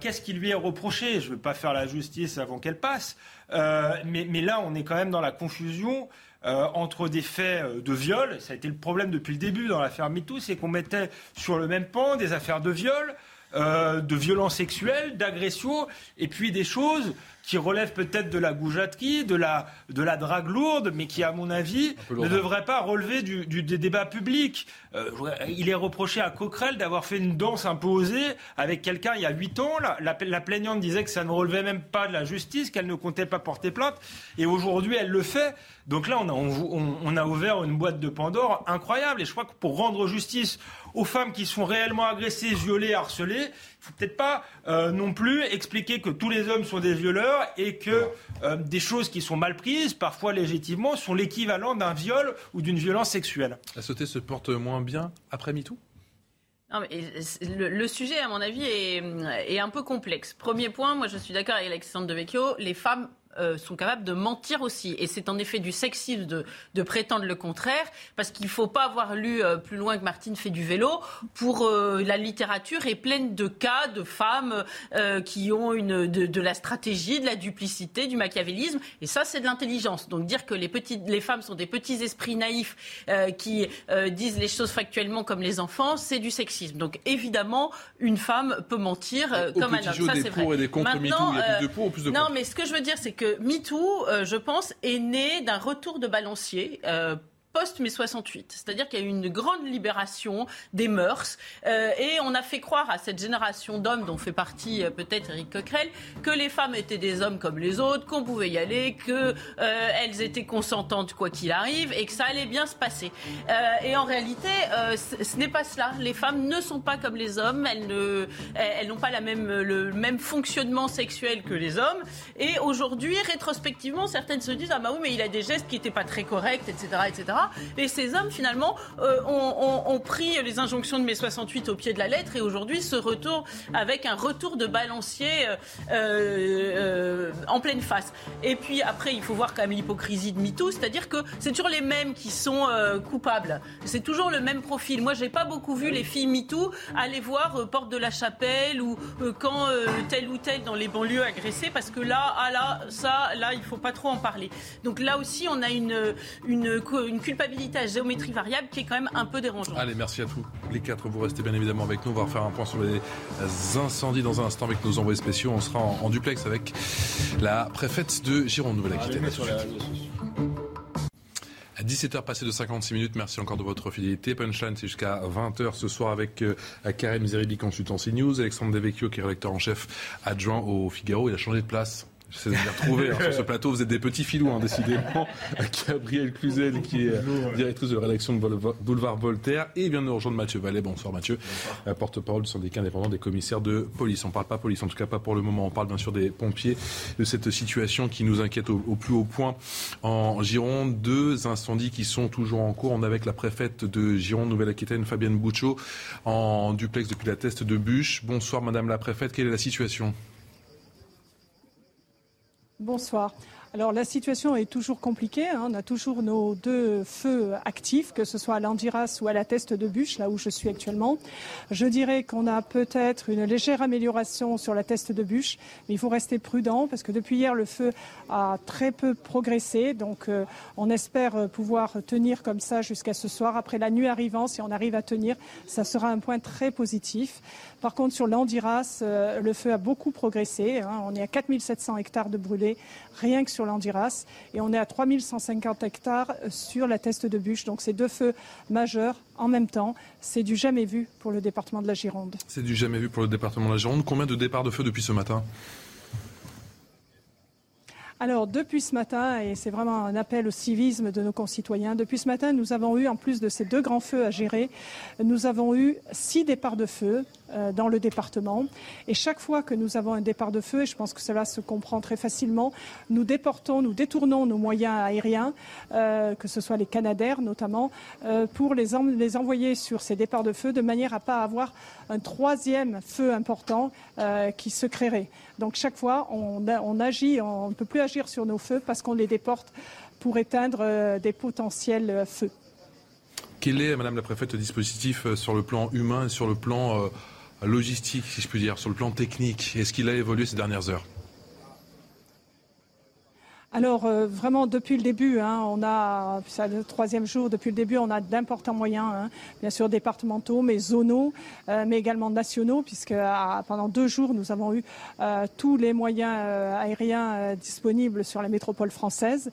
Qu'est-ce qui lui est reproché? Je ne veux pas faire la justice avant qu'elle passe, mais, mais là, on est quand même dans la confusion. Euh, entre des faits euh, de viol, ça a été le problème depuis le début dans l'affaire MeToo, c'est qu'on mettait sur le même pan des affaires de viol, euh, de violences sexuelles, d'agressions, et puis des choses qui relève peut-être de la goujaterie, de la, de la drague lourde, mais qui, à mon avis, ne devrait pas relever du, du des débats publics. Euh, il est reproché à Coquerel d'avoir fait une danse un peu osée avec quelqu'un il y a 8 ans. La, la, la, plaignante disait que ça ne relevait même pas de la justice, qu'elle ne comptait pas porter plainte. Et aujourd'hui, elle le fait. Donc là, on a, on, on a ouvert une boîte de Pandore incroyable. Et je crois que pour rendre justice aux femmes qui sont réellement agressées, violées, harcelées, faut peut-être pas euh, non plus expliquer que tous les hommes sont des violeurs et que euh, des choses qui sont mal prises, parfois légitimement, sont l'équivalent d'un viol ou d'une violence sexuelle. La société se porte moins bien après MeToo? Non, mais le, le, sujet, à mon avis, est, est, un peu complexe. Premier point, moi je suis d'accord avec Alexandre de Vecchio, les femmes euh, sont capables de mentir aussi. Et c'est en effet du sexisme de, de prétendre le contraire, parce qu'il ne faut pas avoir lu euh, plus loin que Martine fait du vélo. Pour euh, la littérature est pleine de cas de femmes qui ont une, de, de, la stratégie, de la duplicité, du machiavélisme. Et ça, c'est de l'intelligence. Donc dire que les, petites, les femmes sont des petits esprits naïfs qui disent les choses factuellement comme les enfants, c'est du sexisme. Donc évidemment, une femme peut mentir comme un homme. Ça, c'est vrai. Maintenant, il y a plus de pour ou plus de non, mais ce que je veux dire, c'est que que MeToo, euh, je pense, est né d'un retour de balancier. Post-mai 68. C'est-à-dire qu'il y a eu une grande libération des mœurs euh, et on a fait croire à cette génération d'hommes dont fait partie euh, peut-être Eric Coquerel que les femmes étaient des hommes comme les autres, qu'on pouvait y aller, qu'elles euh, étaient consentantes quoi qu'il arrive et que ça allait bien se passer. Et en réalité, ce n'est pas cela. Les femmes ne sont pas comme les hommes, elles n'ont pas le même fonctionnement sexuel que les hommes. Et aujourd'hui, rétrospectivement, certaines se disent ah bah oui mais il a des gestes qui n'étaient pas très corrects, etc., etc. Et ces hommes, finalement, euh, ont, pris les injonctions de mai 68 au pied de la lettre et aujourd'hui se retournent avec un retour de balancier euh, euh, en pleine face. Et puis après, il faut voir quand même l'hypocrisie de MeToo, c'est-à-dire que c'est toujours les mêmes qui sont coupables. C'est toujours le même profil. Moi, j'ai pas beaucoup vu les filles MeToo aller voir Porte de la Chapelle ou quand tel ou tel dans les banlieues agressées, parce que là, ah là, ça, là, il faut pas trop en parler. Donc là aussi, on a une, une, une culpabilité à géométrie variable qui est quand même un peu dérangeante. Allez, merci à tous. Les quatre, vous restez bien évidemment avec nous. On va refaire un point sur les incendies dans un instant avec nos envoyés spéciaux. On sera en, duplex avec la préfète de Gironde, Nouvelle-Aquitaine. À 17h passé de 56 minutes, merci encore de votre fidélité. Punchline, c'est jusqu'à 20h ce soir avec euh, Karim Zeribi, consultant CNews, Alexandre Devecchio, qui est rédacteur en chef adjoint au Figaro. Il a changé de place. J'essaie de les retrouver hein, sur ce plateau. Vous êtes des petits filous, hein, décidément. Gabriel Cluzel, qui est directrice de la rédaction de Boulevard Voltaire. Et vient de nous rejoindre Mathieu Vallet. Bonsoir Mathieu. Porte-parole du syndicat indépendant des commissaires de police. On ne parle pas police, en tout cas pas pour le moment. On parle bien sûr des pompiers, de cette situation qui nous inquiète au, plus haut point en Gironde. Deux incendies qui sont toujours en cours. On est avec la préfète de Gironde, Nouvelle-Aquitaine, Fabienne Bouchot, en duplex depuis la teste de bûche. Bonsoir Madame la préfète. Quelle est la situation? Bonsoir. Alors la situation est toujours compliquée. Hein. On a toujours nos deux feux actifs, que ce soit à l'Andiras ou à la Teste de Bûche, là où je suis actuellement. Je dirais qu'on a peut-être une légère amélioration sur la Teste de Bûche, mais il faut rester prudent parce que depuis hier, le feu a très peu progressé. Donc euh, on espère pouvoir tenir comme ça jusqu'à ce soir. Après la nuit arrivant, si on arrive à tenir, ça sera un point très positif. Par contre, sur l'Andiras, euh, le feu a beaucoup progressé. Hein. On est à 4700 hectares de brûlés, rien que sur l'Andiras. Et on est à 3150 hectares euh, sur la Teste de Bûche. Donc, c'est deux feux majeurs en même temps. C'est du jamais vu pour le département de la Gironde. C'est du jamais vu pour le département de la Gironde. Combien de départs de feu depuis ce matin? Alors, depuis ce matin, et c'est vraiment un appel au civisme de nos concitoyens, depuis ce matin, nous avons eu, en plus de ces deux grands feux à gérer, nous avons eu six départs de feu, dans le département. Et chaque fois que nous avons un départ de feu, et je pense que cela se comprend très facilement, nous déportons, nous détournons nos moyens aériens, euh, que ce soit les Canadaires notamment, euh, pour les, envoyer sur ces départs de feu de manière à pas avoir un troisième feu important qui se créerait. Donc chaque fois, on, on agit, on ne peut plus agir sur nos feux parce qu'on les déporte pour éteindre des potentiels feux. Quel est, Madame la Préfète, le dispositif sur le plan humain et sur le plan logistique, si je puis dire, sur le plan technique Est-ce qu'il a évolué ces dernières heures? Alors euh, vraiment depuis le début, hein, on a, c'est le troisième jour, depuis le début, on a d'importants moyens, hein, bien sûr départementaux, mais zonaux, euh, mais également nationaux, puisque pendant deux jours, nous avons eu euh, tous les moyens aériens disponibles sur la métropole française.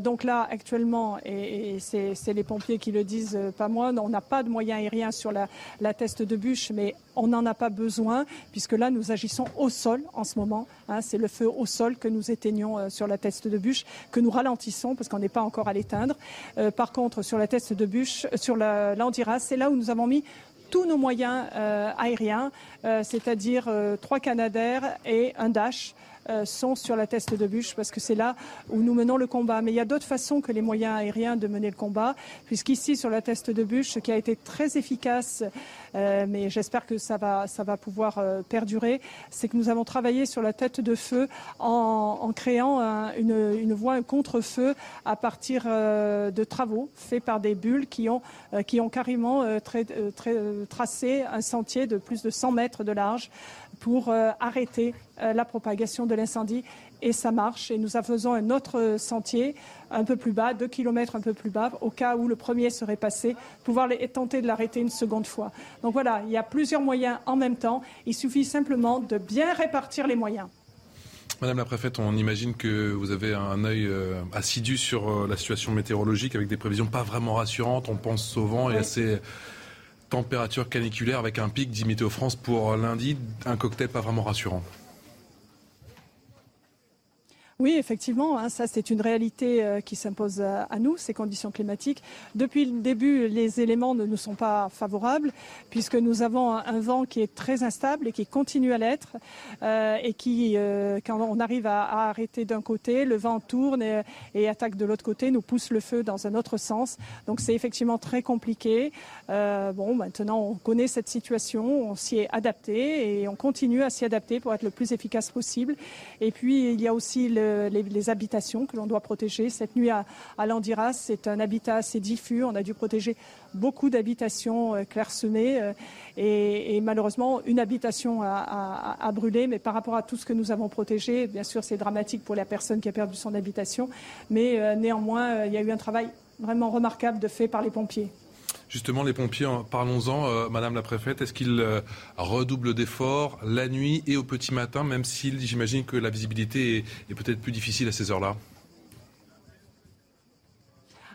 donc là, actuellement, et, c'est, les pompiers qui le disent, pas moi, on n'a pas de moyens aériens sur la, la teste de bûche, mais on n'en a pas besoin, puisque là, nous agissons au sol en ce moment. Hein, c'est le feu au sol que nous éteignons sur la teste de bûche que nous ralentissons parce qu'on n'est pas encore à l'éteindre. Euh, par contre, sur la teste de bûche, sur l'Andiras, c'est là où nous avons mis tous nos moyens euh, aériens, euh, c'est-à-dire trois Canadair et un Dash. Euh, sont sur la teste de bûche parce que c'est là où nous menons le combat. Mais il y a d'autres façons que les moyens aériens de mener le combat, puisqu'ici sur la teste de bûche, ce qui a été très efficace, euh, mais j'espère que ça va, ça va pouvoir euh, perdurer, c'est que nous avons travaillé sur la tête de feu en, créant une, voie, un contre-feu à partir de travaux faits par des bulles qui ont, qui ont carrément tracé un sentier de plus de 100 mètres de large pour euh, arrêter euh, la propagation de l'incendie. Et ça marche. Et nous faisons un autre sentier un peu plus bas, deux kilomètres un peu plus bas, au cas où le premier serait passé, pouvoir tenter de l'arrêter une seconde fois. Donc voilà, il y a plusieurs moyens en même temps. Il suffit simplement de bien répartir les moyens. Madame la préfète, on imagine que vous avez un œil euh, assidu sur la situation météorologique avec des prévisions pas vraiment rassurantes. On pense souvent et assez température caniculaire avec un pic, dit Météo France, pour lundi, un cocktail pas vraiment rassurant. Oui, effectivement, hein, ça c'est une réalité euh, qui s'impose à, nous, ces conditions climatiques. Depuis le début, les éléments ne nous sont pas favorables puisque nous avons un, vent qui est très instable et qui continue à l'être euh, et qui, euh, quand on arrive à, arrêter d'un côté, le vent tourne et, attaque de l'autre côté, nous pousse le feu dans un autre sens. Donc c'est effectivement très compliqué. bon, maintenant on connaît cette situation, on s'y est adapté et on continue à s'y adapter pour être le plus efficace possible. Et puis il y a aussi le les, habitations que l'on doit protéger. Cette nuit à, Landiras, c'est un habitat assez diffus. On a dû protéger beaucoup d'habitations euh, clairsemées euh, et, malheureusement une habitation a, brûlé. Mais par rapport à tout ce que nous avons protégé, bien sûr, c'est dramatique pour la personne qui a perdu son habitation. Mais euh, néanmoins, il y a eu un travail vraiment remarquable de fait par les pompiers. Justement, les pompiers, parlons-en, euh, Madame la Préfète, est-ce qu'ils euh, redoublent d'efforts la nuit et au petit matin, même si j'imagine que la visibilité est peut-être plus difficile à ces heures-là?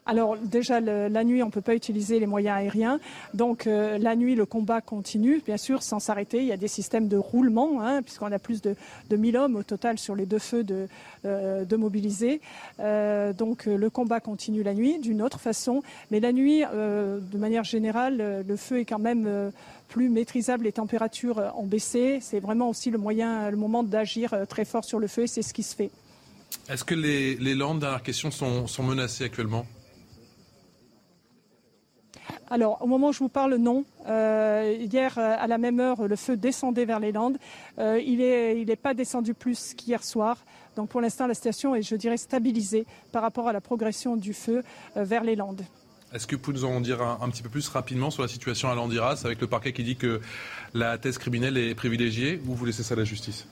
Alors déjà, la nuit, on ne peut pas utiliser les moyens aériens. Donc euh, la nuit, le combat continue, bien sûr, sans s'arrêter. Il y a des systèmes de roulement, hein, puisqu'on a plus de, de 1000 hommes au total sur les deux feux de, euh, mobiliser. Euh, donc le combat continue la nuit d'une autre façon. Mais la nuit, de manière générale, le feu est quand même plus maîtrisable, les températures ont baissé. C'est vraiment aussi le moyen, le moment d'agir très fort sur le feu et c'est ce qui se fait. Est-ce que les, Landes, dernière question, sont menacées actuellement? Alors, au moment où je vous parle, non. Euh, hier, euh, à la même heure, le feu descendait vers les Landes. Euh, il n'est il est pas descendu plus qu'hier soir. Donc, pour l'instant, la situation est, je dirais, stabilisée par rapport à la progression du feu vers les Landes. Est-ce que vous pouvez nous en dire un, petit peu plus rapidement sur la situation à Landiras, avec le parquet qui dit que la thèse criminelle est privilégiée, ou vous laissez ça à la justice?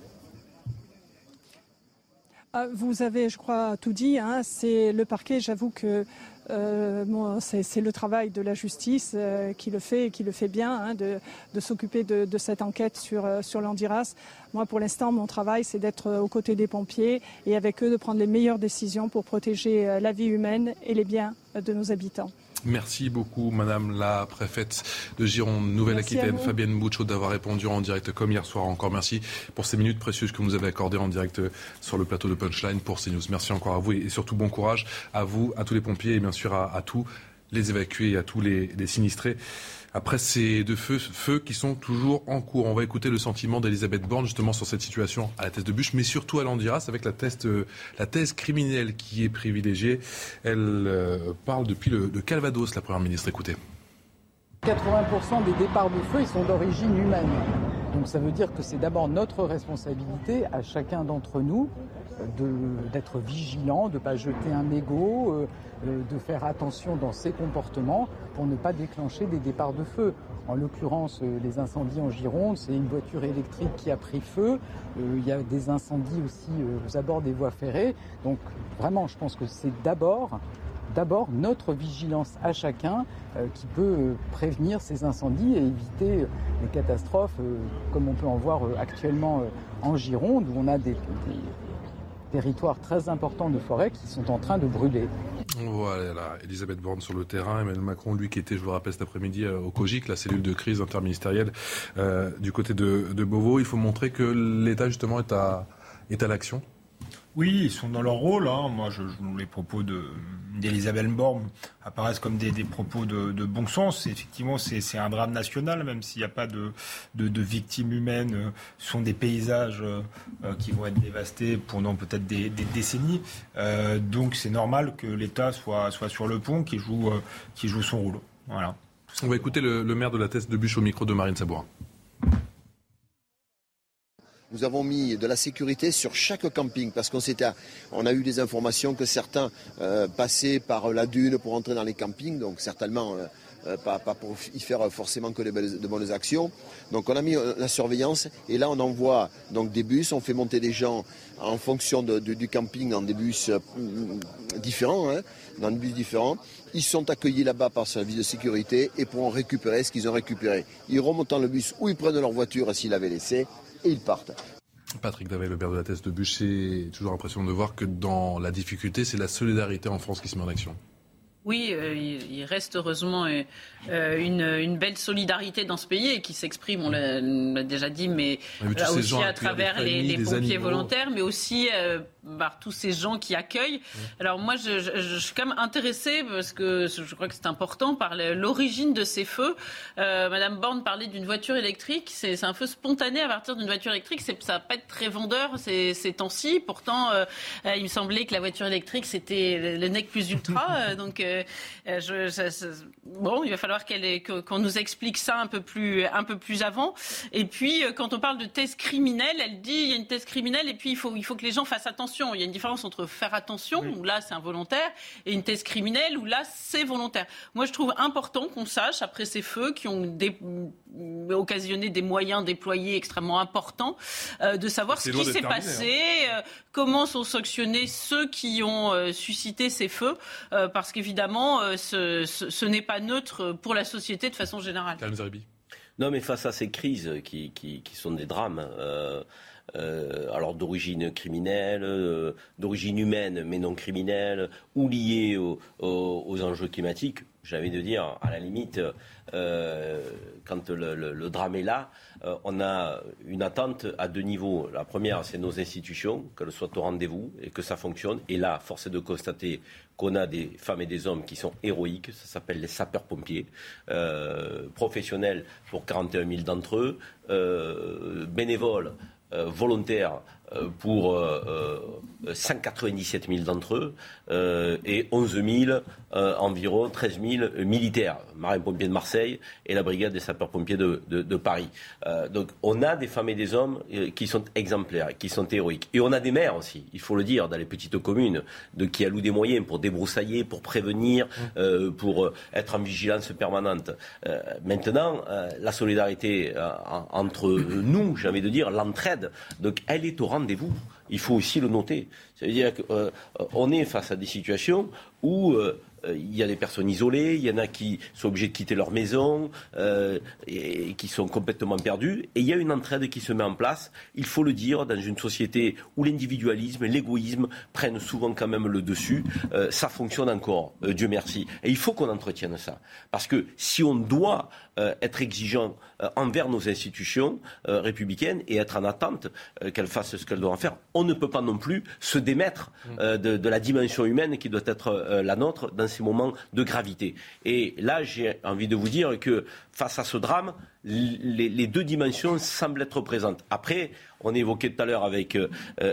Vous avez, je crois, tout dit. Hein. C'est le parquet. J'avoue que euh, c'est le travail de la justice euh, qui le fait et qui le fait bien, hein, de, s'occuper de, cette enquête sur, euh, sur l'Andiras. Moi, pour l'instant, mon travail, c'est d'être aux côtés des pompiers et avec eux de prendre les meilleures décisions pour protéger la vie humaine et les biens de nos habitants. Merci beaucoup, Madame la préfète de Gironde, Nouvelle-Aquitaine, Fabienne Bouchot, d'avoir répondu en direct comme hier soir. Encore merci pour ces minutes précieuses que vous nous avez accordées en direct sur le plateau de Punchline pour CNews. Merci encore à vous et surtout bon courage à vous, à tous les pompiers et bien sûr à, tous les évacués et à tous les sinistrés après ces deux feux, qui sont toujours en cours. On va écouter le sentiment d'Elisabeth Borne justement sur cette situation à la thèse de bûche, mais surtout à l'Andiras avec la, test, euh, la thèse criminelle qui est privilégiée. Elle euh, parle depuis le, de Calvados, la Première ministre. Écoutez. 80% des départs de feu, ils sont d'origine humaine. Donc ça veut dire que c'est d'abord notre responsabilité à chacun d'entre nous d'être vigilant, de ne pas jeter un mégot, euh, euh, de faire attention dans ses comportements pour ne pas déclencher des départs de feu. En l'occurrence, les incendies en Gironde, c'est une voiture électrique qui a pris feu. il y a des incendies aussi aux abords des voies ferrées. Donc vraiment, je pense que c'est d'abord d'abord notre vigilance à chacun euh, qui peut euh, prévenir ces incendies et éviter euh, les catastrophes comme on peut en voir actuellement en Gironde où on a des, territoires très importants de forêt qui sont en train de brûler. Voilà, Elisabeth Borne sur le terrain, Emmanuel Macron, lui qui était, je vous le rappelle, cet après-midi au COGIC, la cellule de crise interministérielle du côté de, Beauvau. Il faut montrer que l'État justement est à l'action oui, ils sont dans leur rôle. Hein. Moi, les propos d'Elisabeth Borne apparaissent comme des, propos de, bon sens. effectivement, c'est un drame national, même s'il n'y a pas de, victimes humaines. Ce sont des paysages euh, qui vont être dévastés pendant peut-être des, décennies. Euh, donc, c'est normal que l'État soit, sur le pont, euh, qui joue son rôle. Voilà. On va écouter le, maire de la Teste de Bûche au micro de Marine Sabourin. Nous avons mis de la sécurité sur chaque camping parce qu'on on a eu des informations que certains euh, passaient par la dune pour entrer dans les campings, donc certainement euh, euh, pas, pour y faire forcément que de bonnes actions. Donc on a mis la surveillance et là on envoie des bus, on fait monter des gens en fonction du camping dans des bus différents, hein, dans des bus différents. Ils sont accueillis là-bas par service de sécurité et pourront récupérer ce qu'ils ont récupéré. Ils remontent dans le bus ou ils prennent leur voiture s'ils l'avaient laissé Patrick Davet, le père de la thèse de Bûche, c'est toujours l'impression de voir que dans la difficulté, c'est la solidarité en France qui se met en action. Oui, euh, il reste heureusement euh, euh, une, belle solidarité dans ce pays et qui s'exprime, on l'a déjà dit, mais aussi à travers les, pompiers volontaires, mais aussi par tous ces gens qui accueillent. Alors moi, je, suis quand même intéressée parce que je crois que c'est important par l'origine de ces feux. Madame Borne parlait d'une voiture électrique. C'est un feu spontané à partir d'une voiture électrique. Ça va pas être très vendeur ces, ces temps-ci. Pourtant, il me semblait que la voiture électrique c'était le nec plus ultra. donc euh, je, bon, il va falloir qu'on nous explique ça un peu plus, un peu plus avant. Et puis, euh, quand on parle de thèse criminelle, elle dit il y a une thèse criminelle et puis il faut, il faut que les gens fassent attention. Il y a une différence entre faire attention, où là c'est involontaire, et une thèse criminelle, où là c'est volontaire. Moi, je trouve important qu'on sache, après ces feux qui ont occasionné des moyens déployés extrêmement importants, euh, de savoir ce qui s'est passé, hein. comment sont sanctionnés ceux qui ont suscité ces feux, parce qu'évidemment, ce, ce n'est pas neutre pour la société de façon générale. Non, mais face à ces crises qui, qui, sont des drames, euh, euh, alors d'origine criminelle, euh, d'origine humaine mais non criminelle, ou liées aux, enjeux climatiques, j'avais de dire, à la limite, quand le, drame est là, on a une attente à deux niveaux. La première, c'est nos institutions, qu'elles soient au rendez-vous et que ça fonctionne. Et là, force est de constater qu'on a des femmes et des hommes qui sont héroïques, ça s'appelle les sapeurs-pompiers, euh, professionnels pour 41 000 d'entre eux, euh, bénévoles, euh, volontaires euh, pour 197 euh, 000 euh, d'entre eux et 11 000, environ 13 000 militaires, marins-pompiers de Marseille et la brigade des sapeurs-pompiers de, Paris. donc on a des femmes et des hommes qui sont exemplaires, qui sont héroïques. Et on a des maires aussi, il faut le dire, dans les petites communes, de qui allouent des moyens pour débroussailler, pour prévenir, mmh. pour être en vigilance permanente. maintenant, la solidarité entre nous, j'ai envie de dire, l'entraide, donc elle est au rendez vous Il faut aussi le noter. C'est-à-dire qu'on est face à des situations où euh, euh, il y a des personnes isolées, il y en a qui sont obligés de quitter leur maison euh, et, qui sont complètement perdus. Et il y a une entraide qui se met en place, il faut le dire, dans une société où l'individualisme, l'égoïsme prennent souvent quand même le dessus. Euh, ça fonctionne encore, Dieu merci. Et il faut qu'on entretienne ça. Parce que si on doit être exigeant envers nos institutions républicaines et être en attente qu'elles fassent ce qu'elles doivent faire, on ne peut pas non plus se démettre de, de, la dimension humaine qui doit être la nôtre dans ces moments de gravité. Et là, j'ai envie de vous dire que face à ce drame, les, deux dimensions semblent être présentes. Après, on évoquait tout à l'heure avec euh,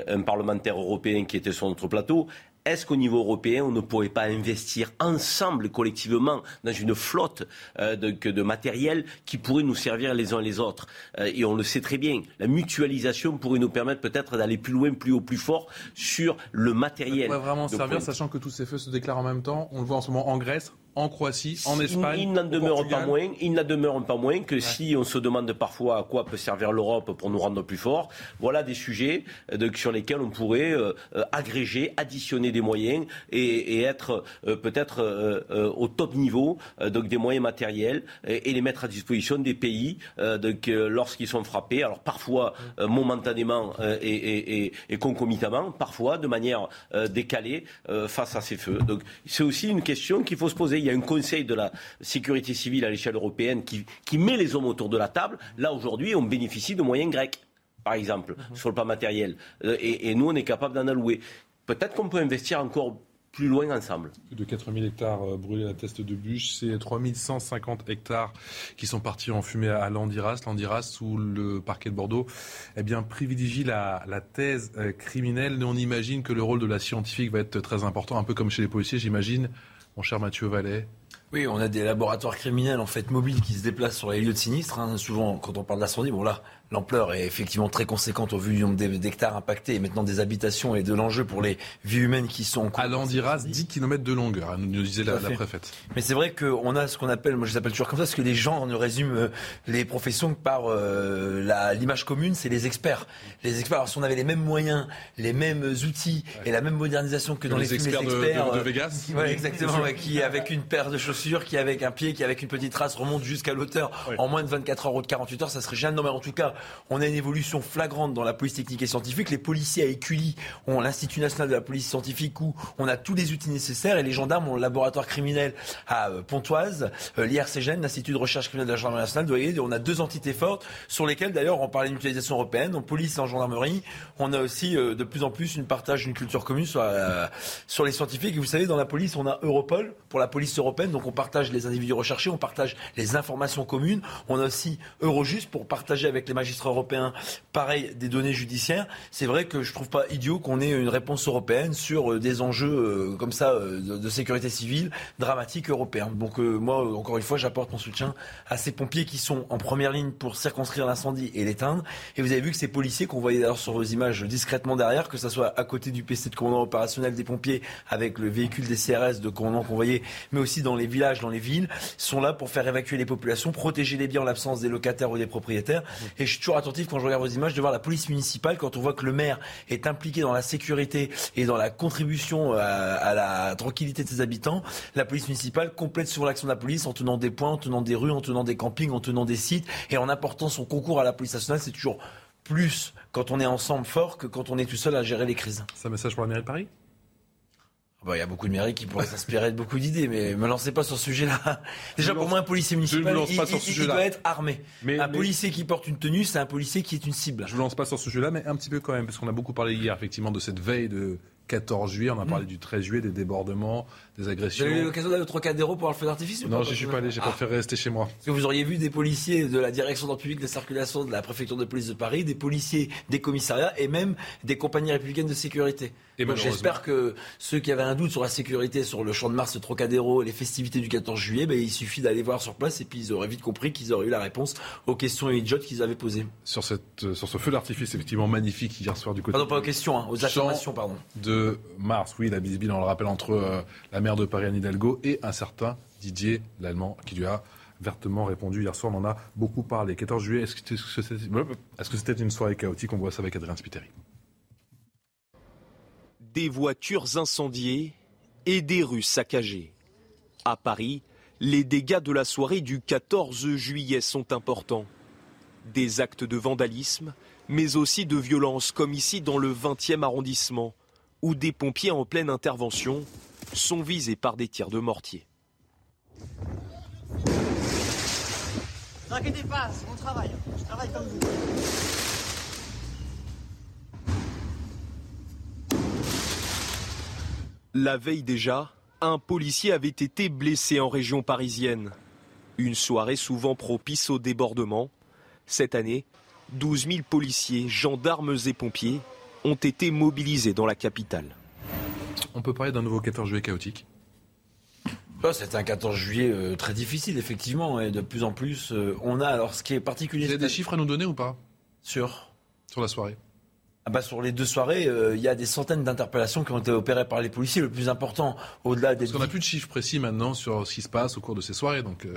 un parlementaire européen qui était sur notre plateau, est-ce qu'au niveau européen, on ne pourrait pas investir ensemble, collectivement, dans une flotte euh, de, matériel qui pourrait nous servir les uns les autres? Euh, Et on le sait très bien, la mutualisation pourrait nous permettre peut-être d'aller plus loin, plus haut, plus fort sur le matériel. Ça pourrait vraiment servir, sachant que tous ces feux se déclarent en même temps. On le voit en ce moment en Grèce, en Croatie, en Espagne. Il, n'en demeure pas moins, il n'en demeure pas moins que si on se demande parfois à quoi peut servir l'Europe pour nous rendre plus forts, voilà des sujets euh, sur lesquels on pourrait euh, euh, agréger, additionner des moyens et, être peut-être au top niveau, donc des moyens matériels et, les mettre à disposition des pays lorsqu'ils sont frappés. Alors parfois momentanément et, et, concomitamment, parfois de manière décalée face à ces feux. Donc c'est aussi une question qu'il faut se poser. Il y a un conseil de la sécurité civile à l'échelle européenne qui, met les hommes autour de la table. Là, aujourd'hui, on bénéficie de moyens grecs, par exemple, mhm. sur le plan matériel. Euh, et, nous, on est capable d'en allouer. Peut-être qu'on peut investir encore plus loin ensemble. Plus de 4000 hectares euh, brûlés à la teste de bûche, c'est 3150 hectares qui sont partis en fumée à Landiras. Landiras, où le parquet de Bordeaux eh bien, privilégie la, la thèse euh, criminelle. Mais on imagine que le rôle de la scientifique va être très important, un peu comme chez les policiers, j'imagine mon cher Mathieu Vallet oui, on a des laboratoires criminels en fait mobiles qui se déplacent sur les lieux de sinistre. Hein. Souvent, quand on parle d'incendie, bon là, l'ampleur est effectivement très conséquente au vu du nombre d'hectares impactés et maintenant des habitations et de l'enjeu pour les vies humaines qui sont en cours. À Landiras, 10 km de longueur, hein, nous disait la, préfète. Mais c'est vrai qu'on a ce qu'on appelle, moi je les appelle toujours comme ça, parce que les gens ne résument euh, les professions que par euh, l'image commune, c'est les experts. Les experts, alors si on avait les mêmes moyens, les mêmes outils et la même modernisation que, dans les, experts, films, les experts de, de, Vegas. Qui, exactement, qui avec une paire de chaussures, qui avec un pied, qui avec une petite trace remonte jusqu'à l'auteur en moins de 24 heures ou de 48 heures, ça serait génial. Non mais en tout cas, on a une évolution flagrante dans la police technique et scientifique. Les policiers à Écully ont l'Institut national de la police scientifique où on a tous les outils nécessaires et les gendarmes ont le laboratoire criminel à euh, Pontoise, euh, l'IRCGN, l'Institut de recherche criminelle de la gendarmerie nationale. Vous voyez, on a deux entités fortes sur lesquelles d'ailleurs on parlait d'une utilisation européenne, en police et en gendarmerie. On a aussi euh, de plus en plus une partage d'une culture commune sur, sur les scientifiques. Et vous savez, dans la police, on a Europol pour la police européenne, donc on partage les individus recherchés, on partage les informations communes. On a aussi Eurojust pour partager avec les magistrats européens pareil des données judiciaires. C'est vrai que je trouve pas idiot qu'on ait une réponse européenne sur euh, des enjeux euh, comme ça euh, de, sécurité civile dramatiques européens. Donc moi, encore une fois, j'apporte mon soutien à ces pompiers qui sont en première ligne pour circonscrire l'incendie et l'éteindre. Et vous avez vu que ces policiers qu'on voyait d'ailleurs sur vos images discrètement derrière, que ce soit à côté du PC de commandant opérationnel des pompiers avec le véhicule des CRS de commandant qu'on voyait, mais aussi dans les villages, dans les villes, sont là pour faire évacuer les populations, protéger les biens en l'absence des locataires ou des propriétaires. Suis toujours attentif quand je regarde vos images, de voir la police municipale, quand on voit que le maire est impliqué dans la sécurité et dans la contribution à, la tranquillité de ses habitants, la police municipale complète sur l'action de la police en tenant des points, en tenant des rues, en tenant des campings, en tenant des sites et en apportant son concours à la police nationale. C'est toujours plus quand on est ensemble fort que quand on est tout seul à gérer les crises. C'est un message pour la mairie de Paris? Ah bah, il y a beaucoup de mairies qui pourraient s'inspirer de beaucoup d'idées, mais me lancez pas sur ce sujet-là. Déjà, pour moi, un policier municipal, il, doit être armé. Mais, un policier qui porte une tenue, c'est un policier qui est une cible. Je ne lance pas sur ce sujet-là, mais un petit peu quand même, parce qu'on a beaucoup parlé hier, effectivement, de cette veille de 14 juillet. On a parlé mm. du 13 juillet, des débordements, des agressions. Vous avez eu l'occasion d'aller au Trocadéro pour le feu d'artifice Non, je suis pas allé, j'ai ah. préféré rester chez moi. Parce que vous auriez vu des policiers de la direction d'ordre public de circulation de la préfecture de police de Paris, des policiers des commissariats et même des compagnies républicaines de sécurité. J'espère que ceux qui avaient un doute sur la sécurité sur le champ de Mars, le Trocadéro, les festivités du 14 juillet, ben, il suffit d'aller voir sur place et puis ils auraient vite compris qu'ils auraient eu la réponse aux questions idiotes qu'ils avaient posées. Sur, cette, sur ce feu d'artifice effectivement magnifique hier soir du côté. Pardon, pas aux questions, hein, aux affirmations, pardon. De Mars, oui, la bisbille, on le rappelle, entre euh, la maire de Paris, Anne Hidalgo, et un certain Didier, l'Allemand, qui lui a vertement répondu hier soir. On en a beaucoup parlé. 14 juillet, est-ce que c'était une soirée chaotique? On voit ça avec Adrien Spiteri. Des voitures incendiées et des rues saccagées. À Paris, les dégâts de la soirée du 14 juillet sont importants. Des actes de vandalisme, mais aussi de violence, comme ici dans le 20e arrondissement, où des pompiers en pleine intervention sont visés par des tirs de mortier. Ne inquiétez pas, c'est mon travail. Je travaille comme vous. La veille déjà, un policier avait été blessé en région parisienne. Une soirée souvent propice au débordement. Cette année, 12 000 policiers, gendarmes et pompiers ont été mobilisés dans la capitale. On peut parler d'un nouveau 14 juillet chaotique bah, c'est un 14 juillet euh, très difficile, effectivement, et de plus en plus, euh, on a. Alors, ce qui est particulier. Vous avez des chiffres à nous donner ou pas? Sur Sur la soirée. Ah ah bah, Sur les deux soirées, euh, il y a des centaines d'interpellations qui ont été opérées par les policiers. Le plus important, au-delà des... Parce qu'on n'a plus de chiffres précis maintenant sur ce qui se passe au cours de ces soirées. Donc, euh,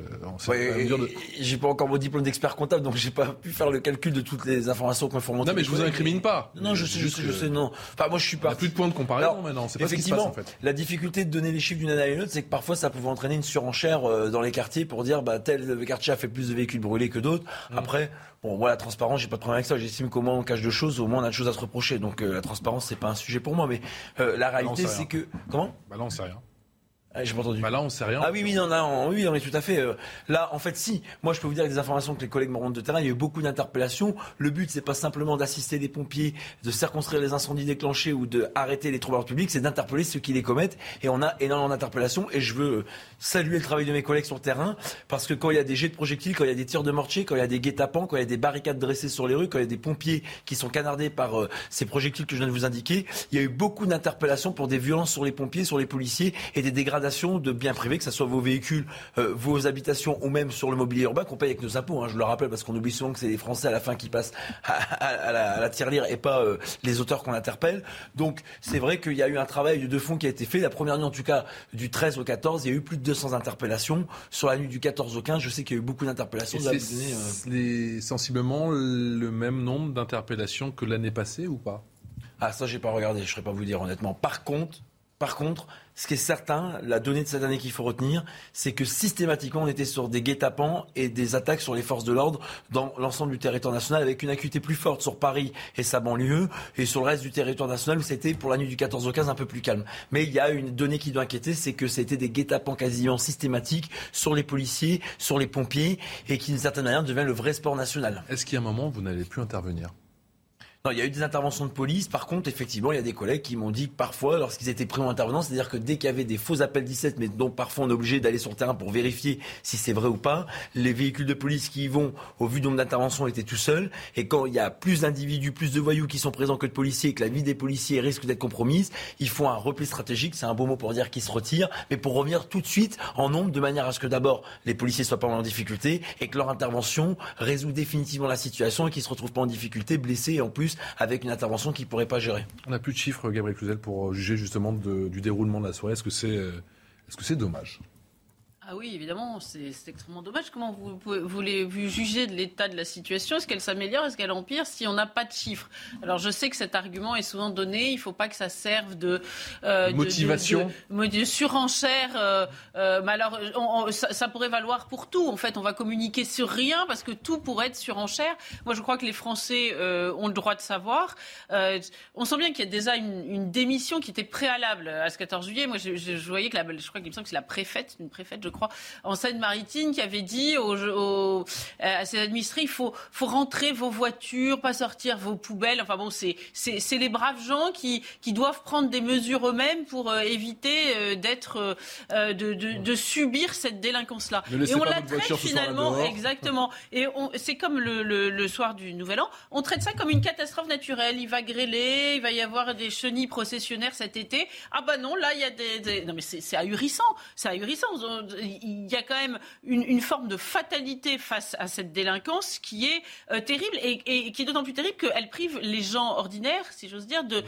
ouais, de... J'ai pas encore mon diplôme d'expert comptable, donc j'ai pas pu faire le calcul de toutes les informations qu'on remonter. Non, mais je vous incrimine pas. Non, je sais, je sais, je sais, non. Enfin, moi, je suis pas. Il n'y a plus de points de comparaison maintenant. C'est pas ce qui se passe, en fait. La difficulté de donner les chiffres d'une année à une autre, c'est que parfois, ça pouvait entraîner une surenchère euh, dans les quartiers pour dire, bah, tel quartier a fait plus de véhicules brûlés que d'autres. Mmh. Après, Bon, moi, la transparence, j'ai pas de problème avec ça. J'estime qu'au moins on cache de choses, au moins on a de choses à se reprocher. Donc euh, la transparence, c'est pas un sujet pour moi. Mais euh, la réalité, c'est que comment? Bah là, on sait rien. Ah, j'ai pas entendu. Bah là, on sait rien. Ah oui, oui, non, non, oui, on est tout à fait. Euh, là, en fait, si. Moi, je peux vous dire avec des informations que les collègues me rendent de terrain, il y a eu beaucoup d'interpellations. Le but, c'est pas simplement d'assister les pompiers, de circonscrire les incendies déclenchés ou de arrêter les troubles publics, c'est d'interpeller ceux qui les commettent. Et on a énormément d'interpellations. Et je veux saluer le travail de mes collègues sur le terrain, parce que quand il y a des jets de projectiles, quand il y a des tirs de mortier, quand il y a des guet-apens, quand il y a des barricades dressées sur les rues, quand il y a des pompiers qui sont canardés par euh, ces projectiles que je viens de vous indiquer, il y a eu beaucoup d'interpellations pour des violences sur les pompiers, sur les policiers et des dégradations de biens que ce soit vos véhicules, euh, vos habitations ou même sur le mobilier urbain qu'on paye avec nos impôts. Hein, je le rappelle parce qu'on oublie souvent que c'est les Français à la fin qui passent à, la, tirelire et pas euh, les auteurs qu'on interpelle. Donc c'est vrai qu'il y a eu un travail de fond qui a été fait. La première nuit en tout cas du 13 au 14, il y a eu plus de 200 interpellations. Sur la nuit du 14 au 15, je sais qu'il y a eu beaucoup d'interpellations. C'est euh, sensiblement le même nombre d'interpellations que l'année passée ou pas? Ah ça j'ai pas regardé, je ne saurais pas vous dire honnêtement. Par contre, par contre, ce qui est certain, la donnée de cette année qu'il faut retenir, c'est que systématiquement, on était sur des guet-apens et des attaques sur les forces de l'ordre dans l'ensemble du territoire national, avec une acuité plus forte sur Paris et sa banlieue, et sur le reste du territoire national, où c'était pour la nuit du 14 au 15 un peu plus calme. Mais il y a une donnée qui doit inquiéter, c'est que c'était des guet-apens quasiment systématiques sur les policiers, sur les pompiers, et qui d'une certaine manière devient le vrai sport national. Est-ce qu'il y a un moment où vous n'allez plus intervenir? Non, il y a eu des interventions de police. Par contre, effectivement, il y a des collègues qui m'ont dit que parfois, lorsqu'ils étaient pris en intervenance, c'est-à-dire que dès qu'il y avait des faux appels 17, mais dont parfois on est obligé d'aller sur le terrain pour vérifier si c'est vrai ou pas, les véhicules de police qui y vont, au vu du nombre d'interventions, étaient tout seuls. Et quand il y a plus d'individus, plus de voyous qui sont présents que de policiers et que la vie des policiers risque d'être compromise, ils font un repli stratégique. C'est un beau mot pour dire qu'ils se retirent, mais pour revenir tout de suite en nombre, de manière à ce que d'abord les policiers soient pas en difficulté et que leur intervention résout définitivement la situation et qu'ils se retrouvent pas en difficulté, blessés et en plus avec une intervention qui ne pourrait pas gérer. On n'a plus de chiffres, Gabriel Cluzel, pour juger justement du déroulement de la soirée. Est-ce que c'est est -ce c'est dommage? Ah oui, évidemment, c'est extrêmement dommage. Comment vous, voulez vous juger de l'état de la situation? Est-ce qu'elle s'améliore? Est-ce qu'elle empire? Si on n'a pas de chiffres Alors je sais que cet argument est souvent donné. Il ne faut pas que ça serve de euh, motivation, de, surenchère. Euh, euh, mais alors ça, pourrait valoir pour tout. En fait, on va communiquer sur rien parce que tout pourrait être surenchère. Moi, je crois que les Français ont le droit de savoir. on sent bien qu'il y a déjà une, démission qui était préalable à ce 14 juillet. Moi, je, je, voyais que la, je crois qu'il me semble que c'est la préfète, une préfète, je crois, en Seine-Maritime, qui avait dit aux, à ses administrés il faut, faut rentrer vos voitures, pas sortir vos poubelles. Enfin bon, c'est les braves gens qui, qui doivent prendre des mesures eux-mêmes pour euh, éviter euh, d'être euh, de, de, de, subir cette délinquance-là. Et on la traite finalement exactement. Et c'est comme le, le, le, soir du Nouvel An, on traite ça comme une catastrophe naturelle. Il va grêler, il va y avoir des chenilles processionnaires cet été. Ah bah non, là il y a des, des... non mais c'est ahurissant, c'est ahurissant il y a quand même une, forme de fatalité face à cette délinquance qui est euh, terrible et, qui est d'autant plus terrible qu'elle prive les gens ordinaires, si j'ose dire, de,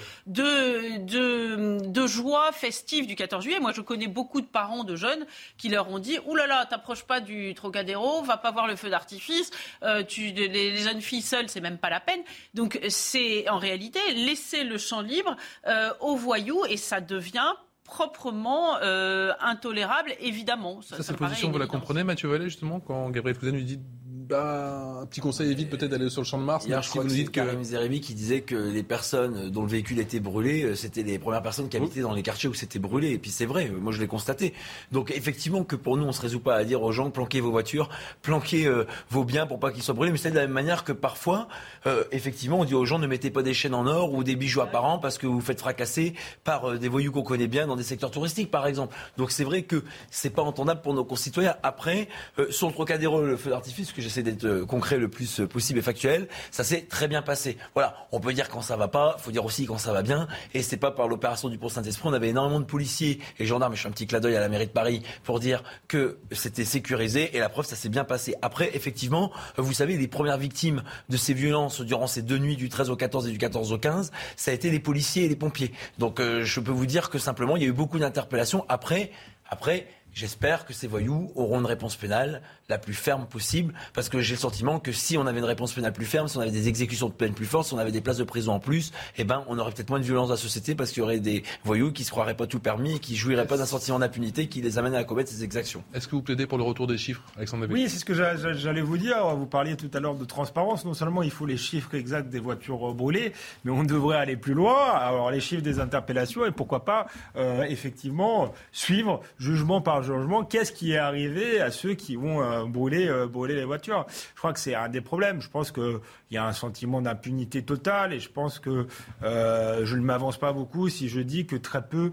joie festive du 14 juillet. Moi, je connais beaucoup de parents de jeunes qui leur ont dit Ouh là là, t'approches pas du Trocadéro, va pas voir le feu d'artifice, euh, les, jeunes filles seules, c'est même pas la peine. Donc, c'est en réalité laisser le champ libre euh, aux voyous et ça devient proprement euh, intolérable, évidemment. Ça, cette position, vous la comprenez, Mathieu Vallée, justement, quand Gabriel Cousin lui dit bah, un petit conseil évite peut-être d'aller sur le champ de Mars. Hier, je crois que Karim Zeribi qui disait que les personnes dont le véhicule était brûlé, euh, c'était les premières personnes qui habitaient dans les quartiers où c'était brûlé. Et puis c'est vrai, moi je l'ai constaté. Donc effectivement que pour nous, on se résout pas à dire aux gens planquez vos voitures, planquez euh, vos biens pour pas qu'ils soient brûlés. Mais c'est de la même manière que parfois, euh, effectivement, on dit aux gens ne mettez pas des chaînes en or ou des bijoux apparents parce que vous faites fracasser par des voyous qu'on connaît bien dans des secteurs touristiques, par exemple. Donc c'est vrai que c'est pas entendable pour nos concitoyens. Après, sur le Trocadéro, le feu d'artifice, que j'ai d'être concret le plus possible et factuel. Ça s'est très bien passé. Voilà, on peut dire quand ça va pas, faut dire aussi quand ça va bien. Et c'est pas par l'opération du Pont Saint-Esprit. On avait énormément de policiers et gendarmes. Je fais un petit clin à la mairie de Paris pour dire que c'était sécurisé. Et la preuve, ça s'est bien passé. Après, effectivement, vous savez, les premières victimes de ces violences durant ces deux nuits du 13 au 14 et du 14 au 15, ça a été les policiers et les pompiers. Donc, euh, je peux vous dire que simplement, il y a eu beaucoup d'interpellations. Après, après, J'espère que ces voyous auront une réponse pénale la plus ferme possible, parce que j'ai le sentiment que si on avait une réponse pénale plus ferme, si on avait des exécutions de peine plus fortes, si on avait des places de prison en plus, eh ben, on aurait peut-être moins de violence dans la société, parce qu'il y aurait des voyous qui se croiraient pas tout permis, qui jouiraient pas d'un sentiment d'impunité, qui les amène à commettre ces exactions. Est-ce que vous plaidez pour le retour des chiffres, Alexandre Oui, c'est ce que j'allais vous dire. Vous parliez tout à l'heure de transparence. Non seulement il faut les chiffres exacts des voitures brûlées, mais on devrait aller plus loin, avoir les chiffres des interpellations et pourquoi pas, euh, effectivement, suivre jugement par jugement, qu'est-ce qui est arrivé à ceux qui vont euh, brûler, euh, brûler les voitures? Je crois que c'est un des problèmes. Je pense qu'il y a un sentiment d'impunité totale et je pense que euh, je ne m'avance pas beaucoup si je dis que très peu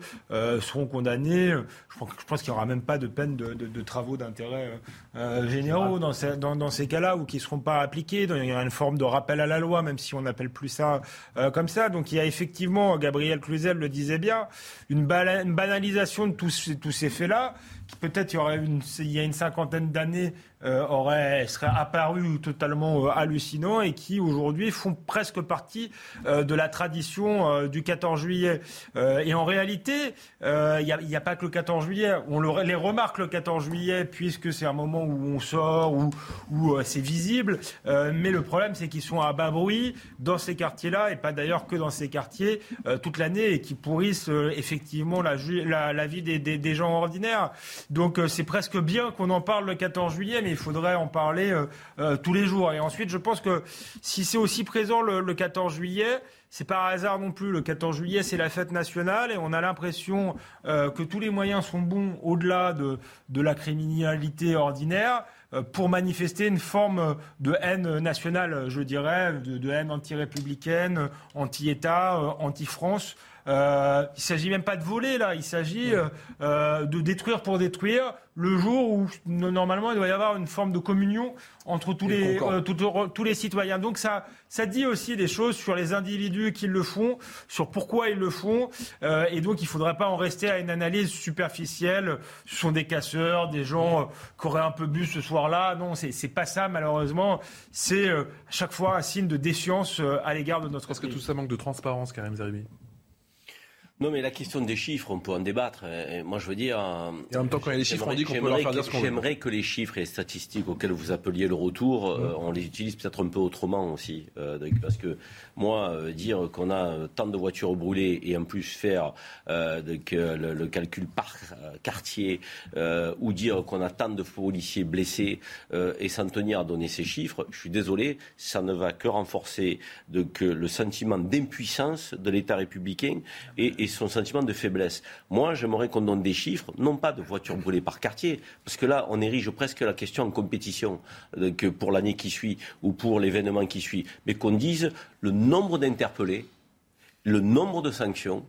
seront condamnés. Je pense, qu'il n'y aura même pas de peine de, travaux d'intérêt généraux dans ces, dans, ces cas-là ou qui ne seront pas appliqués. il y aura une forme de rappel à la loi, même si on n'appelle plus ça comme ça. Donc il y a effectivement, Gabriel Cluzel le disait bien, une, banalisation de tous, tous ces faits-là peut-être il y aurait une, il y a une cinquantaine d'années euh, aurait, serait apparu totalement euh, hallucinant et qui aujourd'hui font presque partie euh, de la tradition du 14 juillet. et en réalité, il n'y a, pas que le 14 juillet. On le, les remarque le 14 juillet puisque c'est un moment où on sort, où, c'est visible. mais le problème, c'est qu'ils sont à bas bruit dans ces quartiers-là et pas d'ailleurs que dans ces quartiers toute l'année et qui pourrissent effectivement la, vie des, gens ordinaires. Donc c'est presque bien qu'on en parle le 14 juillet, il faudrait en parler euh, euh, tous les jours. Et ensuite, je pense que si c'est aussi présent le, 14 juillet, c'est pas hasard non plus. Le 14 juillet, c'est la fête nationale et on a l'impression euh, que tous les moyens sont bons au-delà de, de, la criminalité ordinaire pour manifester une forme de haine nationale, je dirais, de haine anti-républicaine, anti-État, anti-France. Euh, il ne s'agit même pas de voler là, il s'agit euh, euh, de détruire pour détruire le jour où normalement il doit y avoir une forme de communion entre tous les, tous les citoyens. Donc ça, ça dit aussi des choses sur les individus qui le font, sur pourquoi ils le font, et donc il ne faudrait pas en rester à une analyse superficielle. Ce sont des casseurs, des gens qui auraient un peu bu ce soir-là. Non, c'est pas ça malheureusement. C'est à chaque fois un signe de défiance à l'égard de notre. Est-ce que tout ça manque de transparence, Karim Zeribi non, mais la question des chiffres, on peut en débattre. moi, je veux dire. Et en même temps, quand il y a les chiffres, on dit qu'on peut leur faire dire ce qu'on J'aimerais que les chiffres et les statistiques auxquels vous appeliez le retour, euh, on les utilise peut-être un peu autrement aussi. Euh, parce que moi, euh, dire qu'on a tant de voitures brûlées et en plus faire le, le, calcul par quartier ou dire qu'on a tant de policiers blessés et s'en tenir à donner ces chiffres, je suis désolé, ça ne va que renforcer le sentiment d'impuissance de l'État républicain et, et son sentiment de faiblesse. Moi, j'aimerais qu'on donne des chiffres, non pas de voitures brûlées par quartier, parce que là, on érige presque la question en compétition que pour l'année qui suit ou pour l'événement qui suit, mais qu'on dise le nombre d'interpellés, le nombre de sanctions,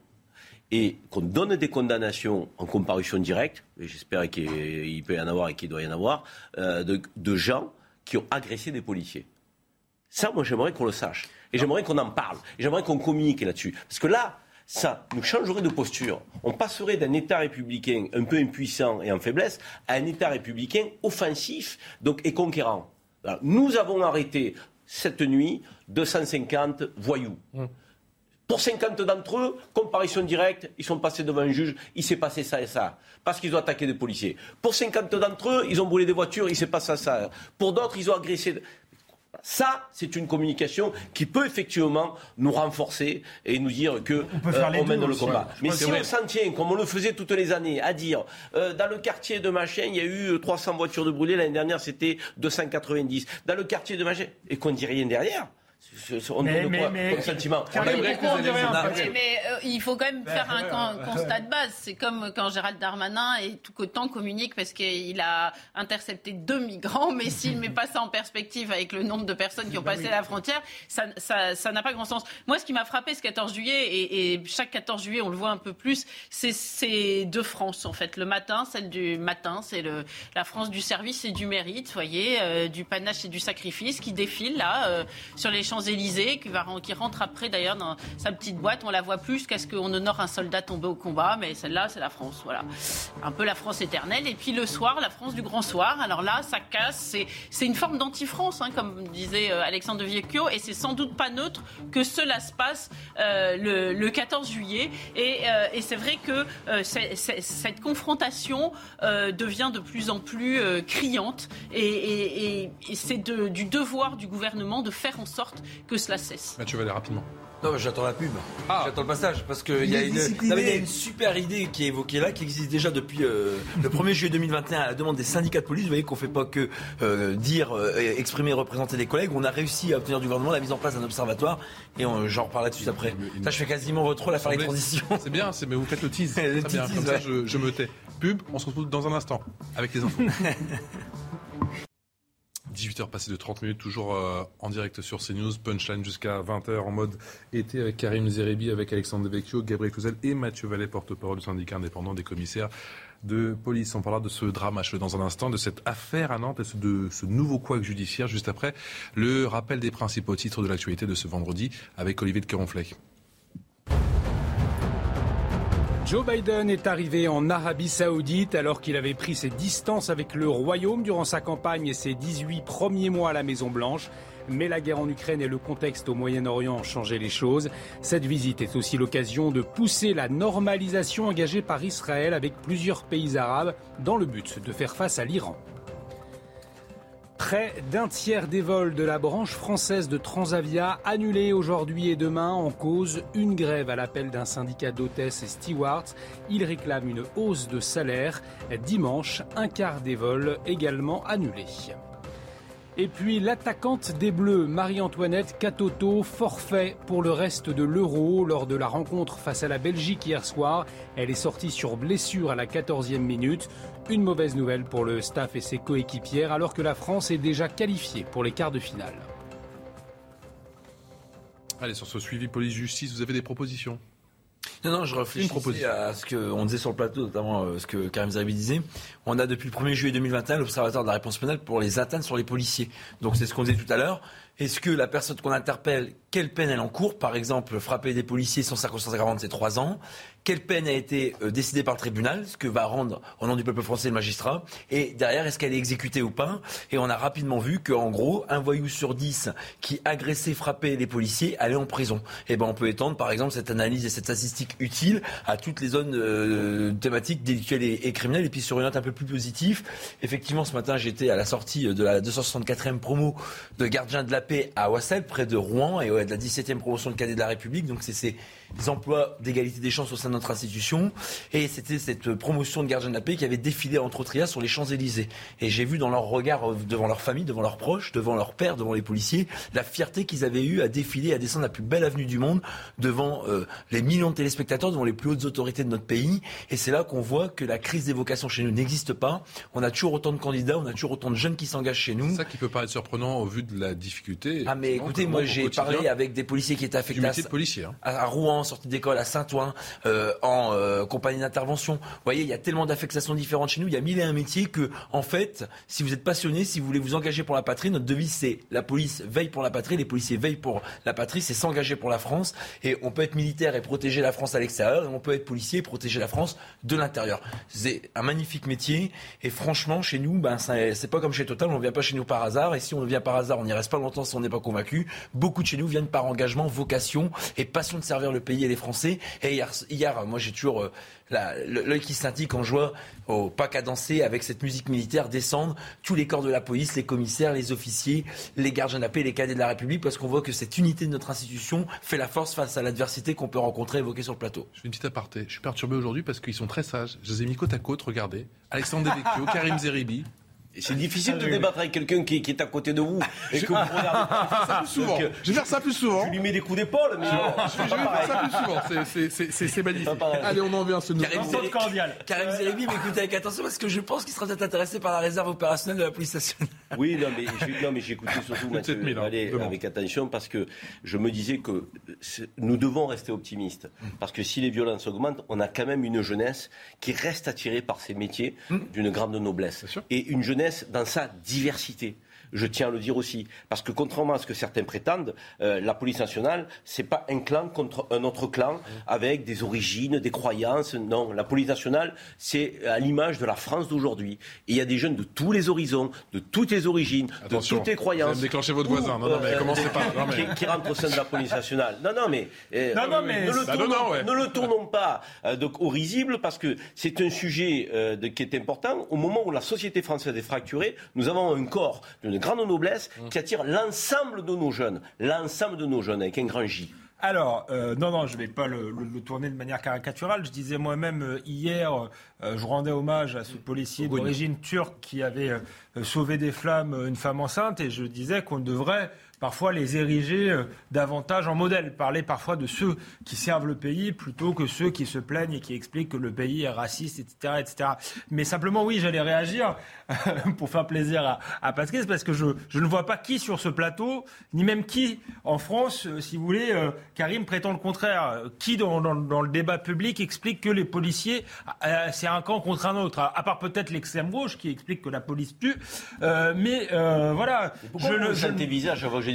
et qu'on donne des condamnations en comparution directe, et j'espère qu'il peut y en avoir et qu'il doit y en avoir, euh, de, gens qui ont agressé des policiers. Ça, moi, j'aimerais qu'on le sache. Et j'aimerais qu'on en parle. Et j'aimerais qu'on communique là-dessus. Parce que là, ça nous changerait de posture. On passerait d'un État républicain un peu impuissant et en faiblesse à un État républicain offensif donc, et conquérant. nous avons arrêté cette nuit 250 voyous. Hum. Pour 50 d'entre eux, comparution directe, ils sont passés devant un juge, il s'est passé ça et ça, parce qu'ils ont attaqué des policiers. Pour 50 d'entre eux, ils ont brûlé des voitures, il s'est passé ça. Pour d'autres, ils ont agressé. Ça, c'est une communication qui peut effectivement nous renforcer et nous dire que on, euh, mène le combat. Mais si on s'en tient, comme on le faisait toutes les années, à dire euh, dans le quartier de Machin, il y a eu 300 voitures de brûlées, l'année dernière c'était 290. Dans le quartier de Machin, et qu'on ne dit rien derrière, On mais, mais, mais, sentiment. On aimerait que mais, euh, il faut quand même faire un constat de base. C'est comme quand Gérald Darmanin et tout autant communique parce qu'il a intercepté deux migrants, mais s'il ne met pas ça en perspective avec le nombre de personnes qui ont passé la frontière, ça n'a ça, pas grand sens. Moi, ce qui m'a frappé ce 14 juillet, et, et, chaque 14 juillet, on le voit un peu plus, c'est ces deux France, en fait. Le matin, celle du matin, c'est la France du service et du mérite, voyez, euh, du panache et du sacrifice qui défile là, euh, sur les champs élysées qui, rentre après d'ailleurs dans sa petite boîte. On la voit plus qu'à ce qu'on honore un soldat tombé au combat, mais celle-là, c'est la France. Voilà. Un peu la France éternelle. Et puis le soir, la France du grand soir. Alors là, ça casse. C'est une forme d'anti-France, hein, comme disait euh, Alexandre de et c'est sans doute pas neutre que cela se passe euh, le, 14 juillet. Et, euh, et c'est vrai que cette confrontation devient de plus en plus criante. Et c'est du devoir du gouvernement de faire en sorte que cela cesse. Mathieu Vallet, rapidement. Non, j'attends la pub. Ah. J'attends le passage. Parce qu'il y, a une, y a une super idée qui est évoquée là, qui existe déjà depuis euh, le 1er juillet 2021 à la demande des syndicats de police. Vous voyez qu'on ne fait pas que euh, dire, euh, exprimer, représenter des collègues. On a réussi à obtenir du gouvernement la mise en place d'un observatoire. Et j'en reparle là-dessus après. Ça, je fais quasiment votre rôle à faire les transitions. C'est bien, mais vous faites le tease. le bien. Comme ça, je, je me tais. Pub, on se retrouve dans un instant avec les enfants. 18h passées de 30 minutes, toujours euh, en direct sur CNews. Punchline jusqu'à 20h en mode été avec Karim Zeribi, avec Alexandre Devecchio, Gabriel Cluzel et Mathieu Vallet, porte-parole du syndicat indépendant des commissaires de police. On parlera de ce drame dans un instant, de cette affaire à Nantes et de ce nouveau couac judiciaire juste après le rappel des principaux titres de l'actualité de ce vendredi avec Olivier de Caronfleck. Joe Biden est arrivé en Arabie saoudite alors qu'il avait pris ses distances avec le royaume durant sa campagne et ses 18 premiers mois à la Maison-Blanche. Mais la guerre en Ukraine et le contexte au Moyen-Orient ont changé les choses. Cette visite est aussi l'occasion de pousser la normalisation engagée par Israël avec plusieurs pays arabes dans le but de faire face à l'Iran. Près d'un tiers des vols de la branche française de Transavia annulés aujourd'hui et demain en cause une grève à l'appel d'un syndicat d'hôtesses et stewards. Ils réclament une hausse de salaire. Dimanche, un quart des vols également annulés. Et puis l'attaquante des Bleus, Marie-Antoinette Catoto, forfait pour le reste de l'Euro lors de la rencontre face à la Belgique hier soir. Elle est sortie sur blessure à la 14e minute. Une mauvaise nouvelle pour le staff et ses coéquipières alors que la France est déjà qualifiée pour les quarts de finale. Allez, sur ce suivi police-justice, vous avez des propositions? Non, non, je réfléchis à ce qu'on disait sur le plateau, notamment euh, ce que Karim Zabi disait. On a depuis le 1er juillet 2021 l'Observatoire de la réponse pénale pour les atteintes sur les policiers. Donc c'est ce qu'on disait tout à l'heure. Est-ce que la personne qu'on interpelle, quelle peine elle encourt Par exemple, frapper des policiers sans circonstance aggravante, c'est trois ans. Quelle peine a été euh, décidée par le tribunal Ce que va rendre au nom du peuple français le magistrat. Et derrière, est-ce qu'elle est exécutée ou pas? Et on a rapidement vu qu'en gros, un voyou sur dix qui agressait, frappait les policiers allait en prison. Et eh ben, on peut étendre, par exemple, cette analyse et cette statistique utile à toutes les zones euh, thématiques délictuelles et, criminelles. Et puis sur une note un peu plus positive, effectivement, ce matin, j'étais à la sortie de la 264e promo de gardien de la paix à Wassel, près de Rouen, de la 17e promotion de cadet de la République. Donc c'est ces emplois d'égalité des chances au sein notre institution. Et c'était cette promotion de gardien de la paix qui avait défilé entre autres sur les Champs-Élysées. Et j'ai vu dans leur regard euh, devant leur famille, devant leurs proches, devant leur père, devant les policiers, la fierté qu'ils avaient eue à défiler, à descendre la plus belle avenue du monde devant euh, les millions de téléspectateurs, devant les plus hautes autorités de notre pays. Et c'est là qu'on voit que la crise des vocations chez nous n'existe pas. On a toujours autant de candidats, on a toujours autant de jeunes qui s'engagent chez nous. C'est ça qui peut paraître surprenant au vu de la difficulté. Ah mais écoutez, moi j'ai parlé avec des policiers qui étaient affectés à, hein. à, Rouen, sortie d'école, à Saint-Ouen, euh, en euh, compagnie d'intervention. Vous voyez, il y a tellement d'affectations différentes chez nous. Il y a mille et un métiers que, en fait, si vous êtes passionné, si vous voulez vous engager pour la patrie, notre devise c'est la police veille pour la patrie, les policiers veillent pour la patrie, c'est s'engager pour la France. Et on peut être militaire et protéger la France à l'extérieur, et on peut être policier et protéger la France de l'intérieur. C'est un magnifique métier. Et franchement, chez nous, ben, c'est pas comme chez Total, on ne vient pas chez nous par hasard. Et si on vient par hasard, on n'y reste pas longtemps si on n'est pas convaincu. Beaucoup de chez nous viennent par engagement, vocation et passion de servir le pays et les Français. Et hier, hier moi j'ai toujours euh, l'œil qui scintille quand je vois au pas cadencé avec cette musique militaire descendre tous les corps de la police, les commissaires, les officiers, les gardiens de la paix, les cadets de la République, parce qu'on voit que cette unité de notre institution fait la force face à l'adversité qu'on peut rencontrer évoquer sur le plateau. Je fais une petite aparté. Je suis perturbé aujourd'hui parce qu'ils sont très sages. Je les ai mis côte à côte, regardez. Alexandre Devecchio, Karim Zeribi, C'est difficile de débattre avec quelqu'un qui, est à côté de vous et que vous regardez. ça plus souvent. je vais faire ça plus souvent. Je lui mets des coups d'épaule, mais je, vais faire ça plus souvent. C'est magnifique. Allez, on en vient à ce nouveau. Karim, cordial. Karim Zeribi, mais écoutez avec attention parce que je pense qu'il sera peut-être intéressé par la réserve opérationnelle de la police nationale. Oui, non, mais j'écoutais surtout Mathieu hein, avec attention parce que je me disais que nous devons rester optimistes. Parce que si les violences augmentent, on a quand même une jeunesse qui reste attirée par ces métiers mm. d'une grande noblesse. Et une jeunesse dans sa diversité je tiens à le dire aussi. Parce que contrairement à ce que certains prétendent, euh, la police nationale, c'est pas un clan contre un autre clan avec des origines, des croyances. Non, la police nationale, c'est à l'image de la France d'aujourd'hui. Et il y a des jeunes de tous les horizons, de toutes les origines, de toutes les croyances. Vous déclencher votre voisin. Non, non, mais euh, commencez pas. Qui, rentrent au sein de la police nationale. Non, non, mais, euh, non, non, mais ne, le bah, tournons, ne, le tournons, pas donc, au risible parce que c'est un sujet de, qui est important. Au moment où la société française est fracturée, nous avons un corps d'une grande noblesse mmh. qui attire l'ensemble de nos jeunes, l'ensemble de nos jeunes avec un grand J. Alors, euh, non, non, je ne vais pas le, tourner de manière caricaturale. Je disais moi-même euh, hier, euh, je rendais hommage à ce policier d'origine turque qui avait sauvé des flammes une femme enceinte et je disais qu'on devrait parfois les ériger euh, davantage en modèle, parler parfois de ceux qui servent le pays plutôt que ceux qui se plaignent et qui expliquent que le pays est raciste, etc. etc. Mais simplement, oui, j'allais réagir pour faire plaisir à, à Pascal, parce que je, je, ne vois pas qui sur ce plateau, ni même qui en France, euh, si vous voulez, euh, Karim prétend le contraire. Qui dans, dans, le débat public explique que les policiers, c'est un camp contre un autre, à, part peut-être l'extrême gauche qui explique que la police tue. mais voilà. je ne, je... tes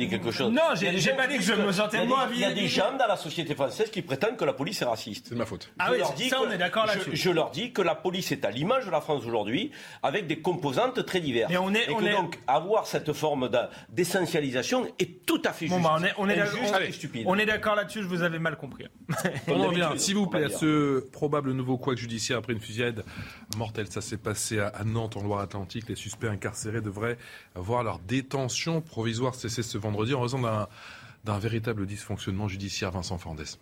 quelque chose. Non, j'ai pas dit que je me sentais moins Il y a des gens dans la société française qui prétendent que la police est raciste. C'est ma faute. Ah oui, ça, on est d'accord là-dessus. Je, leur dis que la police est à l'image de la France aujourd'hui, avec des composantes très diverses. Et, on est, et que donc, avoir cette forme d'essentialisation est tout à fait juste. Bon, bah, on est, on est, stupide. On est d'accord là-dessus, je vous avais mal compris. on en vient, s'il vous plaît, à ce probable nouveau couac judiciaire après une fusillade mortelle. Ça s'est passé à Nantes, en Loire-Atlantique. Les suspects incarcérés devraient voir leur détention provisoire cesser ce vendredi en raison d'un véritable dysfonctionnement judiciaire, Vincent Fandès.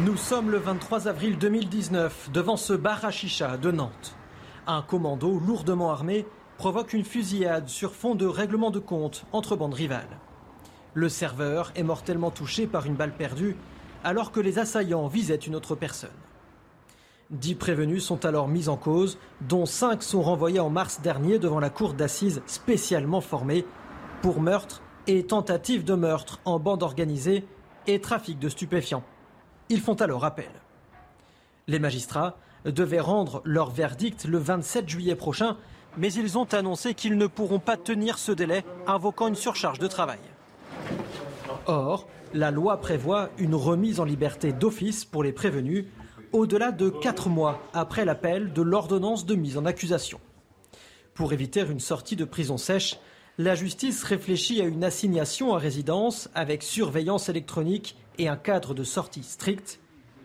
Nous sommes le 23 avril 2019 devant ce bar à chicha de Nantes. Un commando lourdement armé provoque une fusillade sur fond de règlement de compte entre bandes rivales. Le serveur est mortellement touché par une balle perdue alors que les assaillants visaient une autre personne. Dix prévenus sont alors mis en cause, dont cinq sont renvoyés en mars dernier devant la cour d'assises spécialement formée pour meurtre et tentative de meurtre en bande organisée et trafic de stupéfiants. Ils font alors appel. Les magistrats devaient rendre leur verdict le 27 juillet prochain, mais ils ont annoncé qu'ils ne pourront pas tenir ce délai, invoquant une surcharge de travail. Or, la loi prévoit une remise en liberté d'office pour les prévenus au-delà de quatre mois après l'appel de l'ordonnance de mise en accusation. Pour éviter une sortie de prison sèche, la justice réfléchit à une assignation à résidence avec surveillance électronique et un cadre de sortie strict.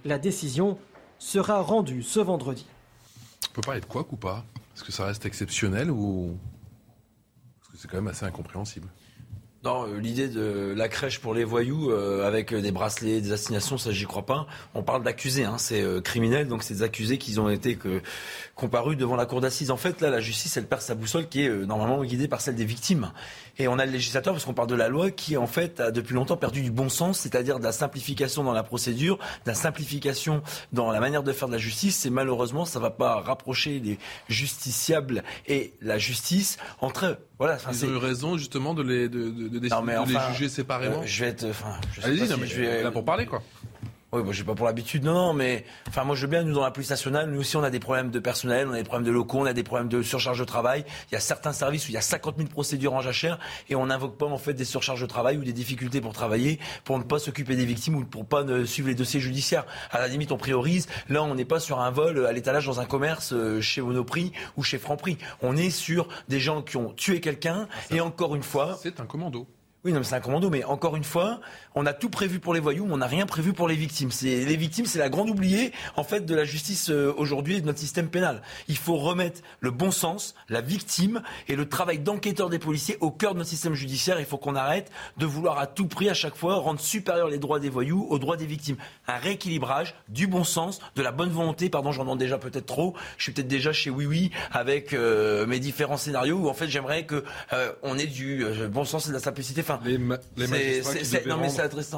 La décision sera rendue ce vendredi. On peut parler de quoi ou pas Est-ce que ça reste exceptionnel ou Parce que c'est quand même assez incompréhensible? Non, euh, l'idée de la crèche pour les voyous euh, avec des bracelets, des assignations, ça j'y crois pas. On parle d'accusés, hein, c'est euh, criminel, donc c'est des accusés qui ont été comparus devant la cour d'assises. En fait, là, la justice, elle perd sa boussole qui est normalement guidée par celle des victimes. Et on a le législateur, parce qu'on parle de la loi, qui en fait a depuis longtemps perdu du bon sens, c'est-à-dire de la simplification dans la procédure, de la simplification dans la manière de faire de la justice. Et malheureusement, ça va pas rapprocher les justiciables et la justice entre eux. Voilà, Ils ont eu raison justement de les, de, de, les juger séparément. Euh, je vais être. Enfin, Allez-y, si je vais... là pour parler quoi. Oui, moi j'ai pas pour l'habitude, non, non, mais enfin moi je veux bien, nous dans la police nationale, nous aussi on a des problèmes de personnel, on a des problèmes de locaux, on a des problèmes de surcharge de travail. Il y a certains services où il y a 50 000 procédures en jachère et on n'invoque pas en fait des surcharges de travail ou des difficultés pour travailler, pour ne pas s'occuper des victimes ou pour pas ne suivre les dossiers judiciaires. À la limite, on priorise. Là, on n'est pas sur un vol à l'étalage dans un commerce euh, chez Monoprix ou chez Franprix. On est sur des gens qui ont tué quelqu'un et encore une fois, c'est un commando. Oui, non, c'est un commando, mais encore une fois, on a tout prévu pour les voyous, mais on n'a rien prévu pour les victimes. C'est, les victimes, c'est la grande oubliée, en fait, de la justice euh, aujourd'hui et de notre système pénal. Il faut remettre le bon sens, la victime et le travail d'enquêteur des policiers au cœur de notre système judiciaire. Il faut qu'on arrête de vouloir à tout prix, à chaque fois, rendre supérieurs les droits des voyous aux droits des victimes. Un rééquilibrage, du bon sens, de la bonne volonté. Pardon, j'en demande déjà peut-être trop. Je suis peut-être déjà chez Oui Oui avec euh, mes différents scénarios où, en fait, j'aimerais que euh, on ait du bon sens et de la simplicité les, magistrats non, mais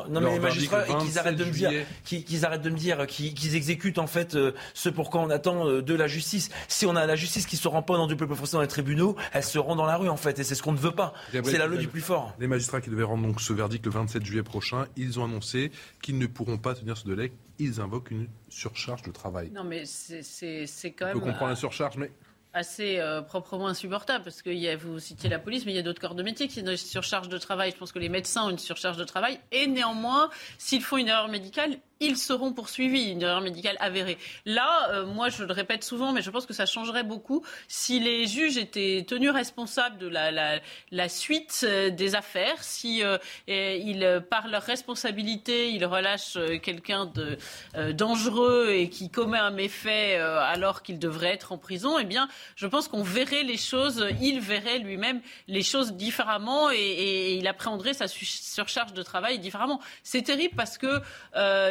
non, mais les magistrats et qu'ils arrêtent de me dire, qu'ils arrêtent de me dire, qu'ils exécutent en fait euh, ce pourquoi on attend euh, de la justice. Si on a la justice qui se rend pas dans du peuple français dans les tribunaux, elle se rend dans la rue en fait, et c'est ce qu'on ne veut pas. C'est la loi du plus fort. Les magistrats qui devaient rendre donc ce verdict le 27 juillet prochain, ils ont annoncé qu'ils ne pourront pas tenir ce délai. Ils invoquent une surcharge de travail. Non, mais c'est quand même. On peut comprendre la surcharge, mais assez euh, proprement insupportable parce que y a, vous citiez la police, mais il y a d'autres corps de métier qui ont une surcharge de travail. Je pense que les médecins ont une surcharge de travail et néanmoins, s'ils font une erreur médicale, ils seront poursuivis, une erreur médicale avérée. Là, euh, moi, je le répète souvent, mais je pense que ça changerait beaucoup si les juges étaient tenus responsables de la, suite euh, des affaires, si euh, ils, par leur responsabilité, ils relâchent quelqu'un de dangereux et qui commet un méfait alors qu'il devrait être en prison. Eh bien, je pense qu'on verrait les choses, il verrait lui-même les choses différemment et, et, il appréhenderait sa surcharge de travail différemment. C'est terrible parce que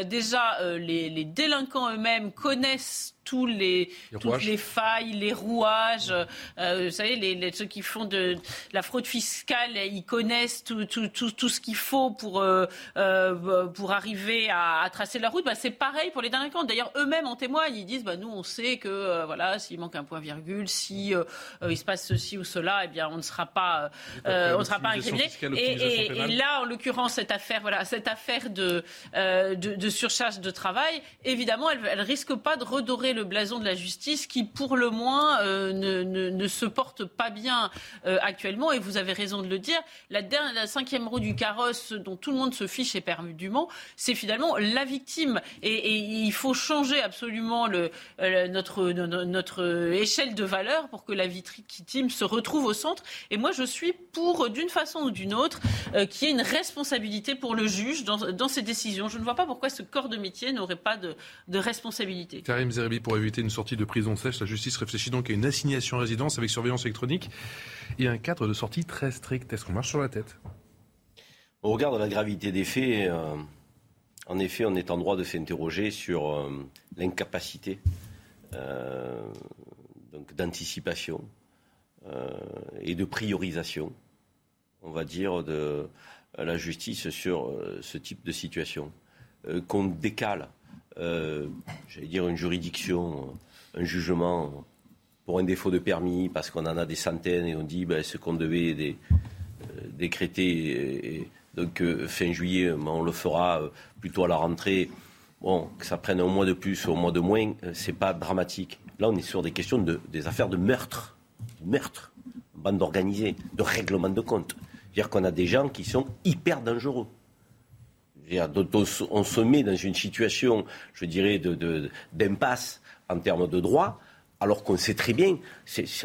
des déjà, euh, les, les délinquants eux-mêmes connaissent tous les, toutes les failles, les rouages. Euh, vous savez, les, ceux qui font de, la fraude fiscale, ils connaissent tout, tout, tout, tout ce qu'il faut pour, euh, euh, pour arriver à, à, tracer leur route. Bah, c'est pareil pour les délinquants. D'ailleurs, eux-mêmes en témoignent. Ils disent, bah, nous, on sait que voilà, s'il manque un point virgule, si il se passe ceci ou cela, eh bien, on ne sera pas, on ne sera pas incriminé. Et, et, et, là, en l'occurrence, cette affaire, voilà, cette affaire de, de, de, surcharge de travail, évidemment, elle, elle risque pas de redorer le blason de la justice qui, pour le moins, euh, ne, se porte pas bien euh, actuellement. Et vous avez raison de le dire. La, cinquième roue du carrosse dont tout le monde se fiche éperdument, c'est finalement la victime. Et, il faut changer absolument le, euh, notre, échelle de valeur pour que la victime se retrouve au centre. Et moi, je suis pour, d'une façon ou d'une autre, qu'il y ait une responsabilité pour le juge dans, ces décisions. Je ne vois pas pourquoi ce corps de métier n'aurait pas de, de responsabilité. Karim Zeribi, pour éviter une sortie de prison sèche, la justice réfléchit donc à une assignation à résidence avec surveillance électronique et un cadre de sortie très strict. Est-ce qu'on marche sur la tête? Au regard de la gravité des faits, euh, en effet, on est en droit de s'interroger sur euh, l'incapacité euh, d'anticipation et de priorisation, on va dire, de la justice sur ce type de situation. qu'on décale euh, j'allais dire, une juridiction, un jugement pour un défaut de permis, parce qu'on en a des centaines et on dit ben, ce qu'on devait euh, décréter donc euh, fin juillet, on le fera plutôt à la rentrée. Bon, que ça prenne un mois de plus ou un mois de moins, c'est pas dramatique. Là, on est sur des questions de des affaires de meurtre, meurtre, bande organisée, de règlement de compte. C'est-à-dire qu'on a des gens qui sont hyper dangereux on se met dans une situation, je dirais, d'impasse en termes de droit, alors qu'on sait très bien,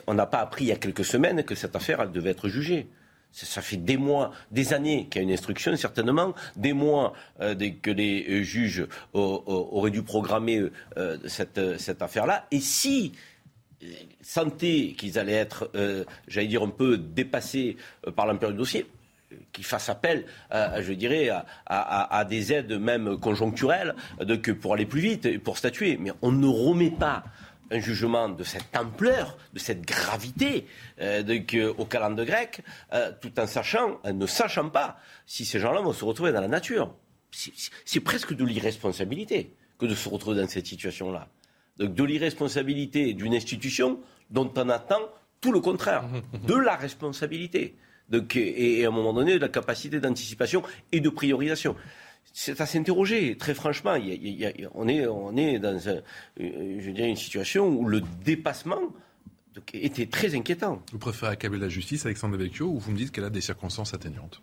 on n'a pas appris il y a quelques semaines que cette affaire, devait être jugée. Ça fait des mois, des années qu'il y a une instruction, certainement, des mois euh, que les euh, juges auraient dû programmer euh, cette, affaire-là. Et si sentaient qu'ils allaient être, j'allais dire, un peu dépassés par l'ampleur du dossier, qui fasse appel, je dirais, à, des aides même conjoncturelles pour aller plus vite et pour statuer. Mais on ne remet pas un jugement de cette ampleur, de cette gravité euh, au calendrier grec, euh, tout en sachant, en ne sachant pas si ces gens-là vont se retrouver dans la nature. C'est presque de l'irresponsabilité que de se retrouver dans cette situation-là. Donc de l'irresponsabilité d'une institution dont on attend tout le contraire, de la responsabilité et, à un moment donné, de la capacité d'anticipation et de priorisation. C'est à s'interroger, très franchement. on, est, on est dans je dirais une situation où le dépassement était très inquiétant. Vous préférez accabler la justice, Alexandre Devecchio, ou vous me dites qu'elle a des circonstances atténuantes?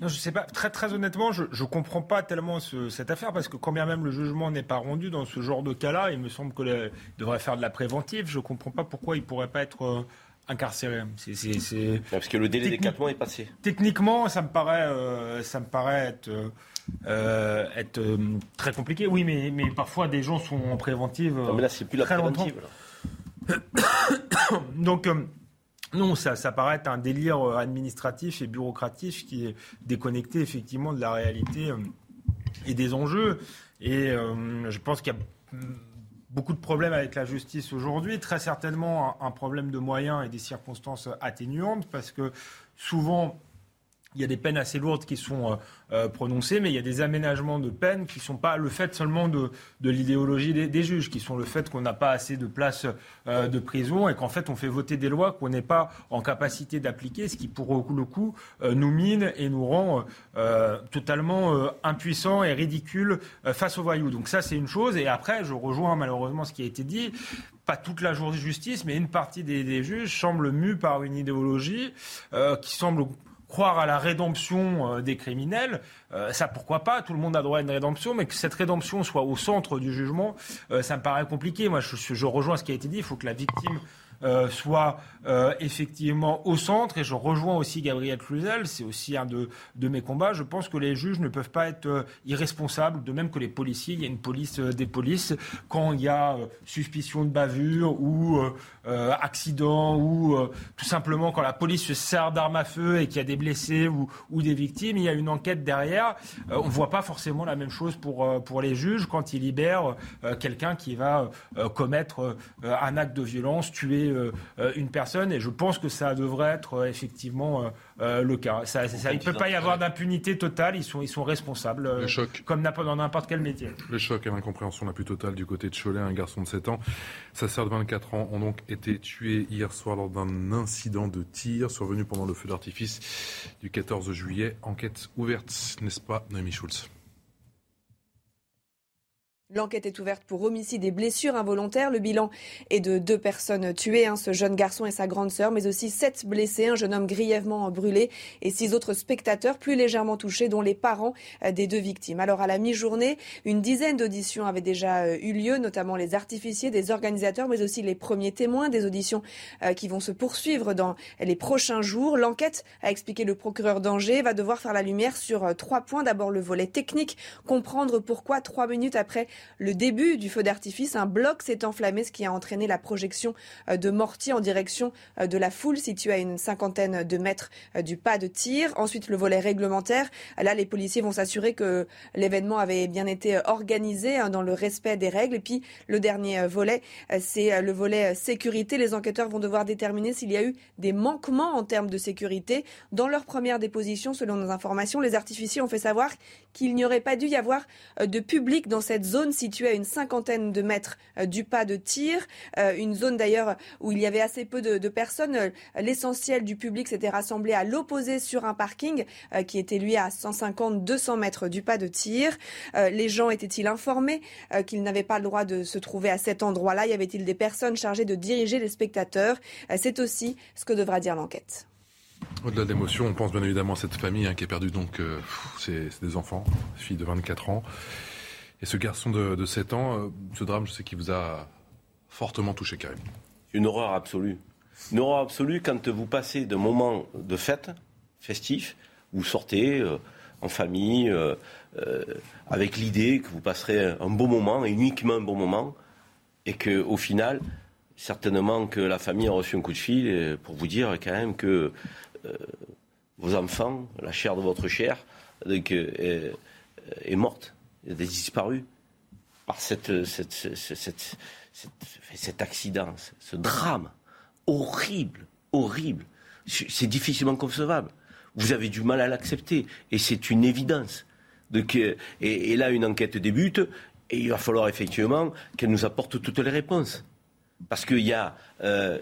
Non, je sais pas. Très, très honnêtement, je ne comprends pas tellement cette affaire parce que quand bien même le jugement n'est pas rendu dans ce genre de cas-là, il me semble qu'il devrait faire de la préventive. Je ne comprends pas pourquoi il ne pourrait pas être euh, incarcérés. Parce que le délai des 4 mois est passé. Techniquement, ça me paraît, ça me paraît être, être très compliqué. Oui, mais, mais parfois des gens sont en préventive. Non, mais là, c'est plus la préventive. Donc. Non, ça, ça paraît être un délire administratif et bureaucratique qui est déconnecté effectivement de la réalité et des enjeux. Et je pense qu'il y a beaucoup de problèmes avec la justice aujourd'hui, très certainement un, problème de moyens et des circonstances atténuantes, parce que souvent, il y a des peines assez lourdes qui sont euh, euh, prononcées, mais il y a des aménagements de peines qui ne sont pas le fait seulement de, l'idéologie des, juges, qui sont le fait qu'on n'a pas assez de places euh, de prison et qu'en fait on fait voter des lois qu'on n'est pas en capacité d'appliquer, ce qui pour le coup nous mine et nous rend totalement impuissants et ridicules face aux voyous. Donc ça c'est une chose. Et après, je rejoins malheureusement ce qui a été dit pas toute la justice, mais une partie des, des juges semble mue par une idéologie qui semble croire à la rédemption euh, des criminels, euh, ça pourquoi pas, tout le monde a droit à une rédemption, mais que cette rédemption soit au centre du jugement, euh, ça me paraît compliqué. Moi, je, je, rejoins ce qui a été dit, il faut que la victime euh, soit euh, effectivement au centre. Et je rejoins aussi Gabriel Cluzel, c'est aussi un de, mes combats. Je pense que les juges ne peuvent pas être euh, irresponsables, de même que les policiers. Il y a une police des polices. Quand il y a suspicion de bavure ou accident ou tout simplement quand la police se sert d'armes à feu et qu'il y a des blessés ou, des victimes, il y a une enquête derrière. on ne voit pas forcément la même chose pour, pour les juges quand ils libèrent quelqu'un qui va commettre un acte de violence, tuer une personne. Et je pense que ça devrait être euh, effectivement le cas. Ça, il ne peut pas y avoir d'impunité totale. Ils sont, ils sont responsables. Le choc. Comme dans n'importe quel métier. Le choc et l'incompréhension la plus totale du côté de Cholet. Un garçon de 7 ans, sa sœur de 24 ans ont donc été tués hier soir lors d'un incident de tir survenu pendant le feu d'artifice du 14 juillet. Enquête ouverte, n'est-ce pas, Noémie Schulz? L'enquête est ouverte pour homicide et blessures involontaires. Le bilan est de deux personnes tuées, hein, ce jeune garçon et sa grande sœur, mais aussi sept blessés, un jeune homme grièvement brûlé et six autres spectateurs plus légèrement touchés, dont les parents euh, des deux victimes. Alors à la mi-journée, une dizaine d'auditions avaient déjà euh, eu lieu, notamment les artificiers, des organisateurs, mais aussi les premiers témoins, des auditions euh, qui vont se poursuivre dans les prochains jours. L'enquête, a expliqué le procureur d'Angers, va devoir faire la lumière sur trois points. D'abord le volet technique, comprendre pourquoi trois minutes après le début du feu d'artifice, un bloc s'est enflammé, ce qui a entraîné la projection euh, de mortiers en direction euh, de la foule située à une cinquantaine de mètres euh, du pas de tir. Ensuite, le volet réglementaire. Là, les policiers vont s'assurer que l'événement avait bien été organisé hein, dans le respect des règles. Et puis, le dernier volet, c'est le volet sécurité. Les enquêteurs vont devoir déterminer s'il y a eu des manquements en termes de sécurité. Dans leur première déposition, selon nos informations, les artificiers ont fait savoir qu'il n'y aurait pas dû y avoir de public dans cette zone située à une cinquantaine de mètres euh, du pas de tir. Euh, une zone d'ailleurs où il y avait assez peu de, personnes. Euh, l'essentiel du public s'était rassemblé à l'opposé sur un parking qui était lui à 150-200 mètres du pas de tir. les gens étaient-ils informés qu'ils n'avaient pas le droit de se trouver à cet endroit-là? Y avait-il des personnes chargées de diriger les spectateurs? C'est aussi ce que devra dire l'enquête. Au-delà de l'émotion, on pense bien évidemment à cette famille hein, qui a perdu donc ses, des enfants, fille de 24 ans. Et ce garçon de, 7 ans, euh, ce drame, je sais qu'il vous a fortement touché, Karim. Une horreur absolue. Une horreur absolue quand vous passez d'un moment de fête, festif, vous sortez euh, en famille, euh, avec l'idée que vous passerez un bon moment, et uniquement un bon moment, et qu'au final, certainement que la famille a reçu un coup de fil pour vous dire quand même que vos enfants, la chair de votre chair, est morte des disparus par cet accident, ce drame horrible, horrible. C'est difficilement concevable. Vous avez du mal à l'accepter et c'est une évidence. et, là, une enquête débute et il va falloir effectivement qu'elle nous apporte toutes les réponses. Parce qu'il y a euh,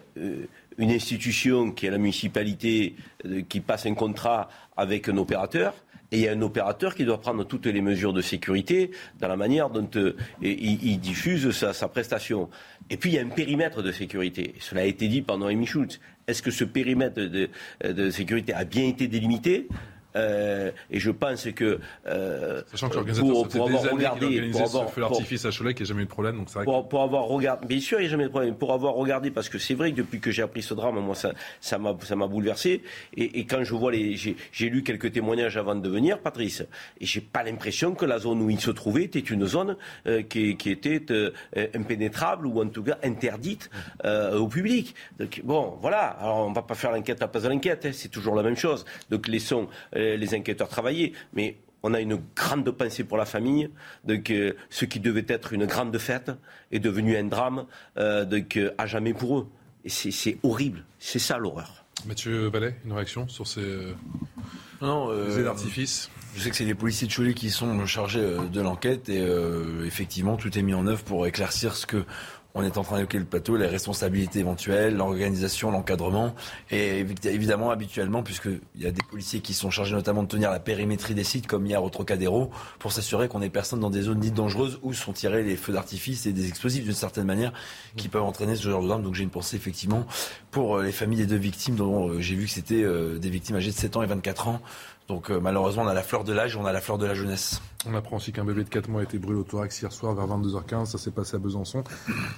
une institution qui est la municipalité euh, qui passe un contrat avec un opérateur et il y a un opérateur qui doit prendre toutes les mesures de sécurité dans la manière dont euh, il, diffuse sa, prestation. Et puis il y a un périmètre de sécurité. Cela a été dit pendant Amy Schultz. Est-ce que ce périmètre de, sécurité a bien été délimité? Euh, et je pense que. Euh, Sachant que l'organisateur, pour, avoir regardé. Pour avoir, feu d'artifice à Cholet, qu'il n'y a jamais eu de problème. Donc c'est pour, pour, avoir regardé. Bien sûr, il n'y a jamais de problème. Pour avoir regardé, parce que c'est vrai que depuis que j'ai appris ce drame, moi, ça, ça m'a, ça m'a bouleversé. Et, et, quand je vois les. J'ai, j'ai lu quelques témoignages avant de venir, Patrice, et j'ai pas l'impression que la zone où il se trouvait était une zone euh, qui, qui, était impénétrable ou en tout cas interdite au public. Donc, bon, voilà. Alors, on va pas faire l'enquête à la place de l'enquête. Hein. C'est toujours la même chose. Donc, laissons les enquêteurs travailler. Mais on a une grande pensée pour la famille. Donc, euh, ce qui devait être une grande fête est devenu un drame euh, donc, à jamais pour eux. Et c'est horrible. C'est ça l'horreur. Mathieu Vallet, une réaction sur ces, non, d'artifice je sais que c'est les policiers de Cholet qui sont chargés de l'enquête et effectivement tout est mis en œuvre pour éclaircir ce que on est en train d'évoquer le plateau, les responsabilités éventuelles, l'organisation, l'encadrement. Et évidemment, habituellement, puisqu'il y a des policiers qui sont chargés notamment de tenir la périmétrie des sites, comme hier au Trocadéro, pour s'assurer qu'on n'ait personne dans des zones dites dangereuses où sont tirés les feux d'artifice et des explosifs d'une certaine manière qui peuvent entraîner ce genre de. Donc j'ai une pensée effectivement pour euh, les familles des deux victimes, dont euh, j'ai vu que c'était euh, des victimes âgées de 7 ans et 24 ans. Donc malheureusement, on a la fleur de l'âge, on a la fleur de la jeunesse. On apprend aussi qu'un bébé de 4 mois a été brûlé au thorax hier soir vers 22h15. Ça s'est passé à Besançon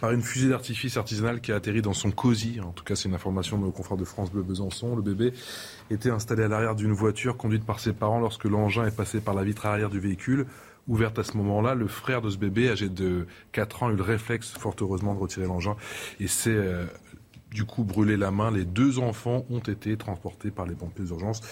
par une fusée d'artifice artisanale qui a atterri dans son cosy. En tout cas, c'est une information de nos confrères de France Bleu Besançon. Le bébé était installé à l'arrière d'une voiture conduite par ses parents lorsque l'engin est passé par la vitre arrière du véhicule. Ouverte à ce moment-là, le frère de ce bébé, âgé de 4 ans, a eu le réflexe, fort heureusement, de retirer l'engin et s'est euh, du coup brûlé la main. Les deux enfants ont été transportés par les pompiers d'urgence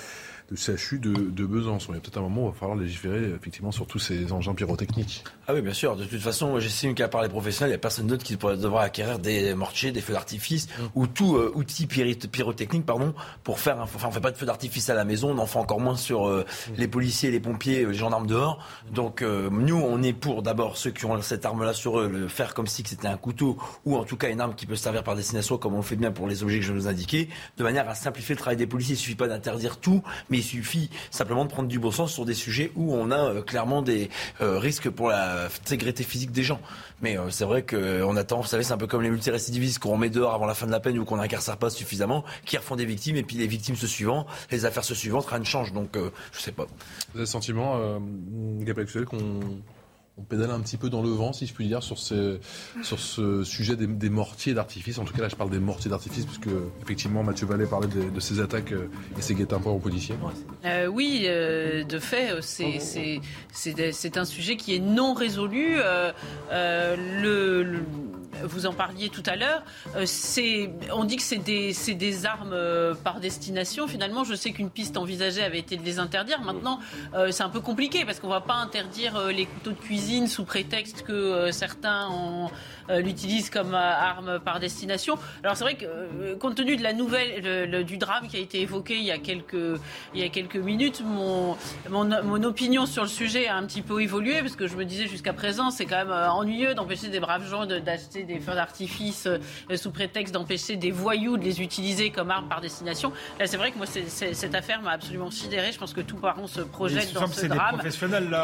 de CHU de, de Besançon. Il y a peut-être un moment où il va falloir légiférer effectivement sur tous ces engins pyrotechniques. Ah oui, bien sûr. De toute façon, j'estime qu'à part les professionnels, il n'y a personne d'autre qui devra acquérir des mortiers, des feux d'artifice mm. ou tout euh, outil pyrotechnique, pardon, pour faire. Un, enfin, on fait pas de feux d'artifice à la maison, on en fait encore moins sur euh, mm. les policiers, les pompiers, les gendarmes dehors. Donc euh, nous, on est pour d'abord ceux qui ont cette arme-là sur eux, le faire comme si c'était un couteau ou en tout cas une arme qui peut servir par destination, comme on le fait bien pour les objets que je vous indiquais, de manière à simplifier le travail des policiers. Il suffit pas d'interdire tout, mais il suffit simplement de prendre du bon sens sur des sujets où on a euh, clairement des euh, risques pour la intégrité physique des gens. Mais euh, c'est vrai qu'on attend, vous savez, c'est un peu comme les multirécidivistes qu'on met dehors avant la fin de la peine ou qu'on n'incarcère pas suffisamment, qui refont des victimes et puis les victimes se suivant, les affaires se suivant, rien ne change. Donc je sais pas. Vous avez le sentiment, Gabriel qu'on on pédale un petit peu dans le vent, si je puis dire, sur ce, sujet des, mortiers d'artifice. En tout cas, là, je parle des mortiers d'artifice, puisque effectivement, Mathieu Vallée parlait de, ces attaques euh, et ces guet-apens aux policiers. Euh, oui, euh, de fait, c'est un sujet qui est non résolu. vous en parliez tout à l'heure. on dit que c'est des, armes par destination. Finalement, je sais qu'une piste envisagée avait été de les interdire. Maintenant, c'est un peu compliqué parce qu'on ne va pas interdire les couteaux de cuisine sous prétexte que euh, certains euh, l'utilisent comme euh, arme par destination. Alors c'est vrai que compte tenu de la nouvelle, du drame qui a été évoqué il y a quelques, il y a quelques minutes, mon, mon, opinion sur le sujet a un petit peu évolué parce que je me disais jusqu'à présent c'est quand même ennuyeux d'empêcher des braves gens d'acheter des feux d'artifice sous prétexte d'empêcher des voyous de les utiliser comme arme par destination. Là c'est vrai que moi cette affaire m'a absolument sidéré. Je pense que tous parents se projettent dans ce drame.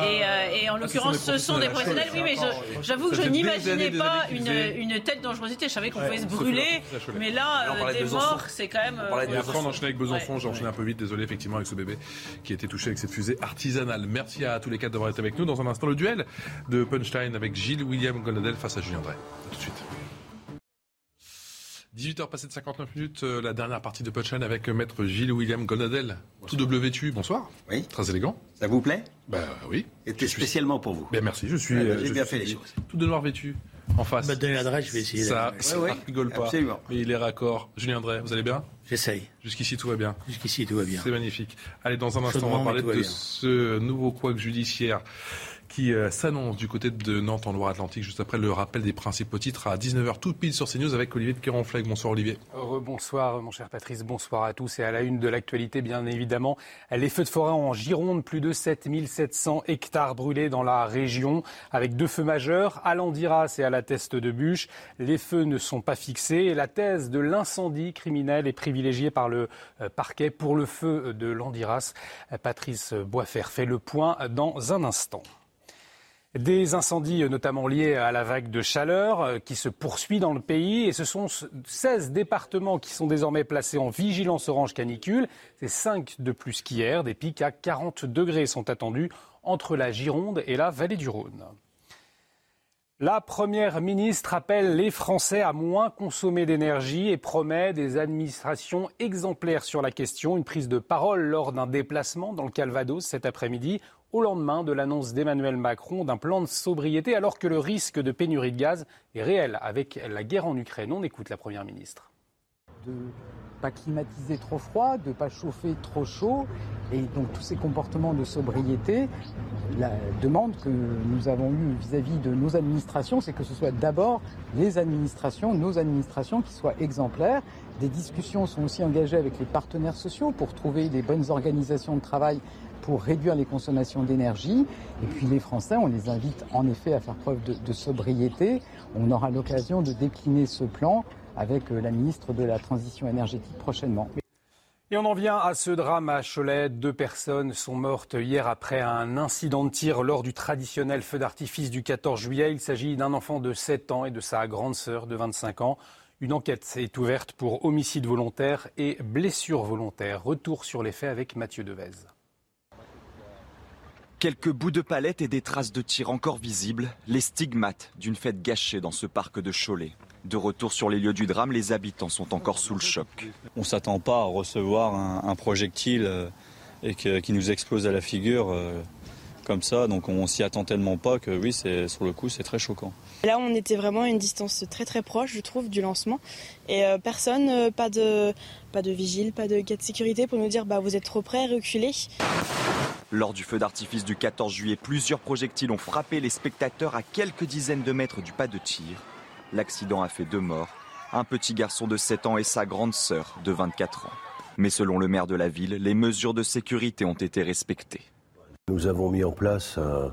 Et, et, en l'occurrence ce sont des professionnels, oui, mais j'avoue que je n'imaginais pas une, une telle dangerosité. Je savais qu'on pouvait se brûler, mais là, euh, des morts, c'est quand même. Et après, on enchaînait avec Besançon. J'ai enchaîné un peu vite, désolé, effectivement, avec ce bébé qui a été touché avec cette fusée artisanale. Merci à tous les quatre d'avoir été avec nous. Dans un instant, le duel de Punchline avec Gilles William Goldadel face à Julien Drey. tout de suite. 18h passé de 59 minutes, euh, la dernière partie de Punchline avec Maître Gilles William Gonadel. Tout double vêtu, bonsoir. Oui. Très élégant. Ça vous plaît? Ben oui. C'était spécialement pour vous. Ben merci, je suis. Ben, j'ai bien fait les choses. Tout de noir vêtu, en face. Donner l'adresse, je vais essayer. Ça, ça ouais, rigole pas. Absolument. Mais il est raccord. Julien Drey, vous allez bien? J'essaye. Jusqu'ici, tout va bien. Jusqu'ici, tout va bien. C'est magnifique. Allez, dans un instant, on va parler de ce nouveau couac judiciaire qui euh, s'annonce du côté de Nantes en Loire-Atlantique, juste après le rappel des principaux titres à 19h tout pile sur CNews avec Olivier de. Bonsoir Olivier. Bonsoir mon cher Patrice, bonsoir à tous et à la une de l'actualité bien évidemment. Les feux de forêt en Gironde, plus de 7700 hectares brûlés dans la région avec deux feux majeurs à Landiras et à la Teste de Bûche. Les feux ne sont pas fixés et la thèse de l'incendie criminel est privilégiée par le euh, parquet pour le feu de Landiras. Patrice Boisfer fait le point dans un instant. Des incendies notamment liés à la vague de chaleur euh, qui se poursuit dans le pays et ce sont 16 départements qui sont désormais placés en vigilance orange canicule. C'est 5 de plus qu'hier. Des pics à 40 degrés sont attendus entre la Gironde et la vallée du Rhône. La Première ministre appelle les Français à moins consommer d'énergie et promet des administrations exemplaires sur la question. Une prise de parole lors d'un déplacement dans le Calvados cet après-midi au lendemain de l'annonce d'Emmanuel Macron d'un plan de sobriété alors que le risque de pénurie de gaz est réel avec la guerre en Ukraine. On écoute la Première ministre. De pas climatiser trop froid, de pas chauffer trop chaud et donc tous ces comportements de sobriété, la demande que nous avons eue vis-à-vis de nos administrations, c'est que ce soit d'abord les administrations, nos administrations qui soient exemplaires. Des discussions sont aussi engagées avec les partenaires sociaux pour trouver des bonnes organisations de travail pour réduire les consommations d'énergie. Et puis les Français, on les invite en effet à faire preuve de, sobriété. On aura l'occasion de décliner ce plan avec euh, la ministre de la Transition énergétique prochainement. Et on en vient à ce drame à Cholet. Deux personnes sont mortes hier après un incident de tir lors du traditionnel feu d'artifice du 14 juillet. Il s'agit d'un enfant de 7 ans et de sa grande sœur de 25 ans. Une enquête est ouverte pour homicide volontaire et blessure volontaire. Retour sur les faits avec Mathieu Devez. Quelques bouts de palette et des traces de tir encore visibles, les stigmates d'une fête gâchée dans ce parc de Cholet. De retour sur les lieux du drame, les habitants sont encore sous le choc. On ne s'attend pas à recevoir un, projectile euh, et qui nous explose à la figure euh, comme ça, donc on s'y attend tellement pas que oui, c'est sur le coup, c'est très choquant. Là, on était vraiment à une distance très très proche, je trouve, du lancement, et euh, personne, pas de pas de vigile, pas de gars de sécurité pour nous dire bah vous êtes trop près, reculez. Lors du feu d'artifice du 14 juillet, plusieurs projectiles ont frappé les spectateurs à quelques dizaines de mètres du pas de tir. L'accident a fait deux morts, un petit garçon de 7 ans et sa grande sœur de 24 ans. Mais selon le maire de la ville, les mesures de sécurité ont été respectées. Nous avons mis en place un,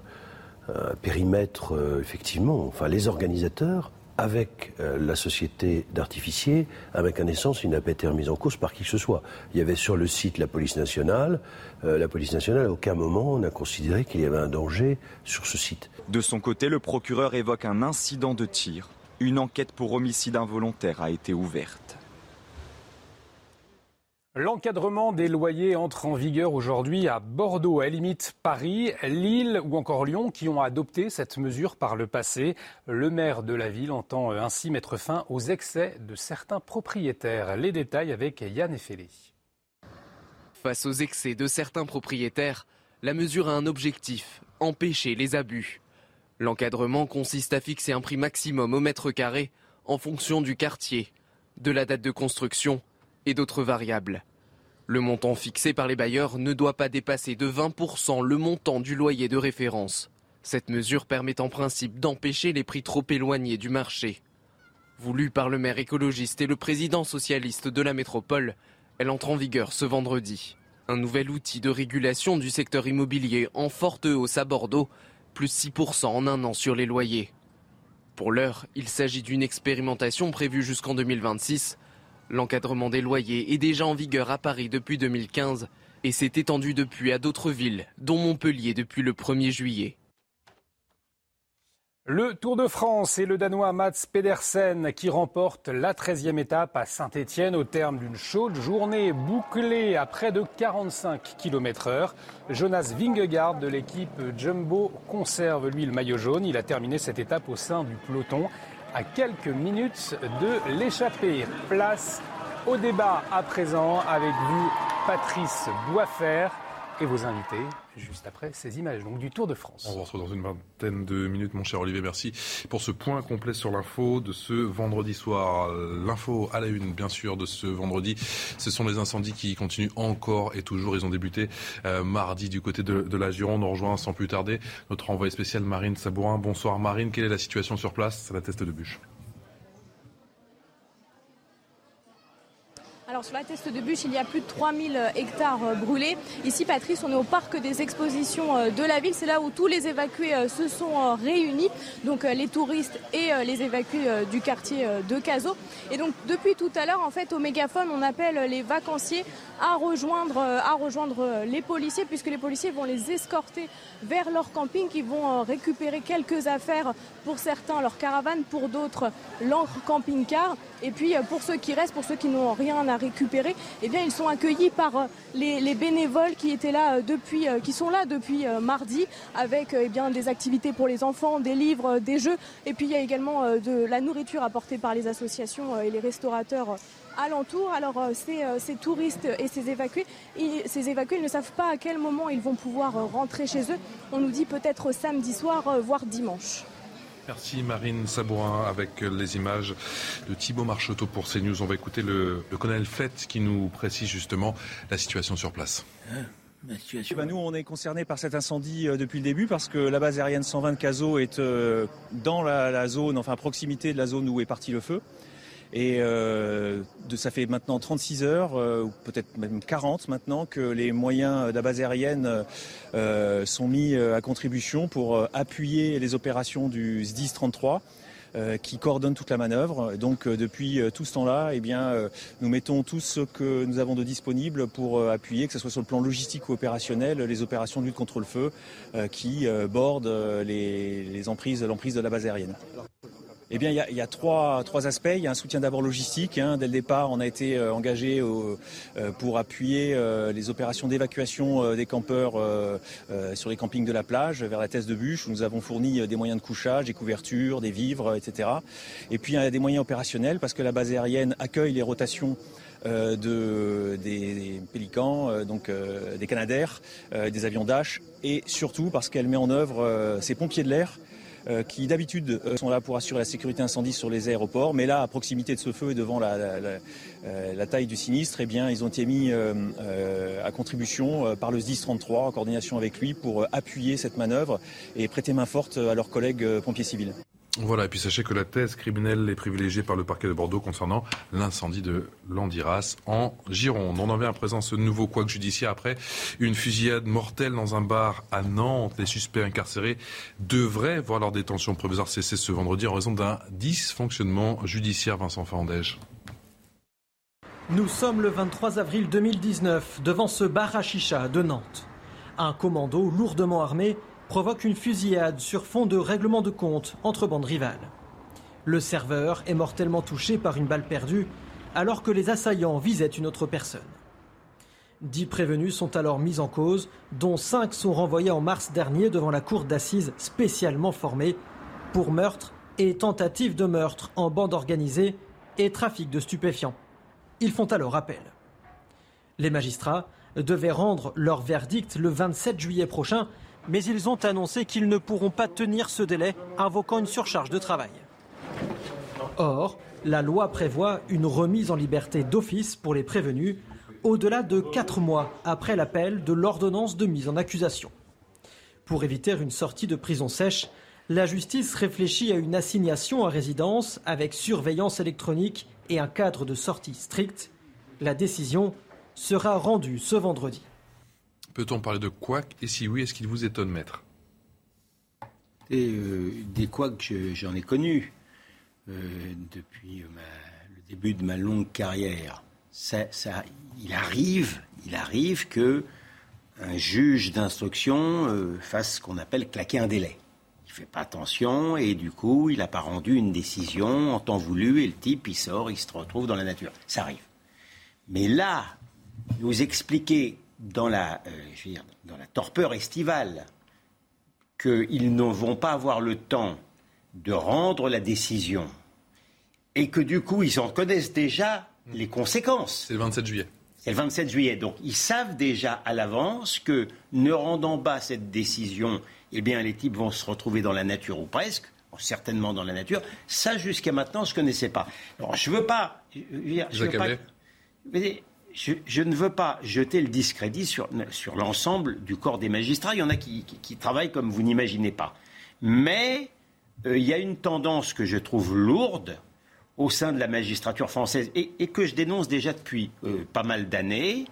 périmètre, euh, effectivement, enfin les organisateurs avec euh, la société d'artificiers, avec un essence, il n'a pas été remise en cause par qui que ce soit. Il y avait sur le site la police nationale. Euh, la police nationale, à aucun moment, n'a considéré qu'il y avait un danger sur ce site. De son côté, le procureur évoque un incident de tir. Une enquête pour homicide involontaire a été ouverte. L'encadrement des loyers entre en vigueur aujourd'hui à Bordeaux. Elle limite Paris, Lille ou encore Lyon qui ont adopté cette mesure par le passé. Le maire de la ville entend ainsi mettre fin aux excès de certains propriétaires. Les détails avec Yann Effelé. Face aux excès de certains propriétaires, la mesure a un objectif, empêcher les abus. L'encadrement consiste à fixer un prix maximum au mètre carré en fonction du quartier, de la date de construction et d'autres variables. Le montant fixé par les bailleurs ne doit pas dépasser de 20% le montant du loyer de référence. Cette mesure permet en principe d'empêcher les prix trop éloignés du marché. Voulue par le maire écologiste et le président socialiste de la métropole, elle entre en vigueur ce vendredi. Un nouvel outil de régulation du secteur immobilier en forte hausse à Bordeaux, plus 6% en un an sur les loyers. Pour l'heure, il s'agit d'une expérimentation prévue jusqu'en 2026 L'encadrement des loyers est déjà en vigueur à Paris depuis 2015 et s'est étendu depuis à d'autres villes, dont Montpellier depuis le 1er juillet. Le Tour de France et le Danois Mats Pedersen qui remporte la 13e étape à Saint-Étienne au terme d'une chaude journée bouclée à près de 45 km/h. Jonas Vingegaard de l'équipe Jumbo conserve lui le maillot jaune. Il a terminé cette étape au sein du peloton à quelques minutes de l'échapper. Place au débat à présent avec vous, Patrice Boisfer et vos invités juste après ces images donc du Tour de France. On se retrouve dans une vingtaine de minutes, mon cher Olivier. Merci pour ce point complet sur l'info de ce vendredi soir. L'info à la une, bien sûr, de ce vendredi. Ce sont les incendies qui continuent encore et toujours. Ils ont débuté euh, mardi du côté de, la Gironde. On rejoint sans plus tarder notre envoyé spécial Marine Sabourin. Bonsoir Marine. Quelle est la situation sur place? C'est la test de bûche. Alors sur la teste de bûche, il y a plus de 3000 hectares euh, brûlés. Ici, Patrice, on est au parc des expositions euh, de la ville. C'est là où tous les évacués euh, se sont réunis, donc les touristes et les évacués du quartier de Cazaux. Et donc depuis tout à l'heure, en fait, au mégaphone, on appelle les vacanciers à rejoindre, à rejoindre les policiers, puisque les policiers vont les escorter vers leur camping, qui vont récupérer quelques affaires pour certains, leur caravane, pour d'autres, leur camping-car. Et puis pour ceux qui restent, pour ceux qui n'ont rien à récupérer, eh bien, ils sont accueillis par les, bénévoles qui étaient là depuis, qui sont là depuis mardi, avec eh des activités pour les enfants, des livres, des jeux. Et puis il y a également de la nourriture apportée par les associations et les restaurateurs alentour. Alors ces, ces, touristes et ces évacués, ces évacués ne savent pas à quel moment ils vont pouvoir rentrer chez eux. On nous dit peut-être samedi soir, voire dimanche. Merci Marine Sabourin avec les images de Thibaut Marcheteau pour CNews. On va écouter le, colonel Fett qui nous précise justement la situation sur place. Bah, nous, on est concernés par cet incendie depuis le début parce que la base aérienne 120 Caso est dans la, la, zone, enfin à proximité de la zone où est parti le feu. Et euh, de, ça fait maintenant 36 heures, euh, ou peut-être même 40 maintenant, que les moyens de la base aérienne euh, sont mis à contribution pour appuyer les opérations du SDIS 33 qui coordonne toute la manœuvre. Donc depuis tout ce temps-là, eh bien, nous mettons tout ce que nous avons de disponible pour appuyer, que ce soit sur le plan logistique ou opérationnel, les opérations de lutte contre le feu qui bordent les, les emprises, l'emprise de la base aérienne. Eh bien, il y a, trois, aspects. Il y a un soutien d'abord logistique. Hein. Dès le départ, on a été euh, engagé euh, pour appuyer euh, les opérations d'évacuation des campeurs sur les campings de la plage vers la thèse de bûche. Où nous avons fourni des moyens de couchage, des couvertures, des vivres, etc. Et puis, il y a des moyens opérationnels parce que la base aérienne accueille les rotations de, des, pélicans, donc des canadaires, des avions Dash, et surtout parce qu'elle met en œuvre ses pompiers de l'air qui d'habitude euh, sont là pour assurer la sécurité incendie sur les aéroports, mais là, à proximité de ce feu et devant la, euh, taille du sinistre, eh bien, ils ont été mis à contribution par le SDIS 33 en coordination avec lui pour appuyer cette manœuvre et prêter main forte à leurs collègues pompiers civils. Voilà, et puis sachez que la thèse criminelle est privilégiée par le parquet de Bordeaux concernant l'incendie de Landiras en Gironde. On en vient à présent ce nouveau couac judiciaire après une fusillade mortelle dans un bar à Nantes. Les suspects incarcérés devraient voir leur détention provisoire cesser ce vendredi en raison d'un dysfonctionnement judiciaire. Vincent Fandège. Nous sommes le 23 avril 2019 devant ce bar à chicha de Nantes. Un commando lourdement armé provoque une fusillade sur fond de règlement de compte entre bandes rivales. Le serveur est mortellement touché par une balle perdue alors que les assaillants visaient une autre personne. Dix prévenus sont alors mis en cause, dont cinq sont renvoyés en mars dernier devant la cour d'assises spécialement formée pour meurtre et tentative de meurtre en bande organisée et trafic de stupéfiants. Ils font alors appel. Les magistrats devaient rendre leur verdict le 27 juillet prochain mais ils ont annoncé qu'ils ne pourront pas tenir ce délai, invoquant une surcharge de travail. Or, la loi prévoit une remise en liberté d'office pour les prévenus au-delà de quatre mois après l'appel de l'ordonnance de mise en accusation. Pour éviter une sortie de prison sèche, la justice réfléchit à une assignation à résidence avec surveillance électronique et un cadre de sortie strict. La décision sera rendue ce vendredi. Peut-on parler de couac? Et si oui, est-ce qu'il vous étonne, maître? Euh, Des couacs, j'en ai connu euh, depuis le début de ma longue carrière. Ça, il arrive, il arrive que un juge d'instruction euh, fasse ce qu'on appelle claquer un délai. Il fait pas attention et du coup, il n'a pas rendu une décision en temps voulu et le type, il sort, il se retrouve dans la nature. Ça arrive. Mais là, nous expliquer dans la, euh, dans la torpeur estivale qu'ils ne vont pas avoir le temps de rendre la décision et que du coup ils en connaissent déjà les conséquences. C'est le 27 juillet. C'est le 27 juillet. Donc ils savent déjà à l'avance que ne rendant pas cette décision, eh bien les types vont se retrouver dans la nature ou presque, certainement dans la nature. Ça jusqu'à maintenant je ne connaissais pas. Alors je veux pas. Je, veux pas je, ne veux pas jeter le discrédit sur, l'ensemble du corps des magistrats. Il y en a qui, travaillent comme vous n'imaginez pas. Mais euh, il y a une tendance que je trouve lourde au sein de la magistrature française et, que je dénonce déjà depuis euh, pas mal d'années,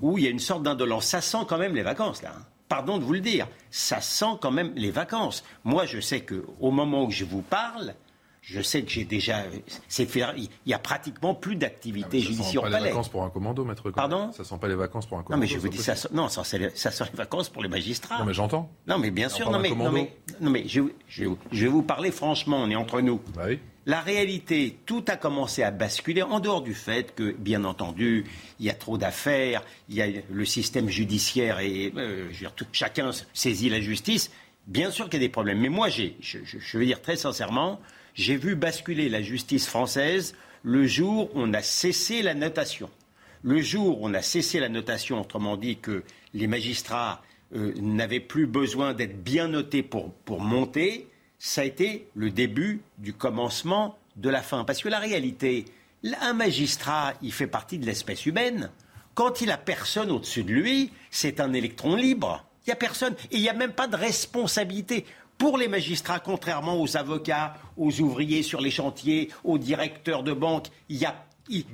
où il y a une sorte d'indolence. Ça sent quand même les vacances, là. Hein. Pardon de vous le dire, ça sent quand même les vacances. Moi, je sais qu'au moment où je vous parle, je sais que j'ai déjà. C'est il y a pratiquement plus d'activité Ah, Ça judiciaire sent au pas les palais. vacances pour un commando, maître. Pardon? Ça sent pas les vacances pour un Non, commando. mais je vous dis, ça, sent- non, ça, les- ça sent les vacances pour les magistrats. Non, mais j'entends. Non, mais bien sûr, non, mais, non, commando. mais, non, mais je, je- je vais vous parler franchement, on est entre nous. Bah La réalité, tout a commencé à basculer, en dehors du fait que, bien entendu, il y a trop d'affaires, il y a le système judiciaire et euh, je veux dire, tout- chacun saisit la justice. Bien sûr qu'il y a des problèmes. Mais moi, j'ai, je veux dire très sincèrement, j'ai vu basculer la justice française le jour où on a cessé la notation. Le jour où on a cessé la notation, autrement dit que les magistrats euh, n'avaient plus besoin d'être bien notés pour, pour monter, ça a été le début du commencement de la fin. Parce que la réalité, un magistrat, il fait partie de l'espèce humaine. Quand il a personne au-dessus de lui, c'est un électron libre. Il n'y a personne. Et il n'y a même pas de responsabilité. Pour les magistrats, contrairement aux avocats, aux ouvriers sur les chantiers, aux directeurs de banque, il y a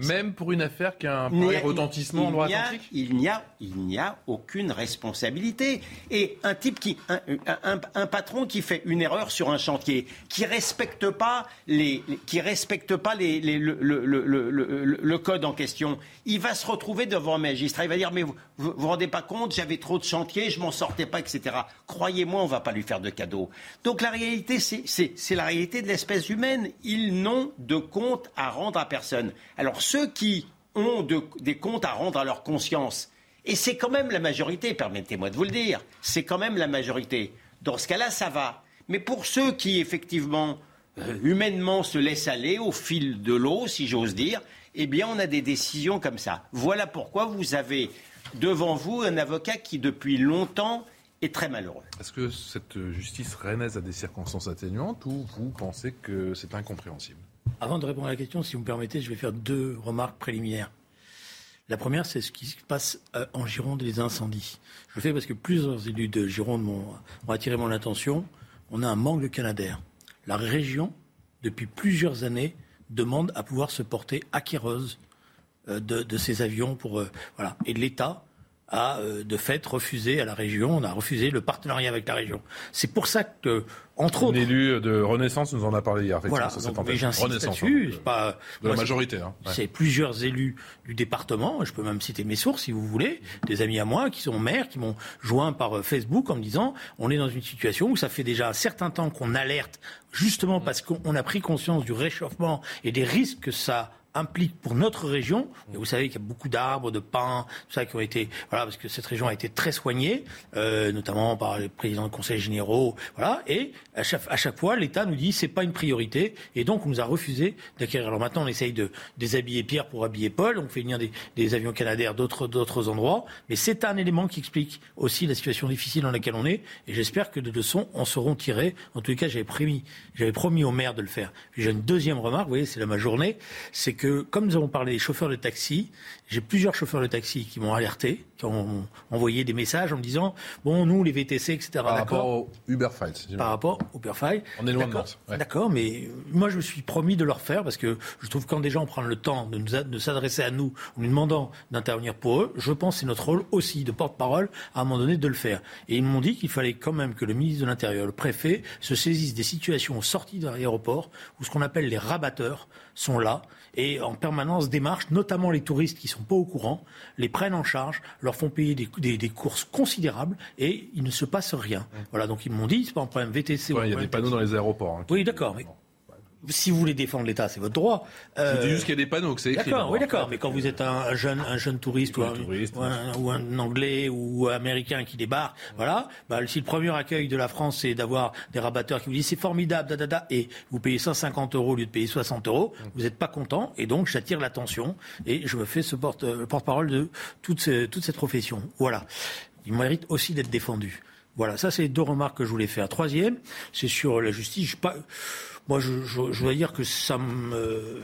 Même pour une affaire qui a un pareil retentissement en droit atlantique Il n'y a, il n'y a aucune responsabilité. Et un type qui, un, un- un patron qui fait une erreur sur un chantier, qui respecte pas les, qui respecte pas les, les- le, le- le- le- le- le code en question, il va se retrouver devant un magistrat. Il va dire mais vous vous, vous rendez pas compte, j'avais trop de chantiers, je m'en sortais pas, etc. Croyez-moi, on va pas lui faire de cadeaux. Donc la réalité, c'est la réalité de l'espèce humaine. Ils n'ont de compte à rendre à personne. Alors ceux qui ont de- des comptes à rendre à leur conscience, et c'est quand même la majorité, permettez-moi de vous le dire, c'est quand même la majorité. Dans ce cas-là, ça va. Mais pour ceux qui, effectivement, euh, humainement se laissent aller au fil de l'eau, si j'ose dire, eh bien, on a des décisions comme ça. Voilà pourquoi vous avez devant vous un avocat qui, depuis longtemps, est très malheureux. Est-ce que cette justice rennaise a des circonstances atténuantes ou vous pensez que c'est incompréhensible? Avant de répondre à la question, si vous me permettez, je vais faire deux remarques préliminaires. La première, c'est ce qui se passe euh, en Gironde les incendies. Je le fais parce que plusieurs élus de Gironde m'ont ont attiré mon attention. On a un manque de Canadair. La région, depuis plusieurs années, demande à pouvoir se porter acquéreuse euh, de, de ces avions pour euh, voilà. Et l'État a euh, de fait refusé à la région, on a refusé le partenariat avec la région. C'est pour ça que, entre Un autres, élu de Renaissance nous en a parlé hier. voilà, donc, mais j'insiste là-dessus. hein, pas, de moi, la majorité. hein, ouais. C'est plusieurs élus du département, je peux même citer mes sources si vous voulez, des amis à moi qui sont maires, qui m'ont joint par euh, Facebook en me disant on est dans une situation où ça fait déjà un certain temps qu'on alerte, justement parce qu'on a pris conscience du réchauffement et des risques que ça implique pour notre région. Vous savez qu'il y a beaucoup d'arbres, de pins, tout ça qui ont été, voilà, parce que cette région a été très soignée, euh, notamment par les présidents de conseils généraux, voilà. Et à chaque, à chaque fois, l'État nous dit c'est pas une priorité, et donc on nous a refusé d'acquérir. Alors maintenant, on essaye de déshabiller Pierre pour habiller Paul. On fait venir des, des avions canadaires d'autres d'autres endroits, mais c'est un élément qui explique aussi la situation difficile dans laquelle on est. Et j'espère que de leçons en seront tirées. En les cas, j'avais promis, j'avais promis au maire de le faire. J'ai une deuxième remarque. Vous voyez, c'est là ma journée, c'est comme nous avons parlé des chauffeurs de taxi, j'ai plusieurs chauffeurs de taxi qui m'ont alerté, qui ont envoyé des messages en me disant bon, nous les VTC, etc. Par rapport au Uber Fight. par rapport au Uberfile. On est loin de ouais. D'accord, mais moi je me suis promis de leur faire parce que je trouve que quand des gens prennent le temps de, nous a- de s'adresser à nous en nous demandant d'intervenir pour eux, je pense que c'est notre rôle aussi de porte-parole à un moment donné de le faire. Et ils m'ont dit qu'il fallait quand même que le ministre de l'Intérieur, le préfet, se saisisse des situations sorties de l'aéroport où ce qu'on appelle les rabatteurs sont là et en permanence démarchent, notamment les touristes qui sont pas au courant, les prennent en charge, leur font payer des, des- des courses considérables et il ne se passe rien. Voilà, donc ils m'ont dit, c'est pas un problème VTC. ou Ouais, Il y a des panneaux dans les aéroports. hein. oui, d'accord. Mais si vous voulez défendre l'État, c'est votre droit. Euh, Je dis juste qu'il y a des panneaux, que c'est écrit. D'accord, oui, d'accord. Mais quand vous êtes un, un jeune, un jeune touriste, ou un, ou un- ou un Anglais ou un Américain qui débarque, voilà, bah, si le premier accueil de la France c'est d'avoir des rabatteurs qui vous disent c'est formidable, da, da, da, et vous payez 150 euros au lieu de payer 60 euros, vous n'êtes pas content, et donc j'attire l'attention et je me fais ce porte, euh, porte-parole de toute, ce- toute cette profession. Voilà. Il mérite aussi d'être défendu. Voilà, ça c'est les deux remarques que je voulais faire. Troisième, c'est sur la justice. Je, pas, moi, je, je, je dois dire que ça me,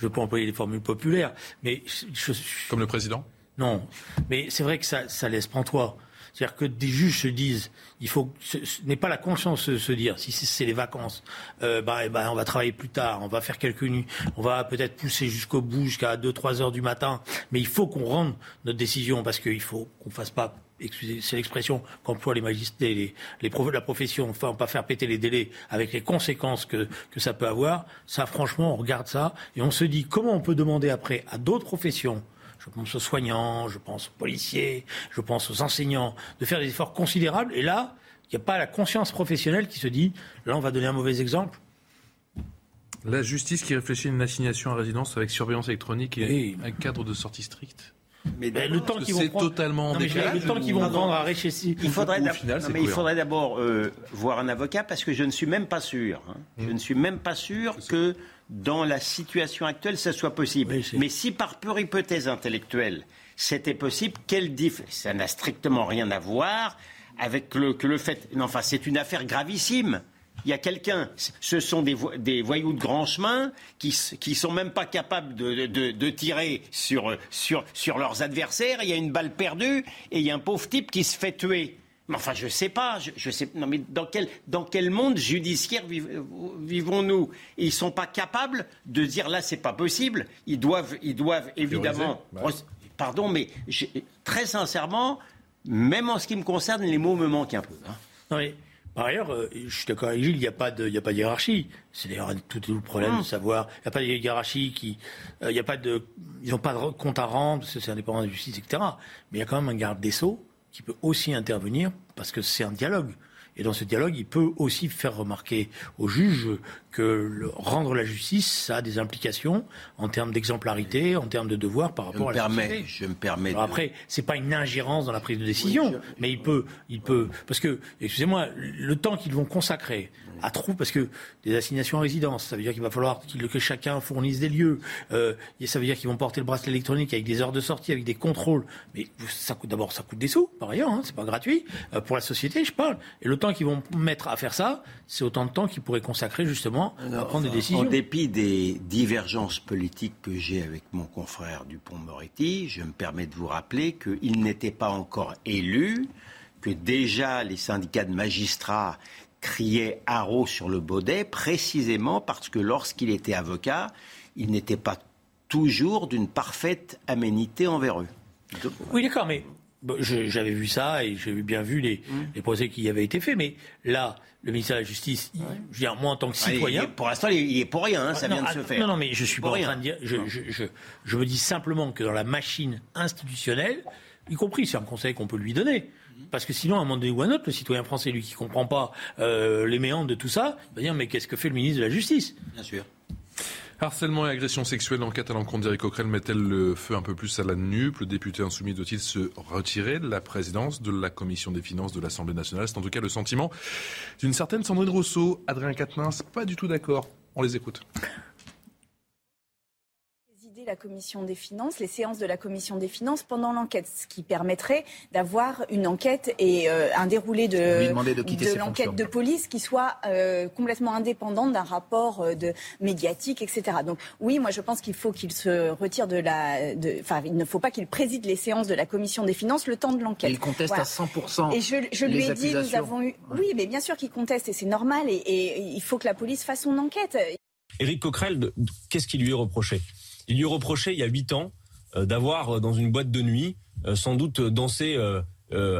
je pas employer les formules populaires, mais je, Comme le président? Non, mais c'est vrai que ça, ça laisse pantois. C'est-à-dire que des juges se disent, il faut, ce, ce n'est pas la conscience de se dire, si c'est, c'est les vacances, euh, bah, eh ben, on va travailler plus tard, on va faire quelques nuits, on va peut-être pousser jusqu'au bout, jusqu'à 2-3 heures du matin, mais il faut qu'on rende notre décision parce qu'il faut qu'on fasse pas excusez, c'est l'expression qu'emploient les magistrats, les, les la profession, enfin, pas faire péter les délais avec les conséquences que, que ça peut avoir. Ça, franchement, on regarde ça et on se dit comment on peut demander après à d'autres professions je pense aux soignants, je pense aux policiers, je pense aux enseignants, de faire des efforts considérables. Et là, il n'y a pas la conscience professionnelle qui se dit, là, on va donner un mauvais exemple. La justice qui réfléchit à une assignation à résidence avec surveillance électronique et un cadre de sortie strict. Mais le temps qu'ils vont prendre, totalement non, le temps qu'ils vont prendre à réfléchir. Il faudrait, mais il faudrait d'abord euh, voir un avocat parce que je ne suis même pas sûr. Hein. Je ne suis même pas sûr que dans la situation actuelle, ça soit possible. mais si par pure hypothèse intellectuelle, c'était possible, quelle différence Ça n'a strictement rien à voir avec le, que le fait. Non, enfin, c'est une affaire gravissime. Il y a quelqu'un, ce sont des, des, voyous de grand chemin qui, qui sont même pas capables de, de, de, tirer sur, sur, sur leurs adversaires. Il y a une balle perdue et il y a un pauvre type qui se fait tuer. Mais enfin, je sais pas. Je, sais. Non, mais dans quel, dans quel monde judiciaire vivons-nous? Ils sont pas capables de dire là, c'est pas possible. Ils doivent, ils doivent évidemment. Pardon, mais très sincèrement, même en ce qui me concerne, les mots me manquent un peu. Hein. Non, mais, par ailleurs, euh, je suis d'accord avec Gilles, il n'y a, pas de, a pas de hiérarchie. C'est d'ailleurs tout, le problème de hum. savoir. Il n'y a pas de hiérarchie qui. Euh, il y a pas de, ils n'ont pas de compte à rendre, parce que c'est indépendant de la justice, etc. Mais il y a quand même un garde des Sceaux qui peut aussi intervenir, parce que c'est un dialogue. Et dans ce dialogue, il peut aussi faire remarquer aux juges que rendre la justice, ça a des implications en termes d'exemplarité, en termes de devoir par rapport à la permets, Je me permets. Alors après, c'est pas une ingérence dans la prise de décision, mais il peut, il peut, parce que, excusez-moi, le temps qu'ils vont consacrer à trouver, parce que des assignations à résidence, ça veut dire qu'il va falloir que chacun fournisse des lieux, euh, et ça veut dire qu'ils vont porter le bracelet électronique avec des heures de sortie, avec des contrôles, mais ça coûte d'abord, ça coûte des sous, par ailleurs, hein, c'est pas gratuit euh, pour la société, je parle. Et le temps qu'ils vont mettre à faire ça, c'est autant de temps qu'ils pourraient consacrer justement à prendre des décisions. En dépit des divergences politiques que j'ai avec mon confrère Dupont-Moretti, je me permets de vous rappeler qu'il n'était pas encore élu, que déjà les syndicats de magistrats criaient haro sur le baudet, précisément parce que lorsqu'il était avocat, il n'était pas toujours d'une parfaite aménité envers eux. Oui, d'accord, mais j'avais vu ça et j'ai bien vu les, mmh. les procès qui avaient été faits, mais là, le ministère de la Justice, je veux dire, moi en tant que ah, citoyen. pour l'instant, il est pour rien, hein, ça vient de se faire. Non, non, mais je suis pas en train de dire. Je, je, je, me dis simplement que dans la machine institutionnelle, y compris, c'est un conseil qu'on peut lui donner. Parce que sinon, à un moment donné ou à un autre, le citoyen français, lui qui ne comprend pas euh, les méandres de tout ça, va dire Mais qu'est-ce que fait le ministre de la Justice? Bien sûr. Harcèlement et agression sexuelle, l'enquête à l'encontre d'Éric Coquerel met-elle le feu un peu plus à la nupe? Le député insoumis doit-il se retirer de la présidence de la commission des finances de l'Assemblée nationale? C'est en tout cas le sentiment d'une certaine Sandrine Rousseau. Adrien Quatennens, pas du tout d'accord. On les écoute la commission des finances, les séances de la commission des finances pendant l'enquête, ce qui permettrait d'avoir une enquête et euh, un déroulé de, de, l'enquête de police qui soit euh, complètement indépendante d'un rapport euh, de médiatique, etc. Donc oui, moi je pense qu'il faut qu'il se retire de la, enfin il ne faut pas qu'il préside les séances de la commission des finances le temps de l'enquête. Il conteste à 100%. Et je, je lui ai dit, nous avons eu, oui, mais bien sûr qu'il conteste et c'est normal et, et il faut que la police fasse son enquête. Éric Coquerel, qu'est-ce qui lui est reproché? Il lui reprochait il y a huit ans euh, d'avoir euh, dans une boîte de nuit euh, sans doute dansé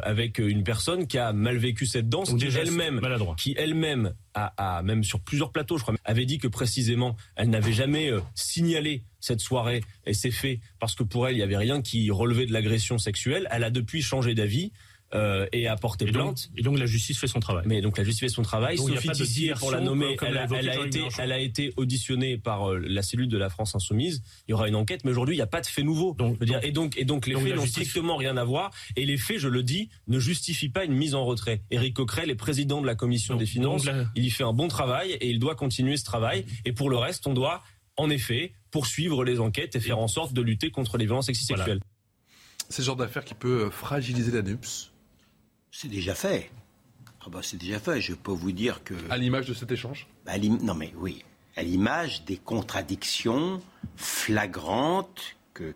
avec une personne qui a mal vécu cette danse, qui elle-même, qui elle-même a, même sur plusieurs plateaux, je crois, avait dit que précisément elle n'avait jamais signalé cette soirée et ces faits parce que pour elle il y avait rien qui relevait de l'agression sexuelle. Elle a depuis changé d'avis. Euh, et a porté plainte. et donc la justice fait son travail. Mais donc la justice fait son travail. Sophie Tissier, pour la nommer, elle, a, été, elle a été auditionnée par euh, la cellule de la France Insoumise. Il y aura une enquête, mais aujourd'hui il n'y a pas de fait nouveau. Donc, et donc et donc les faits n'ont strictement rien à voir. Et les faits, je le dis, ne justifient pas une mise en retrait. Éric Coquerel est président de la commission des finances. Il y fait un bon travail et il doit continuer ce travail. Et pour le reste, on doit en effet poursuivre les enquêtes et faire en sorte de lutter contre les violences sexuelles. C'est ce genre d'affaire qui peut fragiliser la NUPS c'est déjà fait. Ah bah, c'est déjà fait. Je peux vous dire que. À l'image de cet échange? Bah, Non, mais oui. À l'image des contradictions flagrantes que,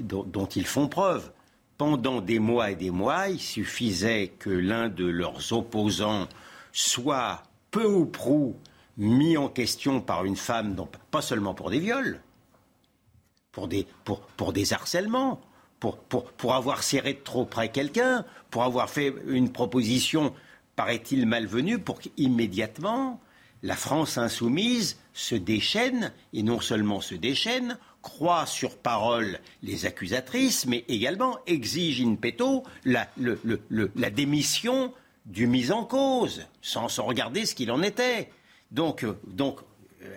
dont, ils font preuve. Pendant des mois et des mois, il suffisait que l'un de leurs opposants soit peu ou prou mis en question par une femme, pas seulement pour des viols, pour des, pour, pour des harcèlements, pour, pour, pour avoir serré de trop près quelqu'un, pour avoir fait une proposition, paraît-il, malvenue, pour qu'immédiatement, la France insoumise se déchaîne, et non seulement se déchaîne, croit sur parole les accusatrices, mais également exige in petto la, démission du mis en cause, sans, regarder ce qu'il en était. Donc, euh, donc,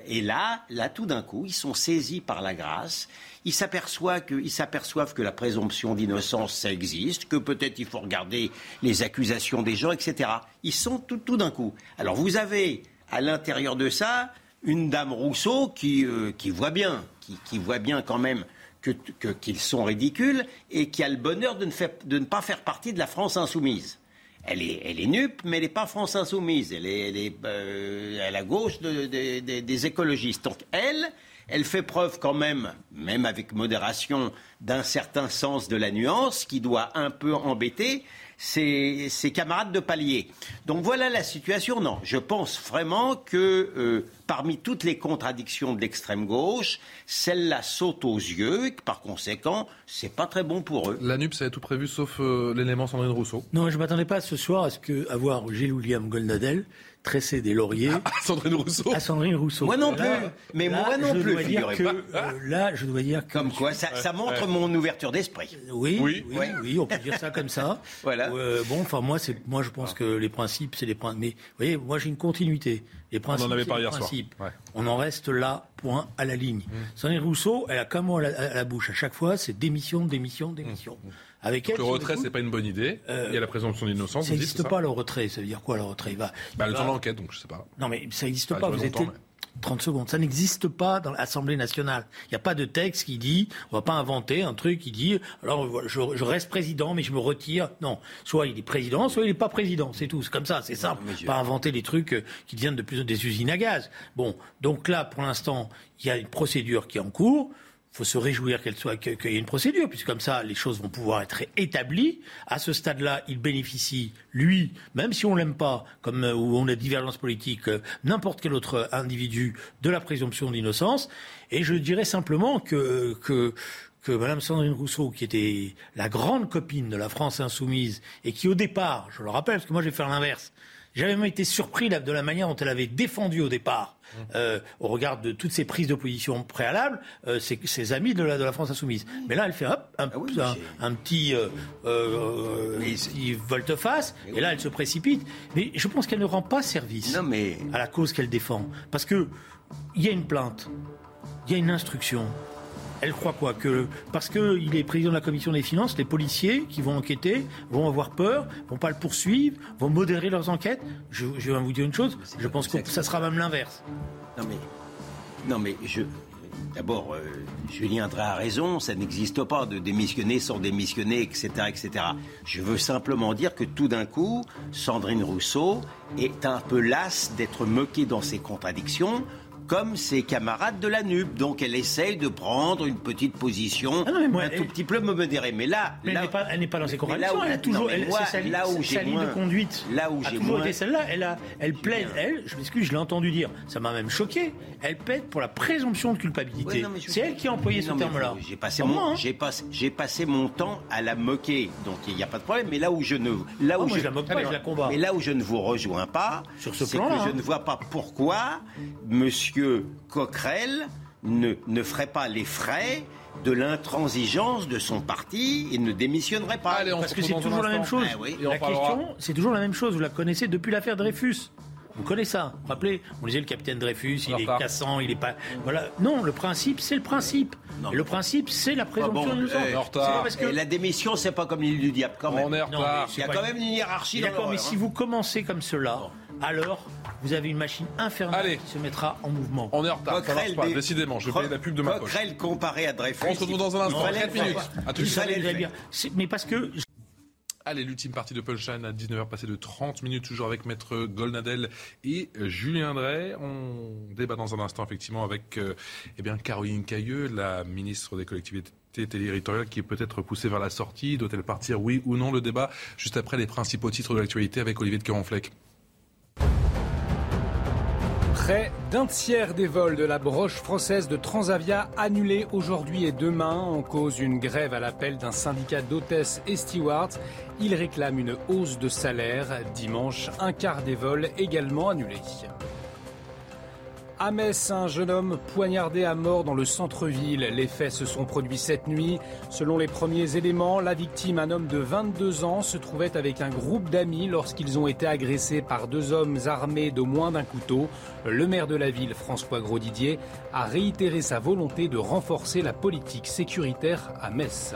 et là, là, tout d'un coup, ils sont saisis par la grâce. Ils s'aperçoivent que, la présomption d'innocence, ça existe, que peut-être il faut regarder les accusations des gens, etc. Ils sont tout, d'un coup. Alors, vous avez à l'intérieur de ça une dame Rousseau qui, euh, voit bien, qui, voit bien quand même qu'ils que, sont ridicules et qui a le bonheur de ne pas faire partie de la France insoumise elle est, nupe, mais elle n'est pas France insoumise. Elle est, elle est euh, à la gauche des écologistes. Donc elle, elle fait preuve quand même, même avec modération, d'un certain sens de la nuance qui doit un peu embêter ses, camarades de palier. Donc voilà la situation. Non, je pense vraiment que euh, parmi toutes les contradictions de l'extrême gauche, celle-là saute aux yeux et que par conséquent, c'est pas très bon pour eux. La NUP, ça a tout prévu sauf euh, l'élément Sandrine Rousseau. Non, je m'attendais pas ce soir à ce que avoir Gilles William Goldnadel tresser des lauriers. À Sandrine Rousseau. À Sandrine Rousseau. Moi non plus. mais moi non plus, que, euh, là, je dois dire que. Comme quoi, ça, montre mon ouverture d'esprit. Oui, oui, oui, on peut dire ça comme ça. voilà. Euh, bon, enfin, moi, c'est, moi, je pense que les principes, c'est les principes. Mais, vous voyez, moi, j'ai une continuité. Les principes, on en avait parlé hier soir. On en reste là, point, à la ligne. Mmh. Sandrine Rousseau, elle a comme moi à la, bouche. À chaque fois, c'est démission, démission, démission. Mmh. Avec elle, le retrait, c'est pas une bonne idée. Euh, il y a la présomption d'innocence. Ça n'existe pas le retrait. Ça veut dire quoi le retrait? Il va. Bah, le temps de l'enquête, donc je sais pas. Non, mais ça n'existe pas. Vous êtes 30 secondes. Ça n'existe pas dans l'Assemblée nationale. Il n'y a pas de texte qui dit, on va pas inventer un truc qui dit, alors je, reste président, mais je me retire. Non. Soit il est président, soit il n'est pas président. C'est tout. C'est comme ça. C'est simple. Pas inventer des trucs euh, qui deviennent de plus en plus des usines à gaz. Bon. Donc là, pour l'instant, il y a une procédure qui est en cours faut se réjouir qu'elle soit qu'il y ait une procédure, puisque comme ça, les choses vont pouvoir être établies. À ce stade-là, il bénéficie, lui, même si on l'aime pas, comme euh, où on a divergence politique, euh, n'importe quel autre individu, de la présomption d'innocence. Et je dirais simplement que que que Mme Sandrine Rousseau, qui était la grande copine de la France insoumise, et qui au départ, je le rappelle, parce que moi j'ai fait l'inverse, j'avais même été surpris de la manière dont elle avait défendu au départ, euh, au regard de toutes ces prises de position préalables, euh, ses, amis de la, de la, France insoumise. Mais là, elle fait hop, un, ah un, petit, euh, euh volte-face, et là, elle se précipite. Mais je pense qu'elle ne rend pas service à la cause qu'elle défend. Parce qu'il y a une plainte, il y a une instruction, elle croit quoi Que parce qu'il est président de la commission des finances, les policiers qui vont enquêter vont avoir peur, vont pas le poursuivre, vont modérer leurs enquêtes. Je, vais vous dire une chose, je pense que ça sera même l'inverse. Non mais, non mais je, D'abord, euh, Julien Drey a raison, ça n'existe pas de démissionner sans démissionner, etc., etc. Je veux simplement dire que tout d'un coup, Sandrine Rousseau est un peu lasse d'être moquée dans ses contradictions comme ses camarades de la NUP. Donc elle essaye de prendre une petite position, ah un tout petit peu modérée. Mais là, elle n'est pas, dans ses contradictions. elle a toujours, elle, sa, là où sa ligne de conduite. Là où j'ai toujours été celle-là. Elle a, elle plaide, elle. Je m'excuse, je l'ai entendu dire. Ça m'a même choqué. Elle plaide pour la présomption de culpabilité. c'est elle qui a employé ce terme-là. J'ai passé mon, hein. j'ai passé, j'ai passé mon temps à la moquer. Donc il n'y a pas de problème. Mais là où je ne, là où je, la moque pas, je la combat. Mais là où je ne vous rejoins pas, sur ce plan, que je hein. ne vois pas pourquoi Monsieur que Coquerel ne, ne ferait pas les frais de l'intransigeance de son parti et ne démissionnerait pas. Parce que c'est toujours la même chose. Eh la question, c'est toujours la même chose. Vous la connaissez depuis l'affaire Dreyfus. Vous connaissez ça. Vous rappelez, on disait le capitaine Dreyfus, il est cassant, il est pas. Voilà. Non, le principe, c'est le principe. le principe, c'est la présomption de eh, la démission, c'est pas comme l'île du diable, quand même. On est en retard. il y a quand même une hiérarchie. D'accord, mais si vous commencez comme cela, alors vous avez une machine infernale qui se mettra en mouvement. On est en retard, ça marche pas, décidément. Je paye la pub de ma poche. Coquerel comparé à Dreyfus. On se retrouve dans un instant, 4 minutes. À tout de suite. Mais parce que Allez, l'ultime partie de Punchline à 19h passé de 30 minutes, toujours avec Maître Golnadel et Julien Drey. On débat dans un instant, effectivement, avec euh, eh bien, Caroline Cailleux, la ministre des collectivités territoriales qui est peut-être poussée vers la sortie. Doit-elle partir, oui ou non? Le débat juste après les principaux titres de l'actualité avec Olivier de Caronfleck. Près d'un tiers des vols de la broche française de Transavia annulés aujourd'hui et demain en cause une grève à l'appel d'un syndicat d'hôtesses et stewards. Ils réclament une hausse de salaire. Dimanche, un quart des vols également annulés. À Metz, un jeune homme poignardé à mort dans le centre-ville. Les faits se sont produits cette nuit. Selon les premiers éléments, la victime, un homme de 22 ans, se trouvait avec un groupe d'amis lorsqu'ils ont été agressés par deux hommes armés d'au moins d'un couteau. Le maire de la ville, François Grosdidier, a réitéré sa volonté de renforcer la politique sécuritaire à Metz.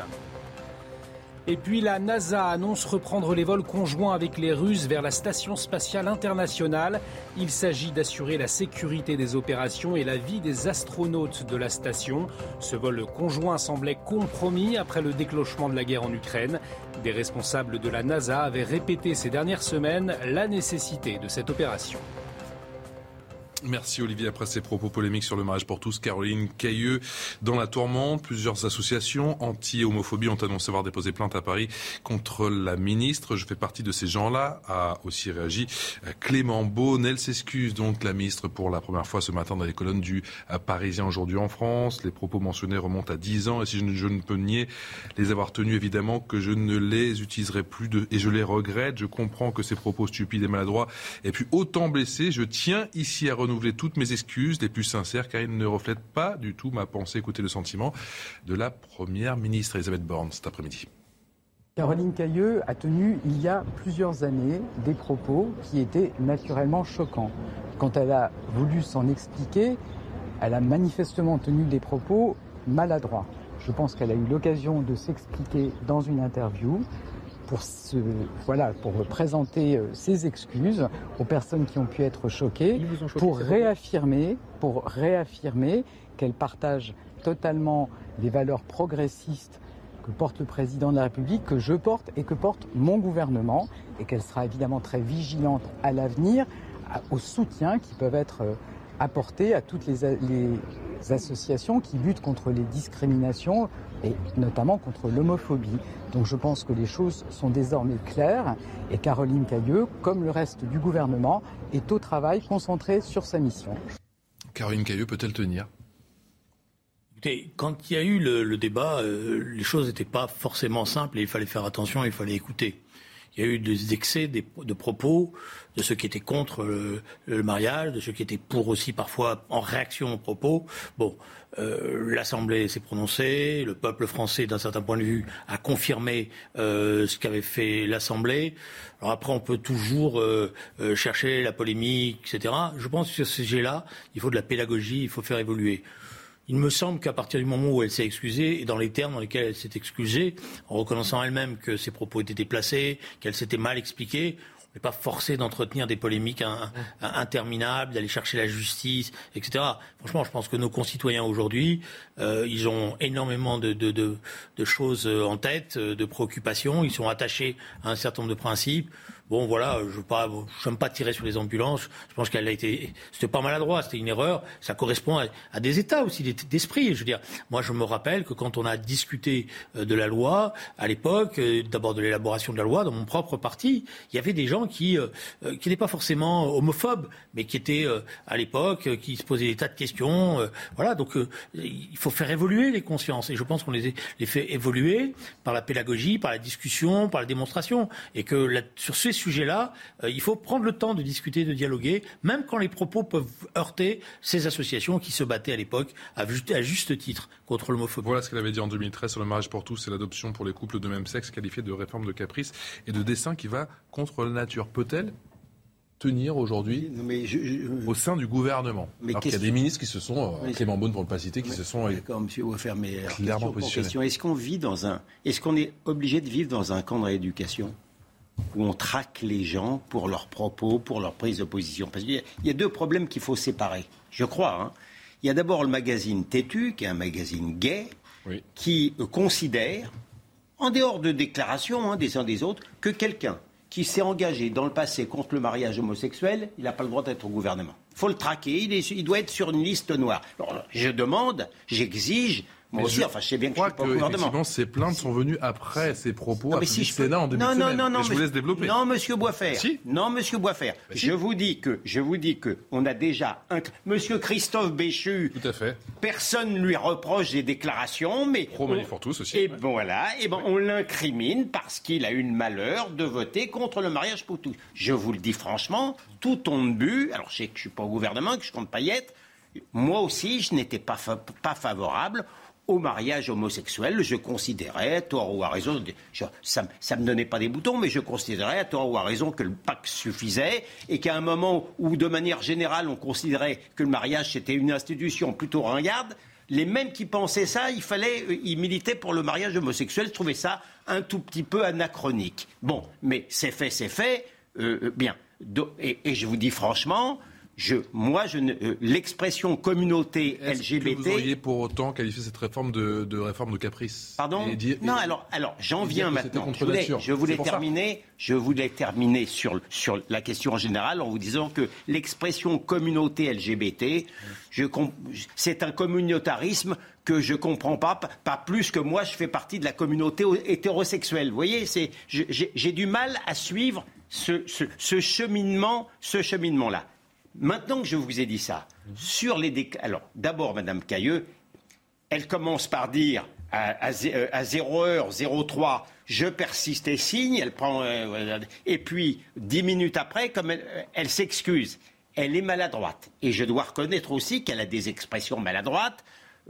Et puis la NASA annonce reprendre les vols conjoints avec les Russes vers la Station spatiale internationale. Il s'agit d'assurer la sécurité des opérations et la vie des astronautes de la station. Ce vol conjoint semblait compromis après le déclenchement de la guerre en Ukraine. Des responsables de la NASA avaient répété ces dernières semaines la nécessité de cette opération. Merci Olivier. Après ces propos polémiques sur le mariage pour tous, Caroline Cailleux dans la tourmente. Plusieurs associations anti-homophobie ont annoncé avoir déposé plainte à Paris contre la ministre. Je fais partie de ces gens-là, a aussi réagi Clément Beaune. Elle s'excuse donc la ministre pour la première fois ce matin dans les colonnes du Parisien aujourd'hui en France. Les propos mentionnés remontent à 10 ans et si je ne, je ne peux nier les avoir tenus évidemment que je ne les utiliserai plus de, et je les regrette. Je comprends que ces propos stupides et maladroits aient pu autant blesser. Je tiens ici à renouveler toutes mes excuses les plus sincères car ils ne reflètent pas du tout ma pensée, écoutez le sentiment de la Première ministre Elisabeth Borne cet après-midi. Caroline Cailleux a tenu il y a plusieurs années des propos qui étaient naturellement choquants. Quand elle a voulu s'en expliquer, elle a manifestement tenu des propos maladroits. Je pense qu'elle a eu l'occasion de s'expliquer dans une interview pour, se, voilà, pour présenter euh, ses excuses aux personnes qui ont pu être choquées, choqué, pour réaffirmer, pour réaffirmer qu'elle partage totalement les valeurs progressistes que porte le président de la République, que je porte et que porte mon gouvernement, et qu'elle sera évidemment très vigilante à l'avenir au soutien qui peuvent être apportés à toutes les, les associations qui luttent contre les discriminations et notamment contre l'homophobie. Donc je pense que les choses sont désormais claires et Caroline Cailleux, comme le reste du gouvernement, est au travail concentré sur sa mission. Caroline Cailleux peut-elle tenir? Écoutez, quand il y a eu le, le débat, euh, les choses n'étaient pas forcément simples et il fallait faire attention, il fallait écouter. Il y a eu des excès des, de propos de ceux qui étaient contre le, mariage, de ceux qui étaient pour aussi parfois en réaction aux propos. Bon, euh, l'Assemblée s'est prononcée, le peuple français, d'un certain point de vue, a confirmé euh, ce qu'avait fait l'Assemblée. Alors après, on peut toujours euh, chercher la polémique, etc. Je pense que sur ce sujet-là, il faut de la pédagogie, il faut faire évoluer. Il me semble qu'à partir du moment où elle s'est excusée, et dans les termes dans lesquels elle s'est excusée, en reconnaissant elle-même que ses propos étaient déplacés, qu'elle s'était mal expliquée, on n'est pas forcé d'entretenir des polémiques interminables, d'aller chercher la justice, etc. Franchement, je pense que nos concitoyens aujourd'hui, euh, ils ont énormément de, choses en tête, de préoccupations, ils sont attachés à un certain nombre de principes. Bon, voilà, je ne veux pas tirer sur les ambulances. Je pense qu'elle a été, c'était pas maladroit, c'était une erreur. Ça correspond à, des états aussi d'esprit. Je veux dire, moi, je me rappelle que quand on a discuté de la loi à l'époque, d'abord de l'élaboration de la loi dans mon propre parti, il y avait des gens qui euh, qui n'étaient pas forcément homophobes, mais qui étaient euh, à l'époque, qui se posaient des tas de questions. Euh, voilà, donc il faut faire évoluer les consciences. Et je pense qu'on les, les fait évoluer par la pédagogie, par la discussion, par la démonstration, et que sur sujets-là, euh, il faut prendre le temps de discuter, de dialoguer, même quand les propos peuvent heurter ces associations qui se battaient à l'époque à, à, juste titre contre l'homophobie. Voilà ce qu'elle avait dit en 2013 sur le mariage pour tous et l'adoption pour les couples de même sexe, qualifiée de réforme de caprice et de dessin qui va contre la nature. Peut-elle tenir aujourd'hui au sein du gouvernement. Mais Alors qu'il y a des ministres qui se sont, euh, Clément Beaune pour ne pas citer, qui se sont D'accord, monsieur Waffer, mais clairement positionnés. Est-ce qu'on vit dans un, est-ce qu'on est obligé de vivre dans un camp de rééducation? Où on traque les gens pour leurs propos, pour leur prise de position. Parce qu'il y a deux problèmes qu'il faut séparer, je crois. Hein. Il y a d'abord le magazine Têtu, qui est un magazine gay, oui. qui considère, en dehors de déclarations hein, des uns des autres, que quelqu'un qui s'est engagé dans le passé contre le mariage homosexuel, il n'a pas le droit d'être au gouvernement. Il faut le traquer, il, est, il, doit être sur une liste noire. Alors, je demande, j'exige Moi aussi, enfin, je sais bien que je suis pas au gouvernement. ces plaintes sont venues après ces propos non, mais si je Sénat en début non, de non, non, non, je vous laisse développer. Non, Monsieur Boisfer. Si. Non, Monsieur Boisfer. Bah, je vous dis que, je vous dis que, on a déjà un. Monsieur Christophe Béchu. Tout à fait. Personne lui reproche des déclarations, mais. Pro tous aussi. Et bon, voilà. Et bon, on l'incrimine parce qu'il a eu le malheur de voter contre le mariage pour tous. Je vous le dis franchement, tout ton but. Alors, je sais que je suis pas au gouvernement, que je compte pas y être. Moi aussi, je n'étais pas, pas favorable au mariage homosexuel, je considérais, à tort ou à raison, ça ne me donnait pas des boutons, mais je considérais, à tort ou à raison, que le pacte suffisait et qu'à un moment où, de manière générale, on considérait que le mariage c'était une institution plutôt ringarde, les mêmes qui pensaient ça, il fallait, euh, ils militaient pour le mariage homosexuel, je trouvais ça un tout petit peu anachronique. Bon, mais c'est fait, c'est fait, euh, euh, bien. et je vous dis franchement, moi, je euh, l'expression communauté LGBT. Que vous auriez pour autant qualifié cette réforme de, réforme de caprice Pardon Non, alors, alors j'en viens maintenant. Je voulais, je voulais terminer. Je voulais terminer sur sur la question en général en vous disant que l'expression communauté LGBT, c'est un communautarisme que je comprends pas, pas plus que moi, je fais partie de la communauté hétérosexuelle. Vous voyez, c'est, j'ai du mal à suivre ce, ce cheminement, ce cheminement-là. Maintenant que je vous ai dit ça, sur les alors d'abord, Madame Cailleux, elle commence par dire à, 0h03, je persiste et signe, elle prend, euh, et puis dix minutes après, comme elle s'excuse, elle est maladroite. Et je dois reconnaître aussi qu'elle a des expressions maladroites.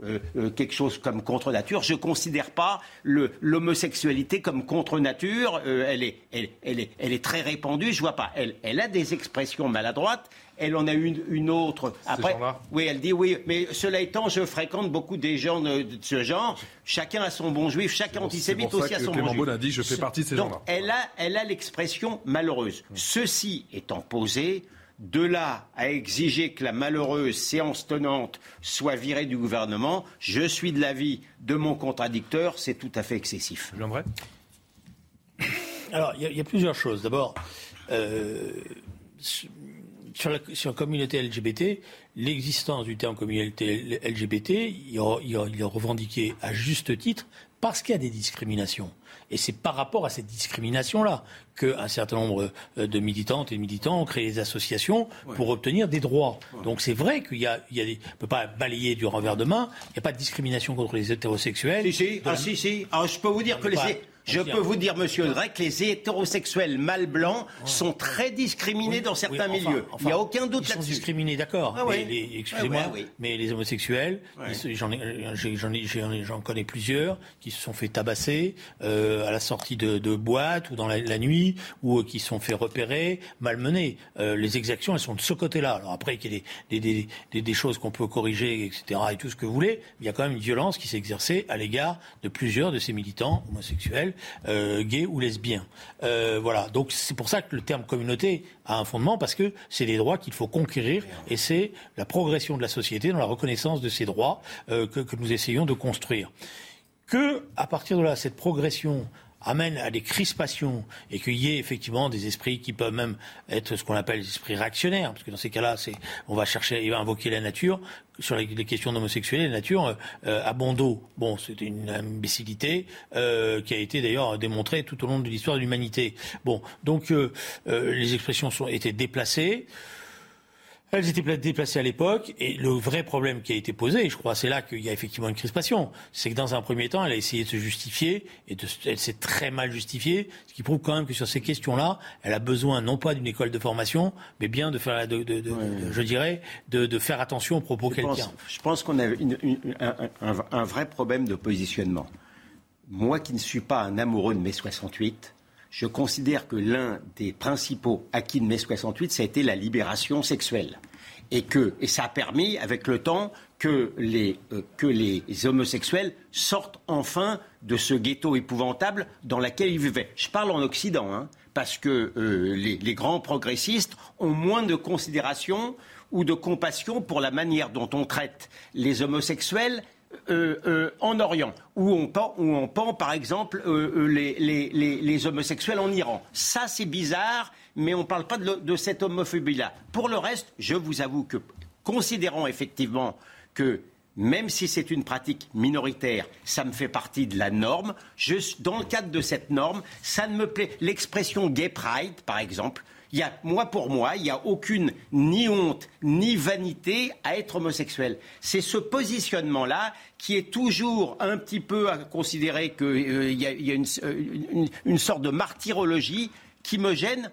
Euh, euh, quelque chose comme contre nature. Je ne considère pas l'homosexualité comme contre nature. Euh, elle, est, elle, est, elle, est, très répandue. Je vois pas. Elle, elle a des expressions maladroites. Elle en a une, une autre. Après, oui, elle dit oui. Mais cela étant, je fréquente beaucoup des gens de, ce genre. Chacun a son bon juif. Chacun antisémite aussi a son bon juif. dit je fais partie de ces gens-là. Elle a, elle a l'expression malheureuse. Ceci étant posé, de là à exiger que la malheureuse séance tenante soit virée du gouvernement, je suis de l'avis de mon contradicteur, c'est tout à fait excessif. Alors, il y, a plusieurs choses. D'abord, euh, sur, la, communauté LGBT, l'existence du terme communauté LGBT, il, il est revendiqué à juste titre parce qu'il y a des discriminations. Et c'est par rapport à cette discrimination-là qu'un certain nombre euh, de militantes et de militants ont créé des associations pour obtenir des droits. Donc c'est vrai qu'il y a, il y a des, on peut pas balayer du revers de main. Il n'y a pas de discrimination contre les hétérosexuels. Si si, ah, si si. Alors, je peux vous dire que les je peux vous dire, monsieur Drey, que les hétérosexuels mâles blancs sont très discriminés dans certains milieux. Il n'y a aucun doute là-dessus. discriminés, d'accord. Ah excusez-moi, mais les homosexuels, j'en connais plusieurs qui se sont fait tabasser euh, à la sortie de, de boîtes ou dans la, nuit, ou euh, qui se sont fait repérer, malmenés. Euh, les exactions, elles sont de ce côté-là. Alors après, qu'il y ait des, des, des, des choses qu'on peut corriger, etc., et tout ce que vous voulez, il y a quand même une violence qui s'est exercée à l'égard de plusieurs de ces militants homosexuels euh, ou lesbiens. Euh, voilà. Donc c'est pour ça que le terme communauté a un fondement parce que c'est des droits qu'il faut conquérir et c'est la progression de la société dans la reconnaissance de ces droits euh, que, que nous essayons de construire. Que à partir de là, cette progression amène à des crispations et qu'il y ait effectivement des esprits qui peuvent même être ce qu'on appelle des esprits réactionnaires, parce que dans ces cas-là, on va chercher, va invoquer la nature sur les, questions d'homosexualité, la nature euh, euh, à bon dos. Bon, c'est une imbécilité euh, qui a été d'ailleurs démontrée tout au long de l'histoire de l'humanité. Bon, donc les expressions sont été déplacées. Elles étaient déplacées à l'époque et le vrai problème qui a été posé, je crois, c'est là qu'il y a effectivement une crispation, c'est que dans un premier temps, elle a essayé de se justifier et elle s'est très mal justifiée, ce qui prouve quand même que sur ces questions-là, elle a besoin non pas d'une école de formation, mais bien de faire, de, de, de, je dirais, de, faire attention aux propos qu'elle tient. Je pense qu'on a un, un vrai problème de positionnement. Moi qui ne suis pas un amoureux de mai 68, je considère que l'un des principaux acquis de mai 68, ça a été la libération sexuelle. Et que ça a permis, avec le temps, que les, euh, que les homosexuels sortent enfin de ce ghetto épouvantable dans lequel ils vivaient. Je parle en Occident, hein, parce que euh, les grands progressistes ont moins de considération ou de compassion pour la manière dont on traite les homosexuels euh, euh, en Orient, où on pend, par exemple euh, les, homosexuels en Iran. Ça, c'est bizarre, mais on ne parle pas de, cette homophobie-là. Pour le reste, je vous avoue que, considérant effectivement que même si c'est une pratique minoritaire, ça me fait partie de la norme. Dans le cadre de cette norme, ça ne me plaît. L'expression gay pride, par exemple, il y a, moi pour moi, il n'y a aucune ni honte ni vanité à être homosexuel. C'est ce positionnement-là qui est toujours un petit peu à considérer qu'il euh, y a, euh, une, sorte de martyrologie qui me gêne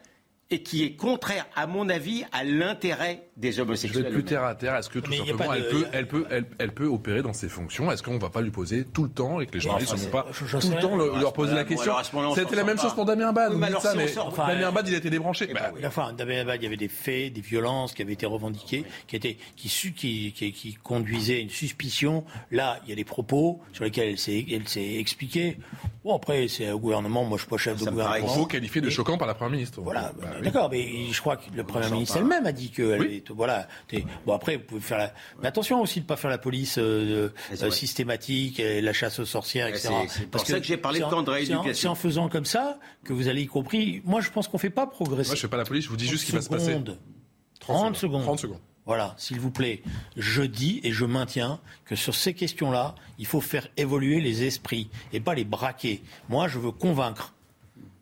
et qui est contraire, à mon avis, à l'intérêt des homosexuels. Je vais plus terre à terre. Est-ce que tout simplement, elle, peut, elle, peut, elle, peut opérer dans ses fonctions? Est-ce qu'on ne va pas lui poser tout le temps et que les journalistes ne vont pas tout le temps leur poser la question? C'était la même chose pour Damien Abad. Damien Abad, il a été débranché. Bah enfin, Damien Abad, il y avait des faits, des violences qui avaient été revendiquées, qui, étaient, qui, qui, qui, qui conduisaient à une suspicion. Là, il y a des propos sur lesquels elle s'est expliquée. Bon, après, c'est un gouvernement. Moi, je suis pas chef de gouvernement. Propos qualifiés de choquants par la Première ministre. Voilà. Bah d'accord, mais je crois que le Premier ministre elle-même a dit que oui. Voilà. Bon après, vous pouvez faire la. Mais attention aussi de ne pas faire la police euh, euh, systématique, et la chasse aux sorcières, etc. C'est pour ça que j'ai parlé de temps de rééducation. C'est en faisant comme ça que vous allez y compris. Moi, je pense qu'on ne fait pas progresser. Moi, je ne fais pas la police. Je vous dis juste ce qui va se passer. 30 secondes. 30 secondes. Voilà, s'il vous plaît, je dis et je maintiens que sur ces questions-là, il faut faire évoluer les esprits et pas les braquer. Moi, je veux convaincre.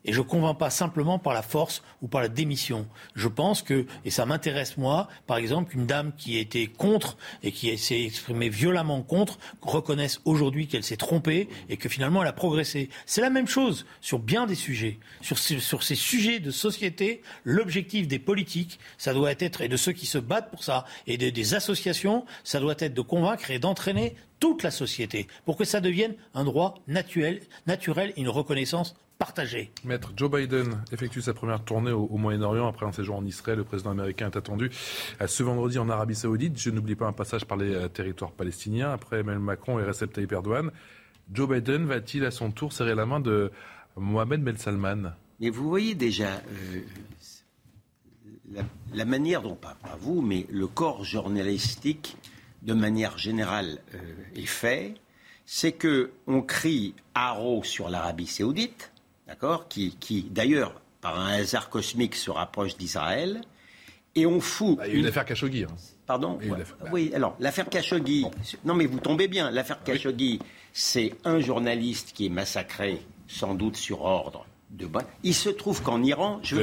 Et je ne convainc pas simplement par la force ou par la démission. Je pense que, et ça m'intéresse moi, par exemple, qu'une dame qui était contre et qui s'est exprimée violemment contre reconnaisse aujourd'hui qu'elle s'est trompée et que finalement elle a progressé. C'est la même chose sur bien des sujets. Sur, ces sujets de société, l'objectif des politiques, ça doit être, et de ceux qui se battent pour ça, et des associations, ça doit être de convaincre et d'entraîner toute la société pour que ça devienne un droit naturel, naturel une reconnaissance partagée. Maître Joe Biden effectue sa première tournée au, Moyen-Orient après un séjour en Israël. Le président américain est attendu ce vendredi en Arabie Saoudite. Je n'oublie pas un passage par les euh, territoires palestiniens. Après Emmanuel Macron et Recep Tayyip Erdogan, Joe Biden va-t-il à son tour serrer la main de Mohamed Ben Salman? Mais vous voyez déjà euh, la, manière dont, pas, vous, mais le corps journalistique, de manière générale, euh, est fait. C'est que on crie haro sur l'Arabie Saoudite, d'accord, qui, qui d'ailleurs, par un hasard cosmique, se rapproche d'Israël, et on fout. Bah, il y a eu l'affaire Khashoggi. Hein. Pardon Oui, alors l'affaire Khashoggi. Non, mais vous tombez bien. L'affaire Khashoggi, c'est un journaliste qui est massacré, sans doute sur ordre de. Il se trouve qu'en Iran, je,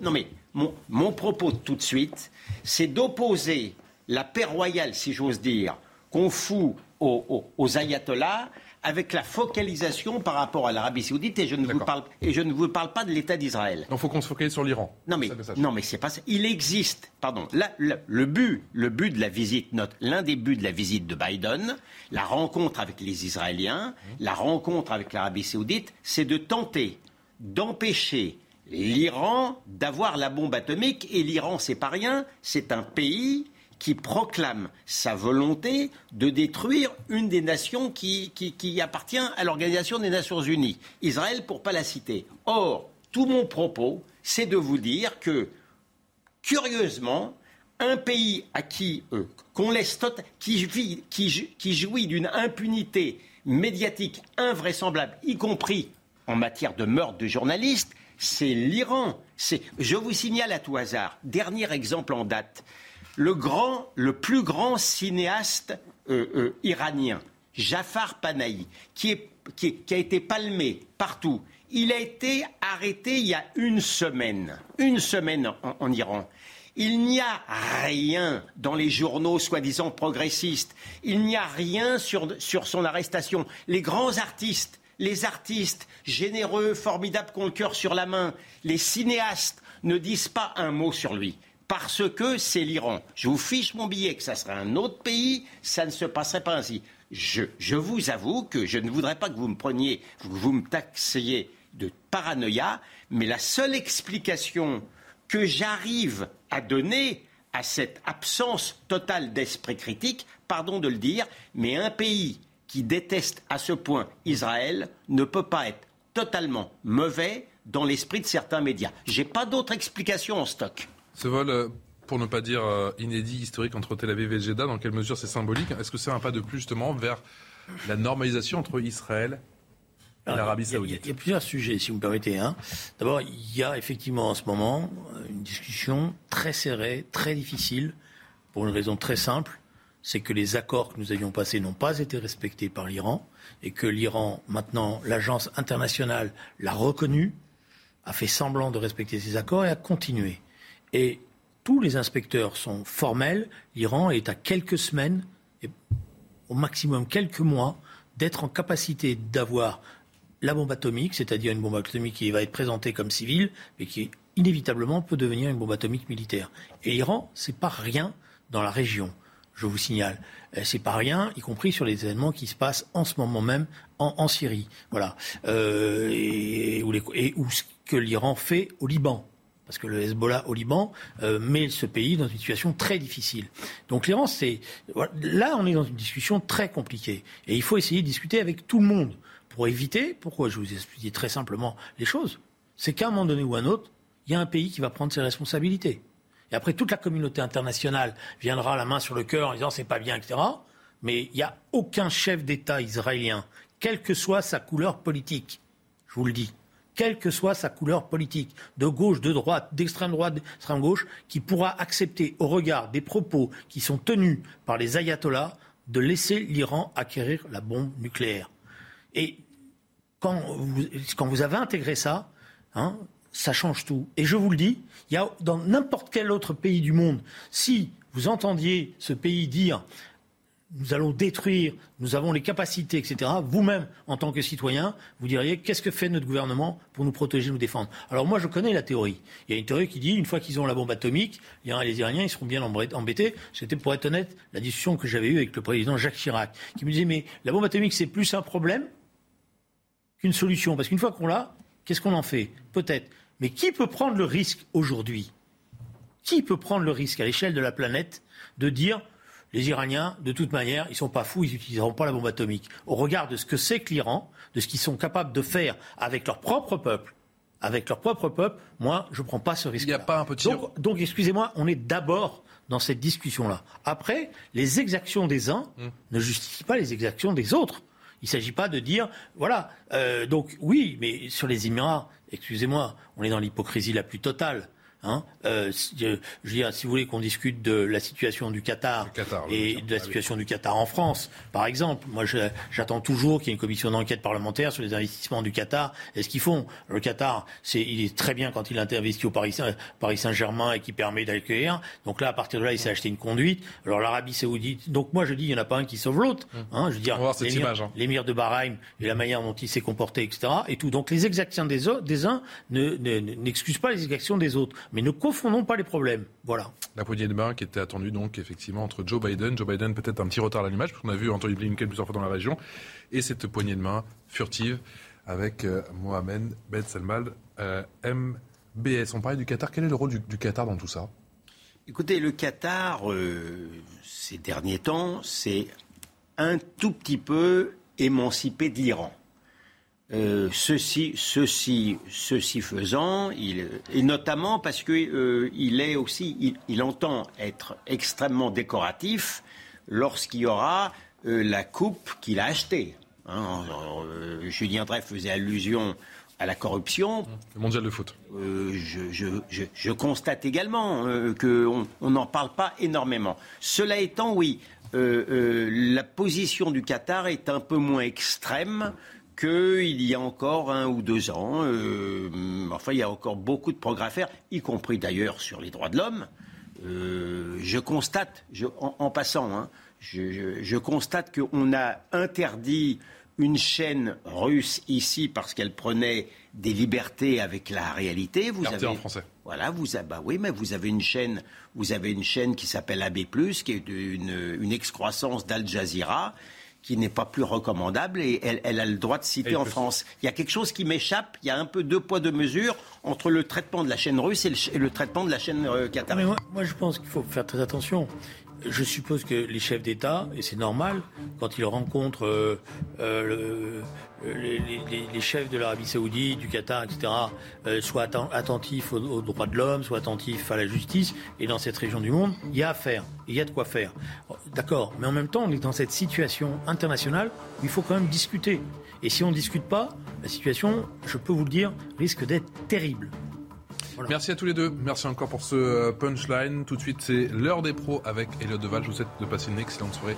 non mais mon, mon propos tout de suite, c'est d'opposer la paix royale, si j'ose dire, qu'on fout aux, aux ayatollahs avec la focalisation par rapport à l'Arabie Saoudite et je ne vous parle et je ne vous parle pas de l'État d'Israël. Il faut qu'on se focalise sur l'Iran. Non mais non mais c'est pas ça. Il existe, pardon. le but, le but de la visite, l'un des buts de la visite de Biden, la rencontre avec les Israéliens, la rencontre avec l'Arabie Saoudite, c'est de tenter d'empêcher l'Iran d'avoir la bombe atomique et l'Iran c'est pas rien, c'est un pays qui proclame sa volonté de détruire une des nations qui, appartient à l'Organisation des Nations Unies, Israël pour pas la citer. Or, tout mon propos, c'est de vous dire que, curieusement, un pays à qui euh, qu'on qui, qui jouit d'une impunité médiatique invraisemblable, y compris en matière de meurtre de journalistes, c'est l'Iran. Je vous signale à tout hasard, dernier exemple en date, le, grand, le plus grand cinéaste euh, euh, iranien, Jafar Panahi, qui, a été palmé partout, il a été arrêté il y a une semaine, une semaine en, Iran. Il n'y a rien dans les journaux soi-disant progressistes. Il n'y a rien sur, sur, son arrestation. Les grands artistes, les artistes généreux, formidables, qui ont le cœur sur la main, les cinéastes ne disent pas un mot sur lui parce que c'est l'Iran. Je vous fiche mon billet que ça serait un autre pays, ça ne se passerait pas ainsi. Je, vous avoue que je ne voudrais pas que vous me preniez, que vous me taxiez de paranoïa, mais la seule explication que j'arrive à donner à cette absence totale d'esprit critique, pardon de le dire, mais un pays qui déteste à ce point Israël ne peut pas être totalement mauvais dans l'esprit de certains médias. Je n'ai pas d'autre explication en stock. Ce vol, euh, pour ne pas dire euh, inédit, historique entre Tel Aviv et Jeddah, dans quelle mesure c'est symbolique? Est-ce que c'est un pas de plus justement vers la normalisation entre Israël et l'Arabie Saoudite? il y, a, plusieurs sujets, si vous me permettez. Hein. D'abord, il y a effectivement en ce moment une discussion très serrée, très difficile, pour une raison très simple. c'est que les accords que nous avions passés n'ont pas été respectés par l'Iran et que l'Iran, maintenant, l'agence internationale l'a reconnu, a fait semblant de respecter ces accords et a continué. Et tous les inspecteurs sont formels. L'Iran est à quelques semaines, au maximum quelques mois, d'être en capacité d'avoir la bombe atomique, c'est-à-dire une bombe atomique qui va être présentée comme civile, mais qui inévitablement peut devenir une bombe atomique militaire. Et l'Iran, c'est pas rien dans la région je vous signale. Euh, c'est pas rien, y compris sur les événements qui se passent en ce moment même en, Syrie. Voilà. Euh, et, ce que l'Iran fait au Liban. Parce que le Hezbollah au Liban euh, met ce pays dans une situation très difficile. Donc l'Iran, c'est. Là, on est dans une discussion très compliquée. Et il faut essayer de discuter avec tout le monde pour éviter. Pourquoi je vous explique très simplement les choses C'est qu'à un moment donné ou à un autre, il y a un pays qui va prendre ses responsabilités. Et après, toute la communauté internationale viendra la main sur le cœur en disant c'est pas bien, etc. Mais il n'y a aucun chef d'État israélien, quelle que soit sa couleur politique, je vous le dis, quelle que soit sa couleur politique, de gauche, de droite, d'extrême droite, d'extrême gauche, qui pourra accepter, au regard des propos qui sont tenus par les ayatollahs, de laisser l'Iran acquérir la bombe nucléaire. Et quand vous, avez intégré ça, hein, ça change tout. Et je vous le dis, dans n'importe quel autre pays du monde, si vous entendiez ce pays dire nous allons détruire, nous avons les capacités, etc., vous-même, en tant que citoyen, vous diriez qu'est-ce que fait notre gouvernement pour nous protéger, nous défendre? Alors moi, je connais la théorie. Il y a une théorie qui dit une fois qu'ils ont la bombe atomique, les Iraniens, ils seront bien embêtés. C'était, pour être honnête, la discussion que j'avais eue avec le président Jacques Chirac, qui me disait mais la bombe atomique, c'est plus un problème qu'une solution. Parce qu'une fois qu'on l'a, qu'est-ce qu'on en fait? Peut-être. Mais qui peut prendre le risque aujourd'hui? Qui peut prendre le risque à l'échelle de la planète de dire les Iraniens, de toute manière, ils ne sont pas fous, ils n'utiliseront pas la bombe atomique. Au regard de ce que c'est que l'Iran, de ce qu'ils sont capables de faire avec leur propre peuple, avec leur propre peuple, moi, je ne prends pas ce risque. Il n'y a pas un petit. Donc, donc excusez-moi, on est d'abord dans cette discussion-là. Après, les exactions des uns hum. ne justifient pas les exactions des autres. Il ne s'agit pas de dire, voilà, euh, donc oui, mais sur les Émirats, excusez-moi, on est dans l'hypocrisie la plus totale. Hein euh, je, veux dire, si vous voulez qu'on discute de la situation du Qatar, et de la situation du Qatar en France, par exemple, moi j'attends toujours qu'il y ait une commission d'enquête parlementaire sur les investissements du Qatar et ce qu'ils font. Le Qatar, c'est, il est très bien quand il investi au Paris, Paris Saint-Germain et qui permet d'accueillir. Donc là, à partir de là, il s'est acheté une conduite. Alors l'Arabie Saoudite, donc moi je dis, il n'y en a pas un qui sauve l'autre. Hum. Hein, je veux dire, hein. l'émir de Bahreïn et la manière dont il s'est comporté, etc. Et tout. Donc les exactions des, des uns n'excusent pas les exactions des autres. Mais ne confondons pas les problèmes. Voilà. La poignée de main qui était attendue donc effectivement entre Joe Biden, Joe Biden peut-être un petit retard à l'image parce qu'on a vu Anthony Blinken plusieurs fois dans la région, et cette poignée de main furtive avec euh, Mohamed Ben Salman, euh, MBS. On parlait du Qatar. Quel est le rôle du, Qatar dans tout ça? Écoutez, le Qatar, euh, ces derniers temps, c'est un tout petit peu émancipé de l'Iran. Euh, ceci, ceci, ceci faisant, il, et notamment parce que euh, il est aussi, il, entend être extrêmement décoratif lorsqu'il y aura euh, la coupe qu'il a achetée. Hein, Julien Drey faisait allusion à la corruption. Le mondial de foot. Je, je, je, je, constate également qu'on n'en parle pas énormément. Cela étant, oui, la position du Qatar est un peu moins extrême qu'il y a encore un ou deux ans. Euh, enfin, il y a encore beaucoup de progrès à faire, y compris d'ailleurs sur les droits de l'homme. Euh, je constate, en, passant, hein, je, constate qu'on a interdit une chaîne russe ici parce qu'elle prenait des libertés avec la réalité. Vous avez en français. Voilà, vous avez, bah oui, mais vous avez une chaîne, vous avez une chaîne qui s'appelle AB+, qui est une, une excroissance d'Al Jazeera qui n'est pas plus recommandable et elle, a le droit de citer en France. Il y a quelque chose qui m'échappe, il y a un peu deux poids, deux mesures entre le traitement de la chaîne russe et le, traitement de la chaîne euh, qatarienne. moi, je pense qu'il faut faire très attention je suppose que les chefs d'État, et c'est normal, quand ils rencontrent euh, euh, les, chefs de l'Arabie Saoudite, du Qatar, etc., euh, soient attentifs aux, droits de l'homme, soient attentifs à la justice. Et dans cette région du monde, il y a à faire, il y a de quoi faire. D'accord, mais en même temps, on est dans cette situation internationale où il faut quand même discuter. Et si on ne discute pas, la situation, je peux vous le dire, risque d'être terrible. Merci à tous les deux. Merci encore pour ce euh, punchline. Tout de suite, c'est l'heure des pros avec Elliot Deval. Je vous souhaite de passer une excellente soirée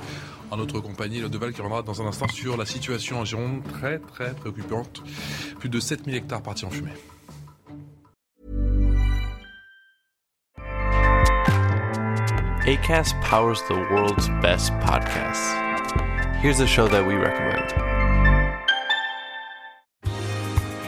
en notre compagnie. Elliot Deval qui reviendra dans un instant sur la situation en Gironde, très très préoccupante. Plus de 7000 hectares partis en fumée. ACAST powers the world's best podcasts. Here's a show that we recommend.